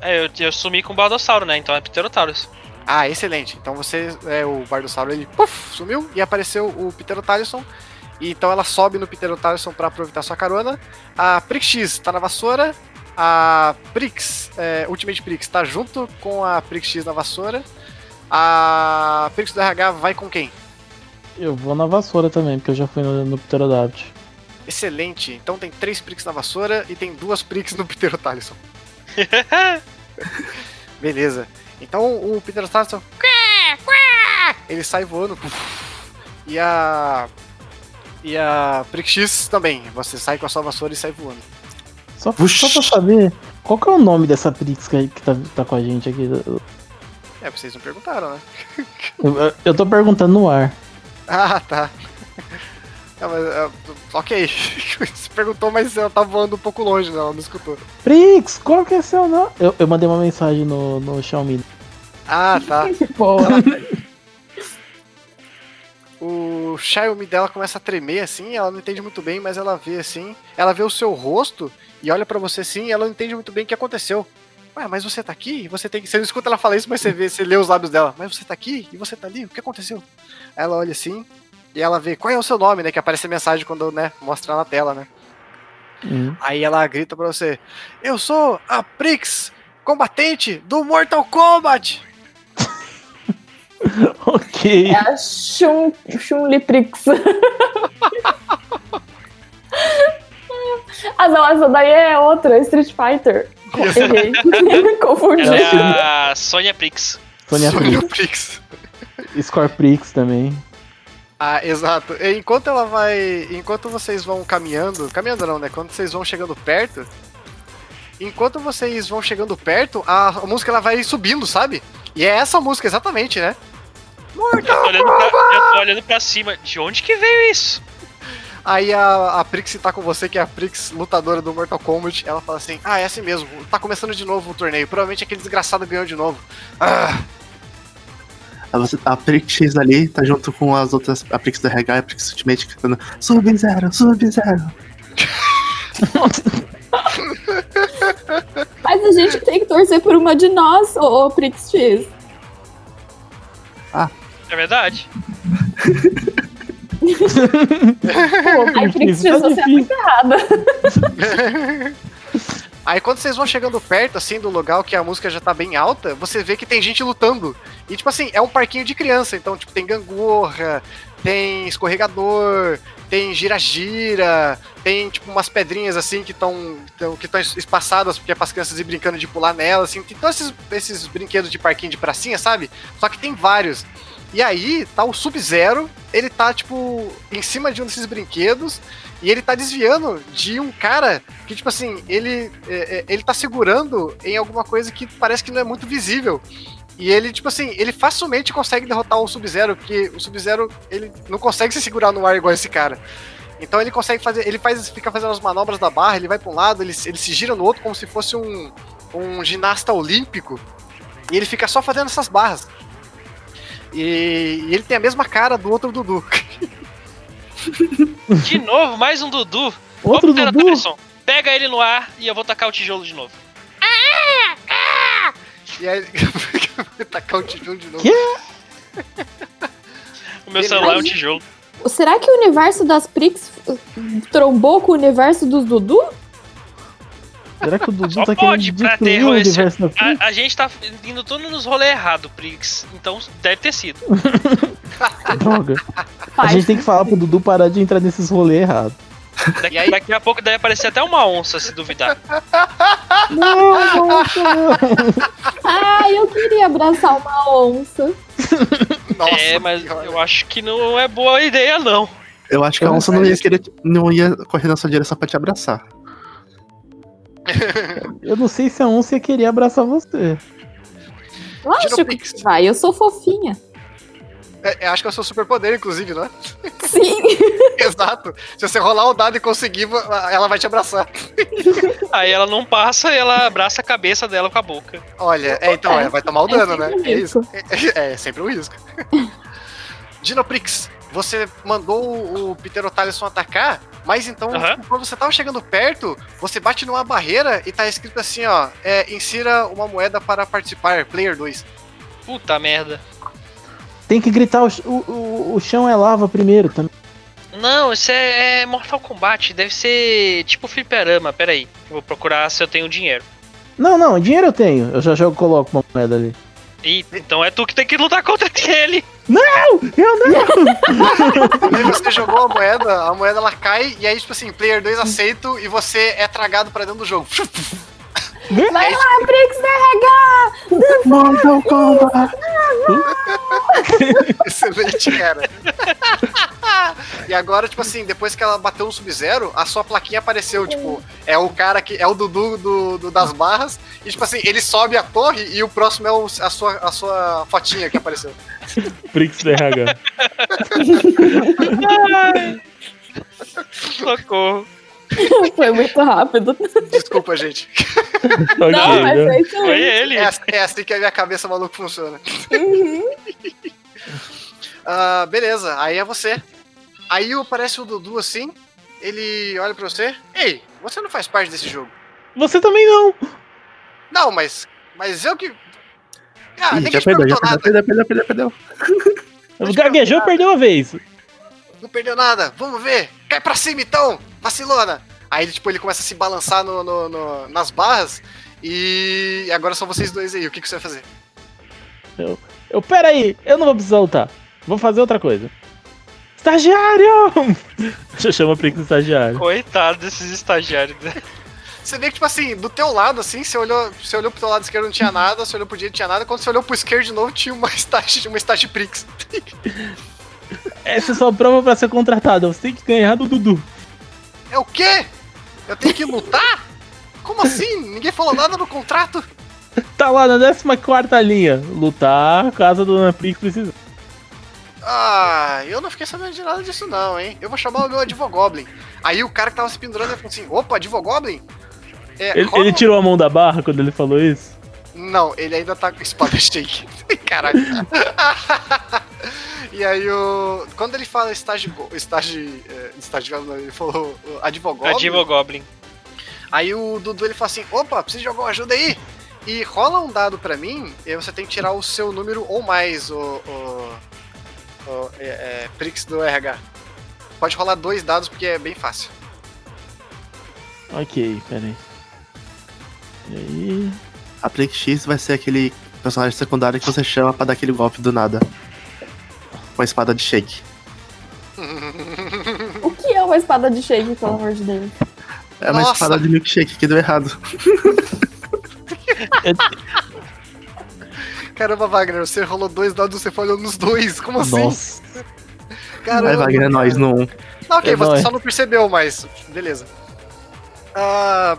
É, eu, eu sumi com o Baldossauro, né? Então é Pterotaurus.
Ah, excelente. Então você, é, o Bardossauro, ele puf, sumiu e apareceu o Pterotalison. E então ela sobe no Pterotalison pra aproveitar sua carona. A Prix X tá na vassoura. A Prix, é, Ultimate Prix, tá junto com a Prix X na vassoura. A Prix do RH vai com quem?
Eu vou na vassoura também, porque eu já fui no, no Pterodapt.
Excelente. Então tem três Prix na vassoura e tem duas Prix no Pterotalison. Beleza. Então o Pterotalison. Ele sai voando. E a. E a Prix também. Você sai com a sua vassoura e sai voando.
Só, só pra saber, qual que é o nome dessa Prix que, que tá, tá com a gente aqui?
É, vocês não perguntaram, né?
eu- eu tô perguntando no ar.
Ah, tá. Ah, mas, é, ok. Você perguntou, mas ela tá voando um pouco longe, né? Ela não escutou.
Prix, qual que é seu nome? Eu, eu mandei uma mensagem no, no Xiaomi.
Ah, tá.
Porra.
o Xiaomi dela começa a tremer assim, ela não entende muito bem, mas ela vê assim, ela vê o seu rosto e olha pra você assim, e ela não entende muito bem o que aconteceu. Ué, mas você tá aqui? Você tem que. Você não escuta ela falar isso, mas você vê, você lê os lábios dela. Mas você tá aqui? E você tá ali? O que aconteceu? Ela olha assim e ela vê qual é o seu nome, né? Que aparece a mensagem quando, né, mostra na tela, né?
Hum.
Aí ela grita pra você: Eu sou a Prix, combatente do Mortal Kombat!
Ok.
É a Chun, Chun-Li Prix. ah, não, essa daí é outra, Street Fighter. Errei. Confundi.
Ela é a Sônia Prix.
Sônia Prix.
Prix.
Score Prix também.
Ah, exato. E Enquanto ela vai. Enquanto vocês vão caminhando. Caminhando não, né? Quando vocês vão chegando perto. Enquanto vocês vão chegando perto, a, a música ela vai subindo, sabe? E é essa música, exatamente, né?
Eu tô, olhando pra, eu tô olhando pra cima. De onde que veio isso?
Aí a, a Prix tá com você, que é a Prix lutadora do Mortal Kombat. Ela fala assim: Ah, é assim mesmo, tá começando de novo o torneio. Provavelmente aquele desgraçado ganhou de novo. Ah,
A Prix ali tá junto com as outras. A Prix do RH e a Prix Ultimate cantando Sub-Zero, Sub-Zero.
Mas a gente tem que torcer por uma de nós, ô, ô Prix X.
É verdade?
Isso
X,
tá
você é muito errada.
Aí quando vocês vão chegando perto, assim, do lugar que a música já tá bem alta, você vê que tem gente lutando. E, tipo assim, é um parquinho de criança. Então, tipo, tem gangorra, tem escorregador, tem gira-gira, tem, tipo, umas pedrinhas, assim, que estão que tão espaçadas, porque é pras crianças ir brincando de pular nelas, assim. Tem todos esses, esses brinquedos de parquinho de pracinha, sabe? Só que tem vários. E aí, tá o Sub-Zero, ele tá, tipo, em cima de um desses brinquedos, e ele tá desviando de um cara que, tipo assim, ele, é, é, ele tá segurando em alguma coisa que parece que não é muito visível. E ele, tipo assim, ele facilmente consegue derrotar o Sub-Zero, porque o Sub-Zero, ele não consegue se segurar no ar igual esse cara. Então ele consegue fazer, ele faz, fica fazendo as manobras da barra, ele vai pra um lado, ele, ele se gira no outro como se fosse um, um ginasta olímpico. E ele fica só fazendo essas barras. E, e ele tem a mesma cara do outro Dudu.
De novo, mais um Dudu.
Outro
Peter
Dudu?
Pega ele no ar e eu vou tacar o tijolo de novo.
E aí tacar o tijolo de novo.
Que?
O meu celular é um tijolo.
Será que o universo das Prix trombou com o universo dos Dudu?
Será que o Dudu
Só
tá
pode,
querendo
pra ter
o universo?
A, a gente tá indo todo nos rolê errado, Prix. Então deve ter sido.
Droga. A gente tem que falar pro Dudu parar de entrar nesses rolês errados.
Daqui,
E aí?
daqui a pouco deve aparecer até uma onça, se duvidar.
Não, não, não.
Ah, eu queria abraçar uma onça.
Nossa,
é, mas eu acho que não é boa ideia, não.
Eu acho que a onça não ia querer. Não ia correr na sua direção pra te abraçar.
Eu não sei se a onça ia querer abraçar você.
Lógico que vai, eu sou fofinha.
É, eu acho que é o seu superpoder, inclusive, não é?
Sim.
Exato. Se você rolar o dado e conseguir, ela vai te abraçar.
Aí ela não passa e ela abraça a cabeça dela com a boca.
Olha, é, então, é, vai tomar o
É
dano,
sempre
né?
um
É isso.
risco.
É, é sempre um risco. Dinoprix, você mandou o- o Peter Otalisson atacar, mas então, tipo, quando você tava chegando perto, você bate numa barreira e tá escrito assim, ó, é, insira uma moeda para participar, player 2.
Puta merda.
Tem que gritar, o, o, o, chão é lava primeiro também.
Não, isso é, é Mortal Kombat. Deve ser tipo fliperama. Pera aí. Eu vou procurar se eu tenho dinheiro.
Não, não, dinheiro eu tenho. Eu já jogo, coloco uma moeda ali.
Ih, então é tu que tem que lutar contra ele.
Eu não!
Aí você jogou a moeda, a moeda ela cai, e aí, tipo assim, player 2 aceito e você é tragado pra dentro do jogo.
Vai lá, Prix RH!
Mortal Kombat!
Excelente, cara. e agora, tipo assim, depois que ela bateu no Sub-Zero, a sua plaquinha apareceu, tipo, é o cara que é o Dudu do, do- das barras, e tipo assim, ele sobe a torre e o próximo é o- a, sua, a sua fotinha que apareceu.
Prix do RH.
Socorro.
Foi muito rápido.
Desculpa, gente.
Não, mas
né?
foi
Foi
excelente.
ele.
É, é assim que a minha cabeça maluca funciona.
Uhum.
Ah, beleza, aí é você. Aí aparece o Dudu assim, ele olha pra você. Ei, você não faz parte desse jogo.
Você também não.
Não, mas. Mas eu que. Ah,
Ih, já perdeu, já
nada.
perdeu, perdeu, perdeu, perdeu.
Gaguejou, perdeu uma vez.
Não perdeu nada. Vamos ver. Cai pra cima então, vacilona. Aí ele, tipo, ele começa a se balançar no, no- no- nas barras. E agora são vocês dois aí. O que, que você vai fazer?
Eu, pera aí, eu não vou precisar lutar. Vou fazer outra coisa. Estagiário! Já chama Prix de estagiário.
Coitado desses estagiários. né?
Você vê que, tipo assim, do teu lado, assim, você olhou, você olhou pro teu lado esquerdo não tinha nada, você olhou pro direito não tinha nada, quando você olhou pro esquerdo de novo tinha uma estágio, uma estágio Prix.
Essa é sua prova pra ser contratado. Você tem que ganhar do Dudu.
É o quê? Eu tenho que lutar? Como assim? Ninguém falou nada no contrato?
Tá lá na 14 linha. Lutar caso a Dona Prix precise.
Ah, eu não fiquei sabendo de nada disso não, hein? Eu vou chamar o meu Advogoblin. Aí o cara que tava se pendurando falou assim, opa, Advogoblin? É,
Ele,
rola
ele tirou a mão da barra quando ele falou isso?
Não, ele ainda tá com espada shake. Caralho. E aí o. Quando ele fala estágio. Estágio. É, estágio ele falou advogoblin.
Adivo Goblin.
Aí o Dudu ele fala assim: opa, preciso de alguma ajuda aí? E rola um dado pra mim, e você tem que tirar o seu número ou mais, o. o, o é, é, Prix do RH. Pode rolar dois dados porque é bem fácil.
Ok, pera aí. E aí.
A Prix X vai ser aquele personagem secundário que você chama pra dar aquele golpe do nada. Com a espada de shake.
O que é uma espada de shake, pelo amor de Deus?
É uma
Nossa!
espada de milkshake que deu errado.
Caramba, Wagner, você rolou dois dados, você falhou nos dois. Como assim?
Nossa.
Caramba,
Vai, Wagner, é nóis no 1.
Não, ok,
É
você
nóis.
só não percebeu, mas beleza. Ah,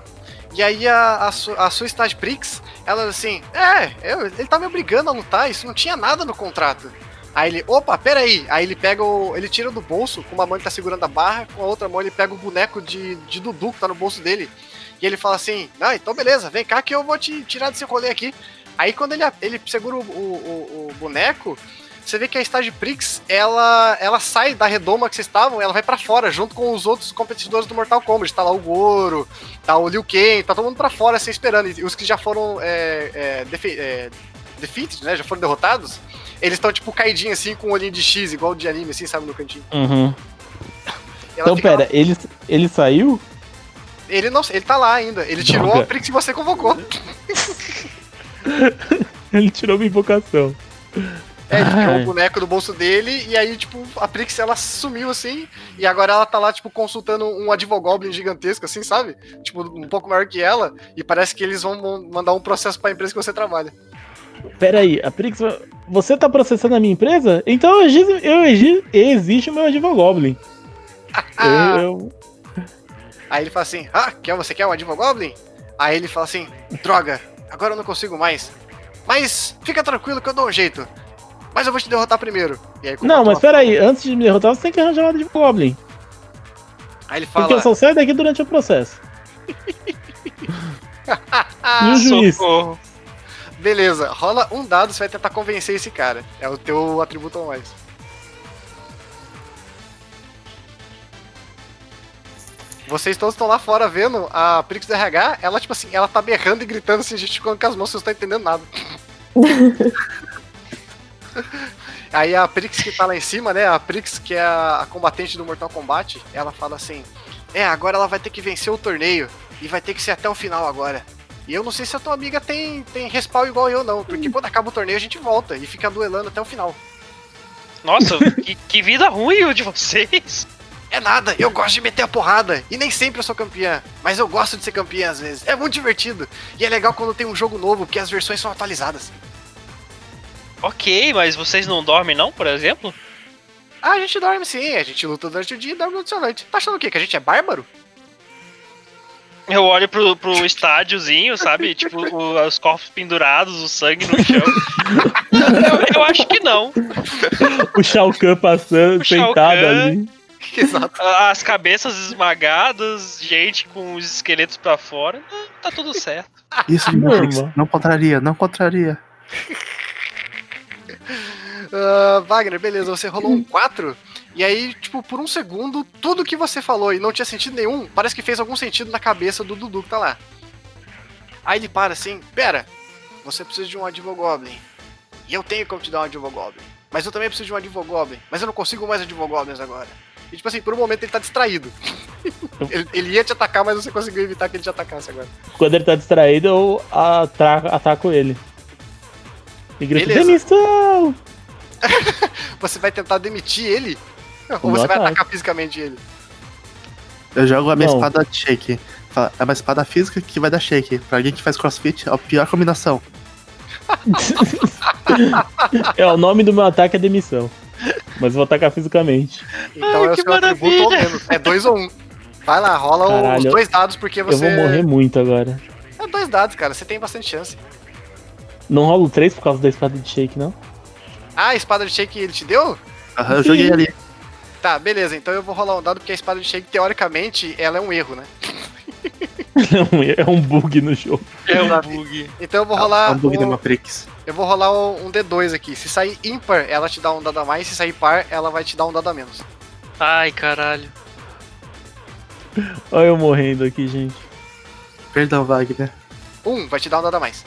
e aí a, a, su- a sua Stage Prix, ela assim, é, eu- ele tá me obrigando a lutar, isso não tinha nada no contrato. Aí ele, opa, peraí. Aí ele pega o. Ele tira do bolso, com uma mão ele tá segurando a barra, com a outra mão ele pega o boneco de, de Dudu que tá no bolso dele. E ele fala assim: então beleza, vem cá que eu vou te tirar desse rolê aqui. Aí quando ele, ele segura o, o, o- boneco, você vê que a Stage Prix, ela, ela sai da redoma que vocês estavam, ela vai pra fora, junto com os outros competidores do Mortal Kombat. Tá lá o Goro, tá o Liu Kang, tá todo mundo pra fora, assim, esperando. E os que já foram é, é, defe- é, defeated, né, já foram derrotados, eles estão tipo caidinhos assim, com um olhinho de X, igual de anime, assim, sabe, no cantinho.
Uhum. Então, pera,
lá-
ele, ele saiu?
ele não ele tá lá ainda. Ele tirou
Droga.
a Prix que você convocou.
Ele tirou minha invocação.
É, ele tirou o boneco do bolso dele e aí, tipo, a Prix ela sumiu assim. E agora ela tá lá, tipo, consultando um Advogoblin gigantesco, assim, sabe? Tipo, um pouco maior que ela. E parece que eles vão mandar um processo pra empresa que você trabalha.
Pera aí, a Prix. Você tá processando a minha empresa? Então eu, exijo- eu exi- existe o meu Advogoblin. Eu, eu-
Aí ele fala assim: Ah, quer, você quer um Advogoblin? Aí ele fala assim: Droga, agora eu não consigo mais. Mas fica tranquilo que eu dou um jeito. Mas eu vou te derrotar primeiro. E aí,
Não, mas
pera...
pera aí, antes de me derrotar, você tem que arranjar um Advogoblin.
Aí ele fala:
Porque eu só saio daqui durante o processo. E o juiz?
Socorro.
Beleza, rola um dado, você vai tentar convencer esse cara. É o teu atributo a mais. Vocês todos estão lá fora vendo a Prix do RH, ela, tipo assim, ela tá berrando e gritando assim, gesticulando com as mãos, vocês não estão entendendo nada. Aí a Prix que tá lá em cima, né? A Prix, que é a combatente do Mortal Kombat, ela fala assim: É, agora ela vai ter que vencer o torneio e vai ter que ser até o final agora. E eu não sei se a tua amiga tem, tem respawn igual eu, não, porque quando acaba o torneio a gente volta e fica duelando até o final.
Nossa, que, que vida ruim o de vocês.
É nada, eu gosto de meter a porrada. E nem sempre eu sou campeã. Mas eu gosto de ser campeã às vezes. É muito divertido. E é legal quando tem um jogo novo, porque as versões são atualizadas.
Ok, mas vocês não dormem não, por exemplo?
Ah, a gente dorme sim, a gente luta durante o dia e dorme durante a noite. Tá achando o quê? Que a gente é bárbaro?
Eu olho pro, pro estádiozinho, sabe? Tipo, o- os corpos pendurados, o sangue no chão. eu, eu acho que não.
O Shao Kahn passando,
O
sentado ali.
Exato.
As cabeças esmagadas, gente com os esqueletos pra fora. Tá tudo certo.
Isso de
Normal.
Matrix. Não contraria, não contraria.
Ah, Wagner, beleza, você rolou um 4. E aí, tipo, por um segundo, tudo que você falou e não tinha sentido nenhum, parece que fez algum sentido na cabeça do Dudu que tá lá. Aí ele para assim, pera, você precisa de um Advogoblin. E eu tenho como te dar um Advogoblin. Mas eu também preciso de um Advogoblin. Mas eu não consigo mais Advogoblins agora. E tipo assim, por um momento ele tá distraído. ele, ele ia te atacar, mas você conseguiu evitar que ele te atacasse agora.
Quando ele tá distraído, eu ataco ele. E grito,
Beleza.
demissão!
Você vai tentar demitir ele? Ou você vai
ataque.
atacar fisicamente ele?
Eu jogo a minha
Não.
espada de shake. É uma espada física que vai dar shake. Pra alguém que faz crossfit, é a pior combinação.
É, o nome do meu ataque é demissão. Mas eu vou atacar fisicamente.
Então
Ai,
é o seu atributo ou
maravilha.
menos. É dois ou um. Vai lá, rola os
Caralho,
dois dados, porque
Eu
você.
vou morrer muito agora.
É dois dados, cara. Você tem bastante chance.
Não rolo 3 por causa da espada de shake, não?
Ah, a espada de shake ele te deu?
Aham, eu joguei ali.
Tá, beleza. Então eu vou rolar um dado, porque a espada de shake, teoricamente, ela é um erro, né?
É um bug no jogo.
É um
Exato.
bug.
Então eu vou
É
rolar.
um bug da
um-
Matrix.
eu vou rolar um, um D2 aqui. Se sair ímpar, ela te dá um dado a mais. Se sair par, ela vai te dar um dado a menos.
Ai, caralho.
Olha eu morrendo aqui, gente.
Perdão, Wagner.
Um, vai te dar um dado a mais.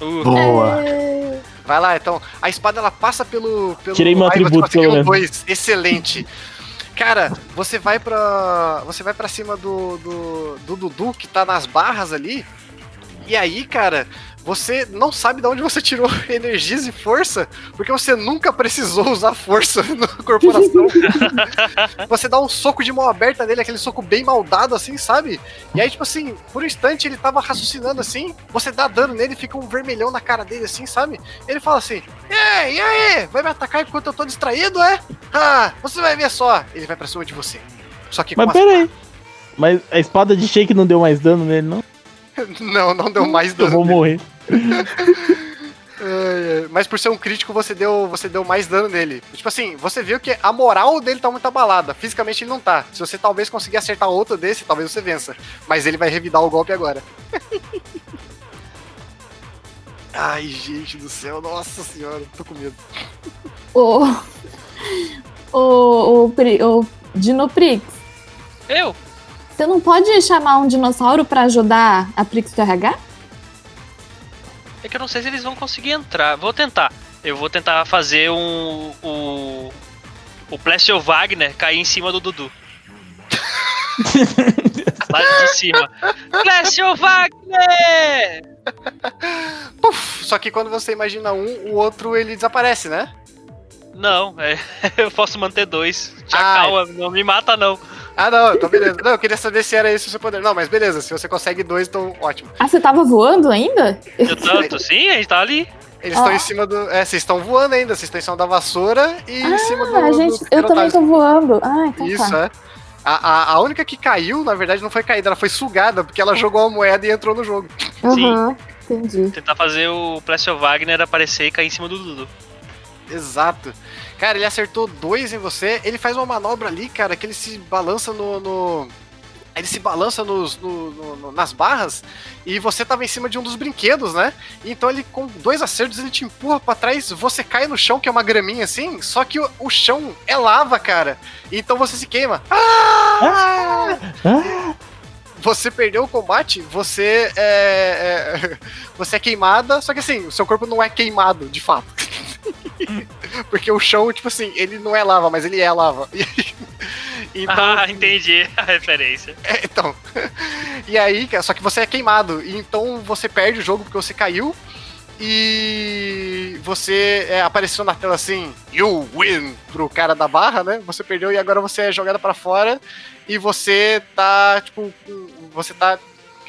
Uh,
Boa.
É,
Vai lá, então. A espada ela passa pelo. pelo
Tirei meu atributo, pelo
dois. Excelente. Cara, você vai pra. Você vai para cima do, do, do Dudu que tá nas barras ali. E aí, cara, você não sabe de onde você tirou energias e força, porque você nunca precisou usar força na corporação. você dá um soco de mão aberta nele, aquele soco bem maldado, assim, sabe? E aí, tipo assim, por um instante ele tava raciocinando assim, você dá dano nele, fica um vermelhão na cara dele, assim, sabe? Ele fala assim: Ei, e aí? Vai me atacar enquanto eu tô distraído, é? Ah, você vai ver só. Ele vai pra cima de você. Só que
Mas
as-
pera aí. Mas a espada de shake não deu mais dano nele, não?
Não, não deu mais
Eu
dano.
vou morrer.
Mas por ser um crítico, você deu, você deu mais dano nele. Tipo assim, você viu que a moral dele tá muito abalada. Fisicamente ele não tá. Se você talvez conseguir acertar outro desse, talvez você vença. Mas ele vai revidar o golpe agora. Ai, gente do céu, nossa senhora, tô com medo.
O. O. O, o Dinoprix.
eu?
Você não pode chamar um dinossauro pra ajudar a Prix carregar?
É que eu não sei se eles vão conseguir entrar. Vou tentar. Eu vou tentar fazer um. O. O Plessio Wagner cair em cima do Dudu. Lá de cima. Plessio Wagner!
Puf! Só que quando você imagina um, o outro ele desaparece, né?
Não, é, eu posso manter dois. Já
Ah,
calma, não me mata não.
Ah, não, então beleza. Não, eu queria saber se era esse o seu poder. Não, mas beleza, se você consegue dois, então ótimo.
Ah, você tava voando ainda?
Eu tanto, sim, a gente tá ali.
Eles estão
Ah.
em cima do. É, vocês estão voando ainda, vocês estão em cima da vassoura e em cima do.
Ah, a
do
gente, eu também tô voando. Ah, então
Isso,
tá.
é. A, a, a única que caiu, na verdade, não foi caída, ela foi sugada, porque ela jogou a moeda e entrou no jogo.
Aham, entendi.
Tentar fazer o Plessio Wagner aparecer e cair em cima do Dudu.
Exato. Cara, ele acertou dois em você, ele faz uma manobra ali, cara, que ele se balança no. no- Ele se balança nos, no- no- nas barras e você tava em cima de um dos brinquedos, né? Então ele, com dois acertos, ele te empurra pra trás, você cai no chão, que é uma graminha assim, só que o, o chão é lava, cara. Então você se queima. Ah!
Ah,
você perdeu o combate, você é, é- você é queimada, só que assim, o seu corpo não é queimado, de fato. Porque o chão, tipo assim, ele não é lava, mas ele é lava. então,
Ah, entendi a referência.
é, então. E aí, só que você é queimado. E então você perde o jogo porque você caiu. E você é, apareceu na tela assim, you win, pro cara da barra, né? Você perdeu e agora você é jogada pra fora. E você tá, tipo, você tá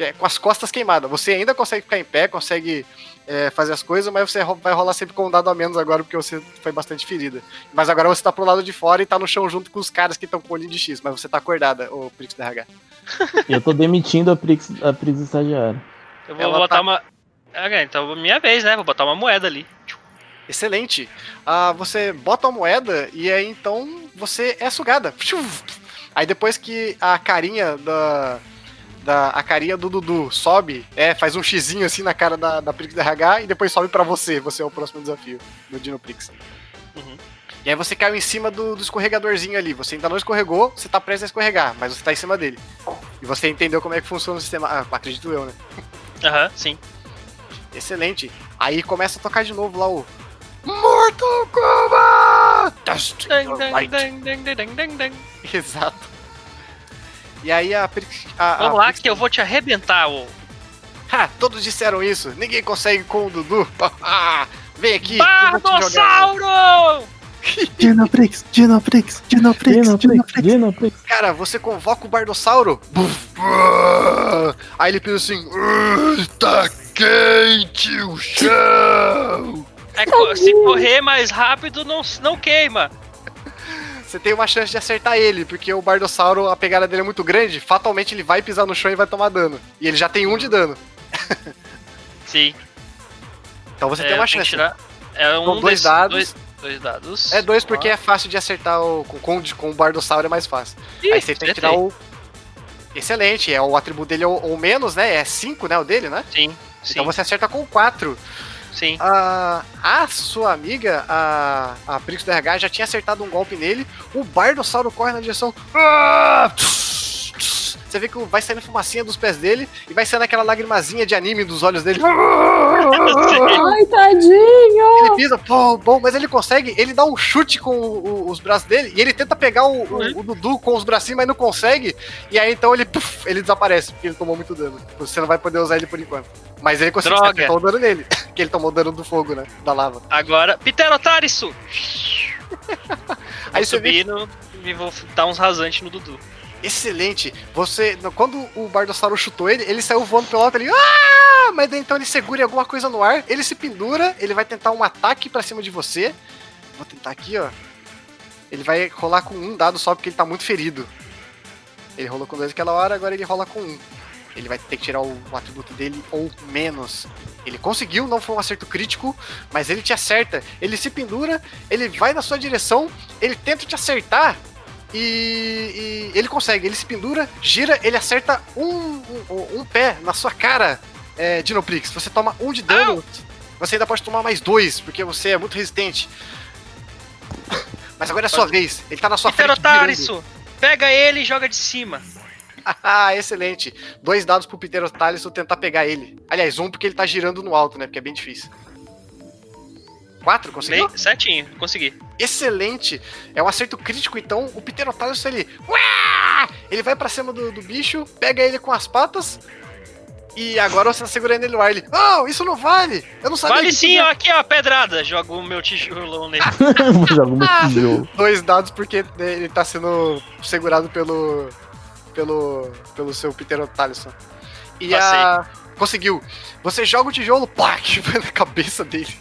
é, com as costas queimadas. Você ainda consegue ficar em pé, consegue é, fazer as coisas, mas você vai rolar sempre com um dado a menos agora, porque você foi bastante ferida. Mas agora você tá pro lado de fora e tá no chão junto com os caras que estão com olho de X, mas você tá acordada, ô Prix DRH.
eu tô demitindo a Prix, a Prix estagiária.
Eu vou
Ela
botar
tá-
uma. Ah, então minha vez, né? Vou botar uma moeda ali.
Excelente. Ah, você bota a moeda e aí então você é sugada. Aí depois que a carinha da. Da, a carinha do Dudu sobe, é, faz um xizinho assim na cara da, da Prix RH e depois sobe pra você. Você é o próximo desafio do Dino Prix.
Uhum.
E aí você caiu em cima do, do escorregadorzinho ali. Você ainda não escorregou, você tá prestes a escorregar, mas você tá em cima dele. E você entendeu como é que funciona o sistema. Ah, acredito eu, né?
Aham, sim.
Excelente. Aí começa a tocar de novo lá o. Mortal Kombat!
Dang, dang, dang.
Exato. E aí a, Prix- a, a
Vamos lá
Prix-
que eu vou te arrebentar, ô.
Ha, todos disseram isso. Ninguém consegue com o Dudu. Vem aqui.
Bardossauro!
Dinoprix, Dinoprix, Dinoprix,
Dinoprix,
Dinoprix.
Cara, você convoca o Bardossauro. Aí ele pensa assim: "Ah, Tá quente o chão.
É, se correr mais rápido, não, não queima.
Você tem uma chance de acertar ele, porque o Bardossauro, a pegada dele é muito grande, fatalmente ele vai pisar no chão e vai tomar dano. E ele já tem um de dano.
Sim.
Então você
é,
tem uma chance.
tirar- É um
São dois
desses-
dados.
Dois, dois dados.
É dois porque é fácil de acertar o, com, com, o Bardossauro é mais fácil.
Ih,
Aí você tem que tirar o. Excelente, é o atributo dele é o, o menos, né? É 5, né? O dele, né?
Sim, sim,
Então você acerta com 4.
Sim.
A, a sua amiga, a, a Prix do RH, já tinha acertado um golpe nele. O Bardossauro corre na direção. Ah! Você vê que vai saindo fumacinha dos pés dele e vai saindo aquela lagrimazinha de anime dos olhos dele.
Ai, tadinho!
Ele pisa, pô, bom, mas ele consegue, ele dá um chute com o- o- os braços dele e ele tenta pegar o, o- o Dudu com os bracinhos, mas não consegue. E aí então ele, puf, ele desaparece, porque ele tomou muito dano. Você não vai poder usar ele por enquanto. Mas ele conseguiu acertar o dano nele, que ele tomou dano do fogo, né? Da lava.
Agora, Pterotarisu!
Aí
Vou
vê
no, e vou dar uns rasantes no Dudu.
Excelente. Você, quando o Bardossauro chutou ele, ele saiu voando pelo alto ali. Ah! Mas daí, então ele segura alguma coisa no ar, ele se pendura, ele vai tentar um ataque pra cima de você. Vou tentar aqui, ó. Ele vai rolar com um dado só porque ele tá muito ferido. Ele rolou com dois aquela hora, agora ele rola com um. Ele vai ter que tirar o, o atributo dele ou menos. Ele conseguiu, não foi um acerto crítico, mas ele te acerta. Ele se pendura, ele vai na sua direção, ele tenta te acertar, e, e ele consegue, ele se pendura, gira, ele acerta um, um, um pé na sua cara, é, Dinoprix. Você toma um de dano, você ainda pode tomar mais dois, porque você é muito resistente. Mas agora é a sua vez, ele tá na sua frente. virando.
Pterotarisu! Pega ele e joga de cima.
Ah, excelente. Dois dados pro Pterotalius tentar pegar ele. Aliás, um porque ele tá girando no alto, né? Porque é bem difícil. Quatro, conseguiu?
Bem, certinho, consegui.
excelente. É um acerto crítico, então o Pterotalus ele. Uá! Ele vai pra cima do, do bicho, pega ele com as patas. E agora você tá segurando ele no ar. Ele. Oh, isso não vale! Eu não sabia
Vale
que
sim,
podia-"
ó, aqui ó, pedrada. Jogo o meu tijolão nele.
Joga muito tijolo.
Dois dados porque ele tá sendo segurado pelo. pelo. pelo seu Pterotalus. E a. Conseguiu. Você joga o tijolo, pá, que vai na cabeça dele.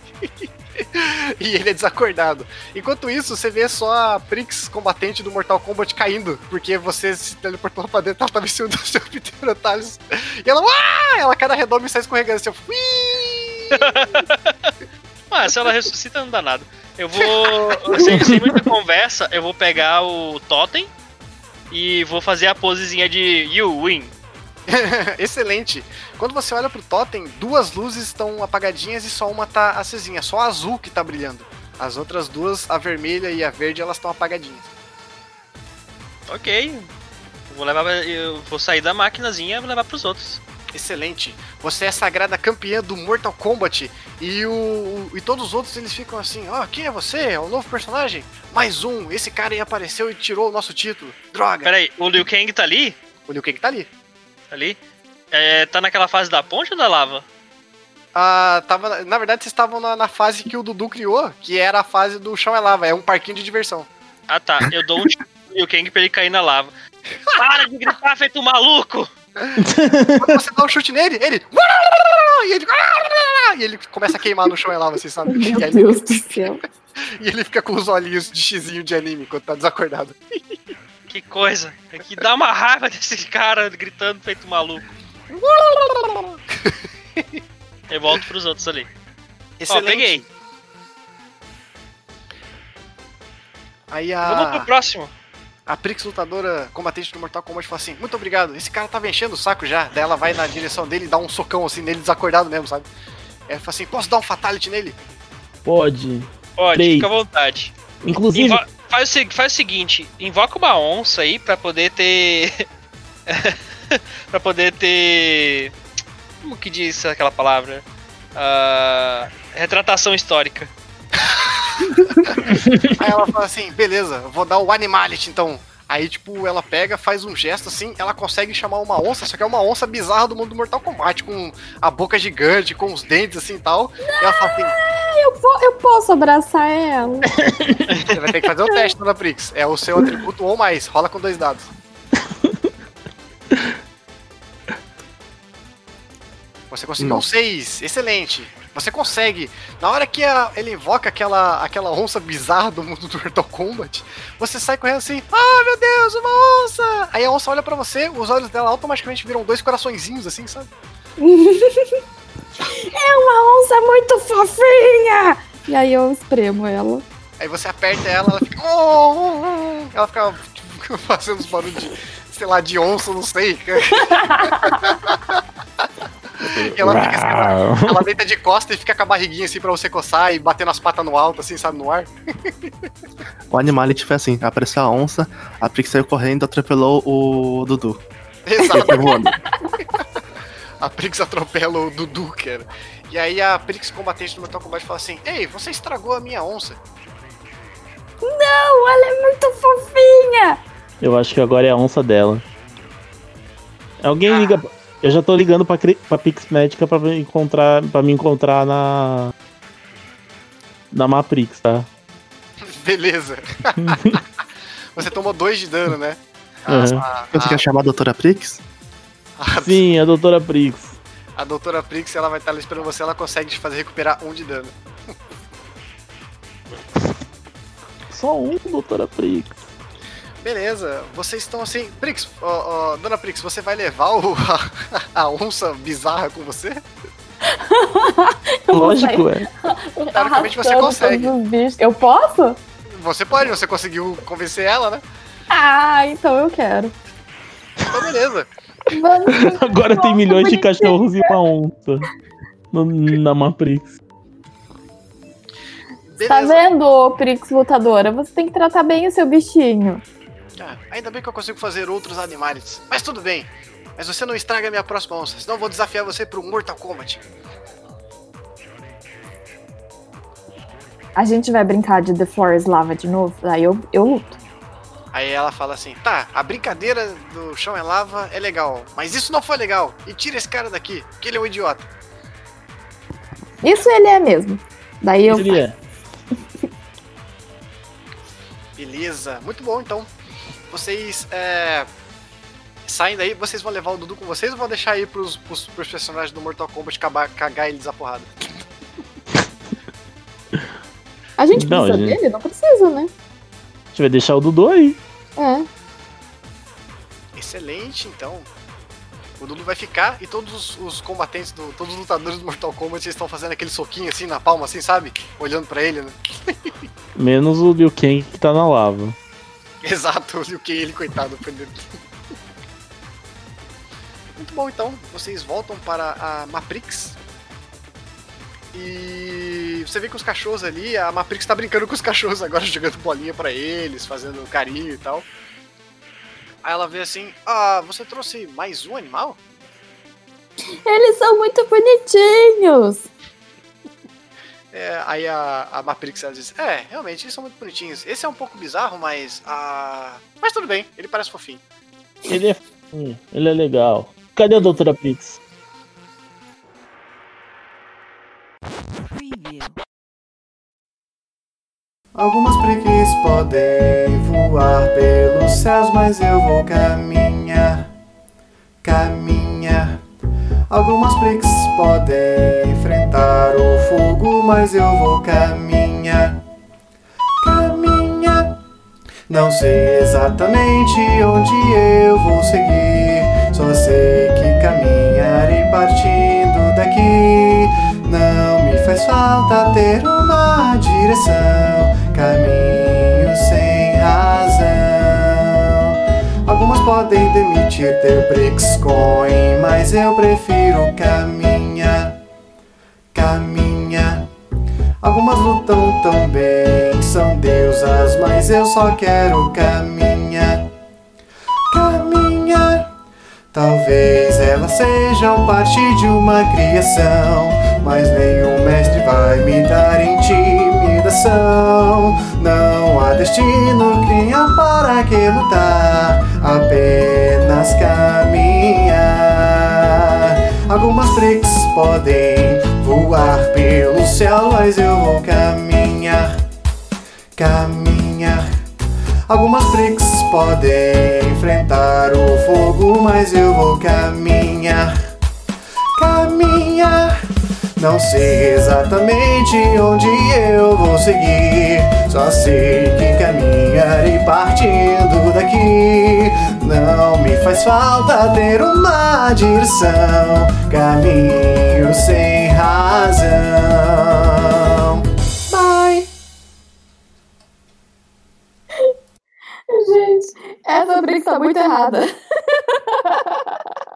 e ele é desacordado. Enquanto isso, você vê só a Prix combatente do Mortal Kombat caindo, porque você se teleportou pra dentro, ela tava em cima do seu Pterotalus. E ela! Ela cai na redoma e sai escorregando assim!
Ah, se ela ressuscita, não dá nada. Eu vou. sem, sem muita conversa, eu vou pegar o Totem e vou fazer a posezinha de You Win.
Excelente. Quando você olha pro totem, duas luzes estão apagadinhas e só uma tá acesinha. Só a azul que tá brilhando. As outras duas, a vermelha e a verde, elas estão apagadinhas.
Ok. Vou levar. Eu vou sair da maquinazinha e vou levar pros outros.
Excelente. Você é a sagrada campeã do Mortal Kombat e o e todos os outros eles ficam assim, ó, quem é você? É um novo personagem? Mais um. Esse cara aí apareceu e tirou o nosso título. Droga.
Pera aí, o Liu Kang tá ali?
O Liu Kang tá ali.
Ali? É, tá naquela fase da ponte ou da lava?
Ah, tava, na verdade, vocês estavam na, na fase que o Dudu criou, que era a fase do chão é lava, é um parquinho de diversão.
Ah tá, eu dou um tiro no Liu Kang pra ele cair na lava. Para de gritar, feito um maluco!
Quando você dá um chute nele, ele. E ele. E ele começa a queimar no chão e lava, vocês sabem. E,
Meu
aí-
Deus do céu.
e ele fica com os olhinhos de xizinho de anime quando tá desacordado.
Que coisa. É que dá uma raiva desse cara gritando feito maluco. Eu volto pros outros ali. Ó, peguei.
Aí
Vamos pro
a,
próximo.
a Prix lutadora combatente do Mortal Kombat fala assim: Muito obrigado, esse cara tava enchendo o saco já. Daí ela vai na direção dele e dá um socão assim nele, desacordado mesmo, sabe? Ela fala assim: Posso dar um fatality nele?
Pode.
Pode,
Três.
fica à vontade.
Inclusive,
Invo- faz, o, faz o seguinte: invoca uma onça aí pra poder ter. pra poder ter. Como que diz aquela palavra? Ah, retratação histórica.
Aí ela fala assim: Beleza, vou dar o Animality então. Aí, tipo, ela pega, faz um gesto assim, ela consegue chamar uma onça, só que é uma onça bizarra do mundo do Mortal Kombat, com a boca gigante, com os dentes assim e tal. E ela fala assim:
Eu, po- eu posso abraçar ela?
Você vai ter que fazer o teste, Dona Prix. É o seu atributo ou mais. Rola com dois dados. Você conseguiu um
Nossa.
6. Excelente. Você consegue. Na hora que a- ele invoca aquela, aquela onça bizarra do mundo do Mortal Kombat, você sai correndo assim: Ah, meu Deus, uma onça! Aí a onça olha pra você, os olhos dela automaticamente viram dois coraçõezinhos assim, sabe?
É uma onça muito fofinha! E aí eu espremo ela.
Aí você aperta ela, ela fica. "Oh, oh, oh". Ela fica fazendo os barulhos de, sei lá, de onça, não sei. E ela fica assim, ela, deita de costa e fica com a barriguinha assim pra você coçar e batendo as patas no alto, assim, sabe, no ar.
O Animality foi assim: apareceu a onça, a Prix saiu correndo e atropelou o Dudu.
Exato.
Voando.
A Prix atropela o Dudu, cara. E aí a Prix combatente do Mortal Kombat fala assim: Ei, você estragou a minha onça.
Não, ela é muito fofinha!
eu acho que agora é a onça dela. Alguém liga. Eu já tô ligando pra, pra Pix Médica pra me encontrar, pra me encontrar na. Na Maprix, tá?
Beleza. você tomou dois de dano, né?
Uhum.
A,
Você quer chamar a doutora Prix?
a,
Sim, a doutora Prix.
a doutora Prix, ela vai estar ali esperando você, ela consegue te fazer recuperar um de dano.
Só um, doutora Prix.
Beleza, vocês estão assim. Prix, ó, ó, dona Prix, você vai levar o, a, a onça bizarra com você?
Lógico, é.
Teoricamente você consegue.
Eu posso?
Você pode, você conseguiu convencer ela, né?
Ah, então eu quero.
Então beleza.
Agora tem milhões de cachorros e uma onça. No- na Maprix.
Tá
Beleza.
vendo, ô Prix lutadora? Você tem que tratar bem o seu bichinho.
Ah, ainda bem que eu consigo fazer outros animais. Mas tudo bem. Mas você não estraga a minha próxima onça, senão eu vou desafiar você pro Mortal Kombat.
A gente vai brincar de The Forest Lava de novo? Aí eu, eu luto.
Aí ela fala assim: tá, a brincadeira do chão é lava é legal, mas isso não foi legal. E tira esse cara daqui, que ele é um idiota.
Isso ele é mesmo. Daí eu.
Ele é.
Beleza, muito bom então. Vocês é, saem daí, vocês vão levar o Dudu com vocês ou vão deixar aí pros, pros, pros personagens do Mortal Kombat cagar, cagar eles a porrada?
A gente
Não,
precisa
gente.
dele? Não precisa, né?
A gente vai deixar o Dudu aí.
É.
Excelente, então. O Dudu vai ficar e todos os, combatentes, do, todos os lutadores do Mortal Kombat estão fazendo aquele soquinho assim na palma, assim, sabe? Olhando pra ele, né?
Menos o Liu Kang que tá na lava.
Exato, o Kang, ele, coitado, dele. Muito bom, então. Vocês voltam para a Maprix. E você vê que os cachorros ali, a Maprix tá brincando com os cachorros agora, jogando bolinha pra eles, fazendo carinho e tal. Aí ela vê assim, ah, você trouxe mais um animal?
Eles são muito bonitinhos.
É, aí a, a Maprix ela diz, é, realmente, eles são muito bonitinhos. Esse é um pouco bizarro, mas. Ah, mas tudo bem, ele parece fofinho.
Ele é. hum, Ele é legal. Cadê a doutora Prix?
Preview. Algumas priques podem voar pelos céus, mas eu vou caminhar, caminhar. Algumas priques podem enfrentar o fogo, mas eu vou caminhar, caminhar. Não sei exatamente onde eu vou seguir, só sei que caminharei partindo daqui. Não me faz falta ter uma direção, caminho sem razão.
Algumas podem demitir ter coin, mas eu prefiro caminhar, caminhar. Algumas lutam tão bem, são deusas, mas eu só quero caminhar, caminhar. Talvez elas sejam parte de uma criação, mas nenhum mestre vai me dar intimidação. Não há destino que ampara que lutar, apenas caminhar. Algumas bricks podem voar pelo céu, mas eu vou caminhar, caminhar. Algumas bricks podem enfrentar o fogo, mas eu vou caminhar, caminhar. Não sei exatamente onde eu vou seguir, só sei que caminharei partindo daqui. Não me faz falta ter uma direção, caminho sem razão. Bye.
Gente, essa briga tá muito errada.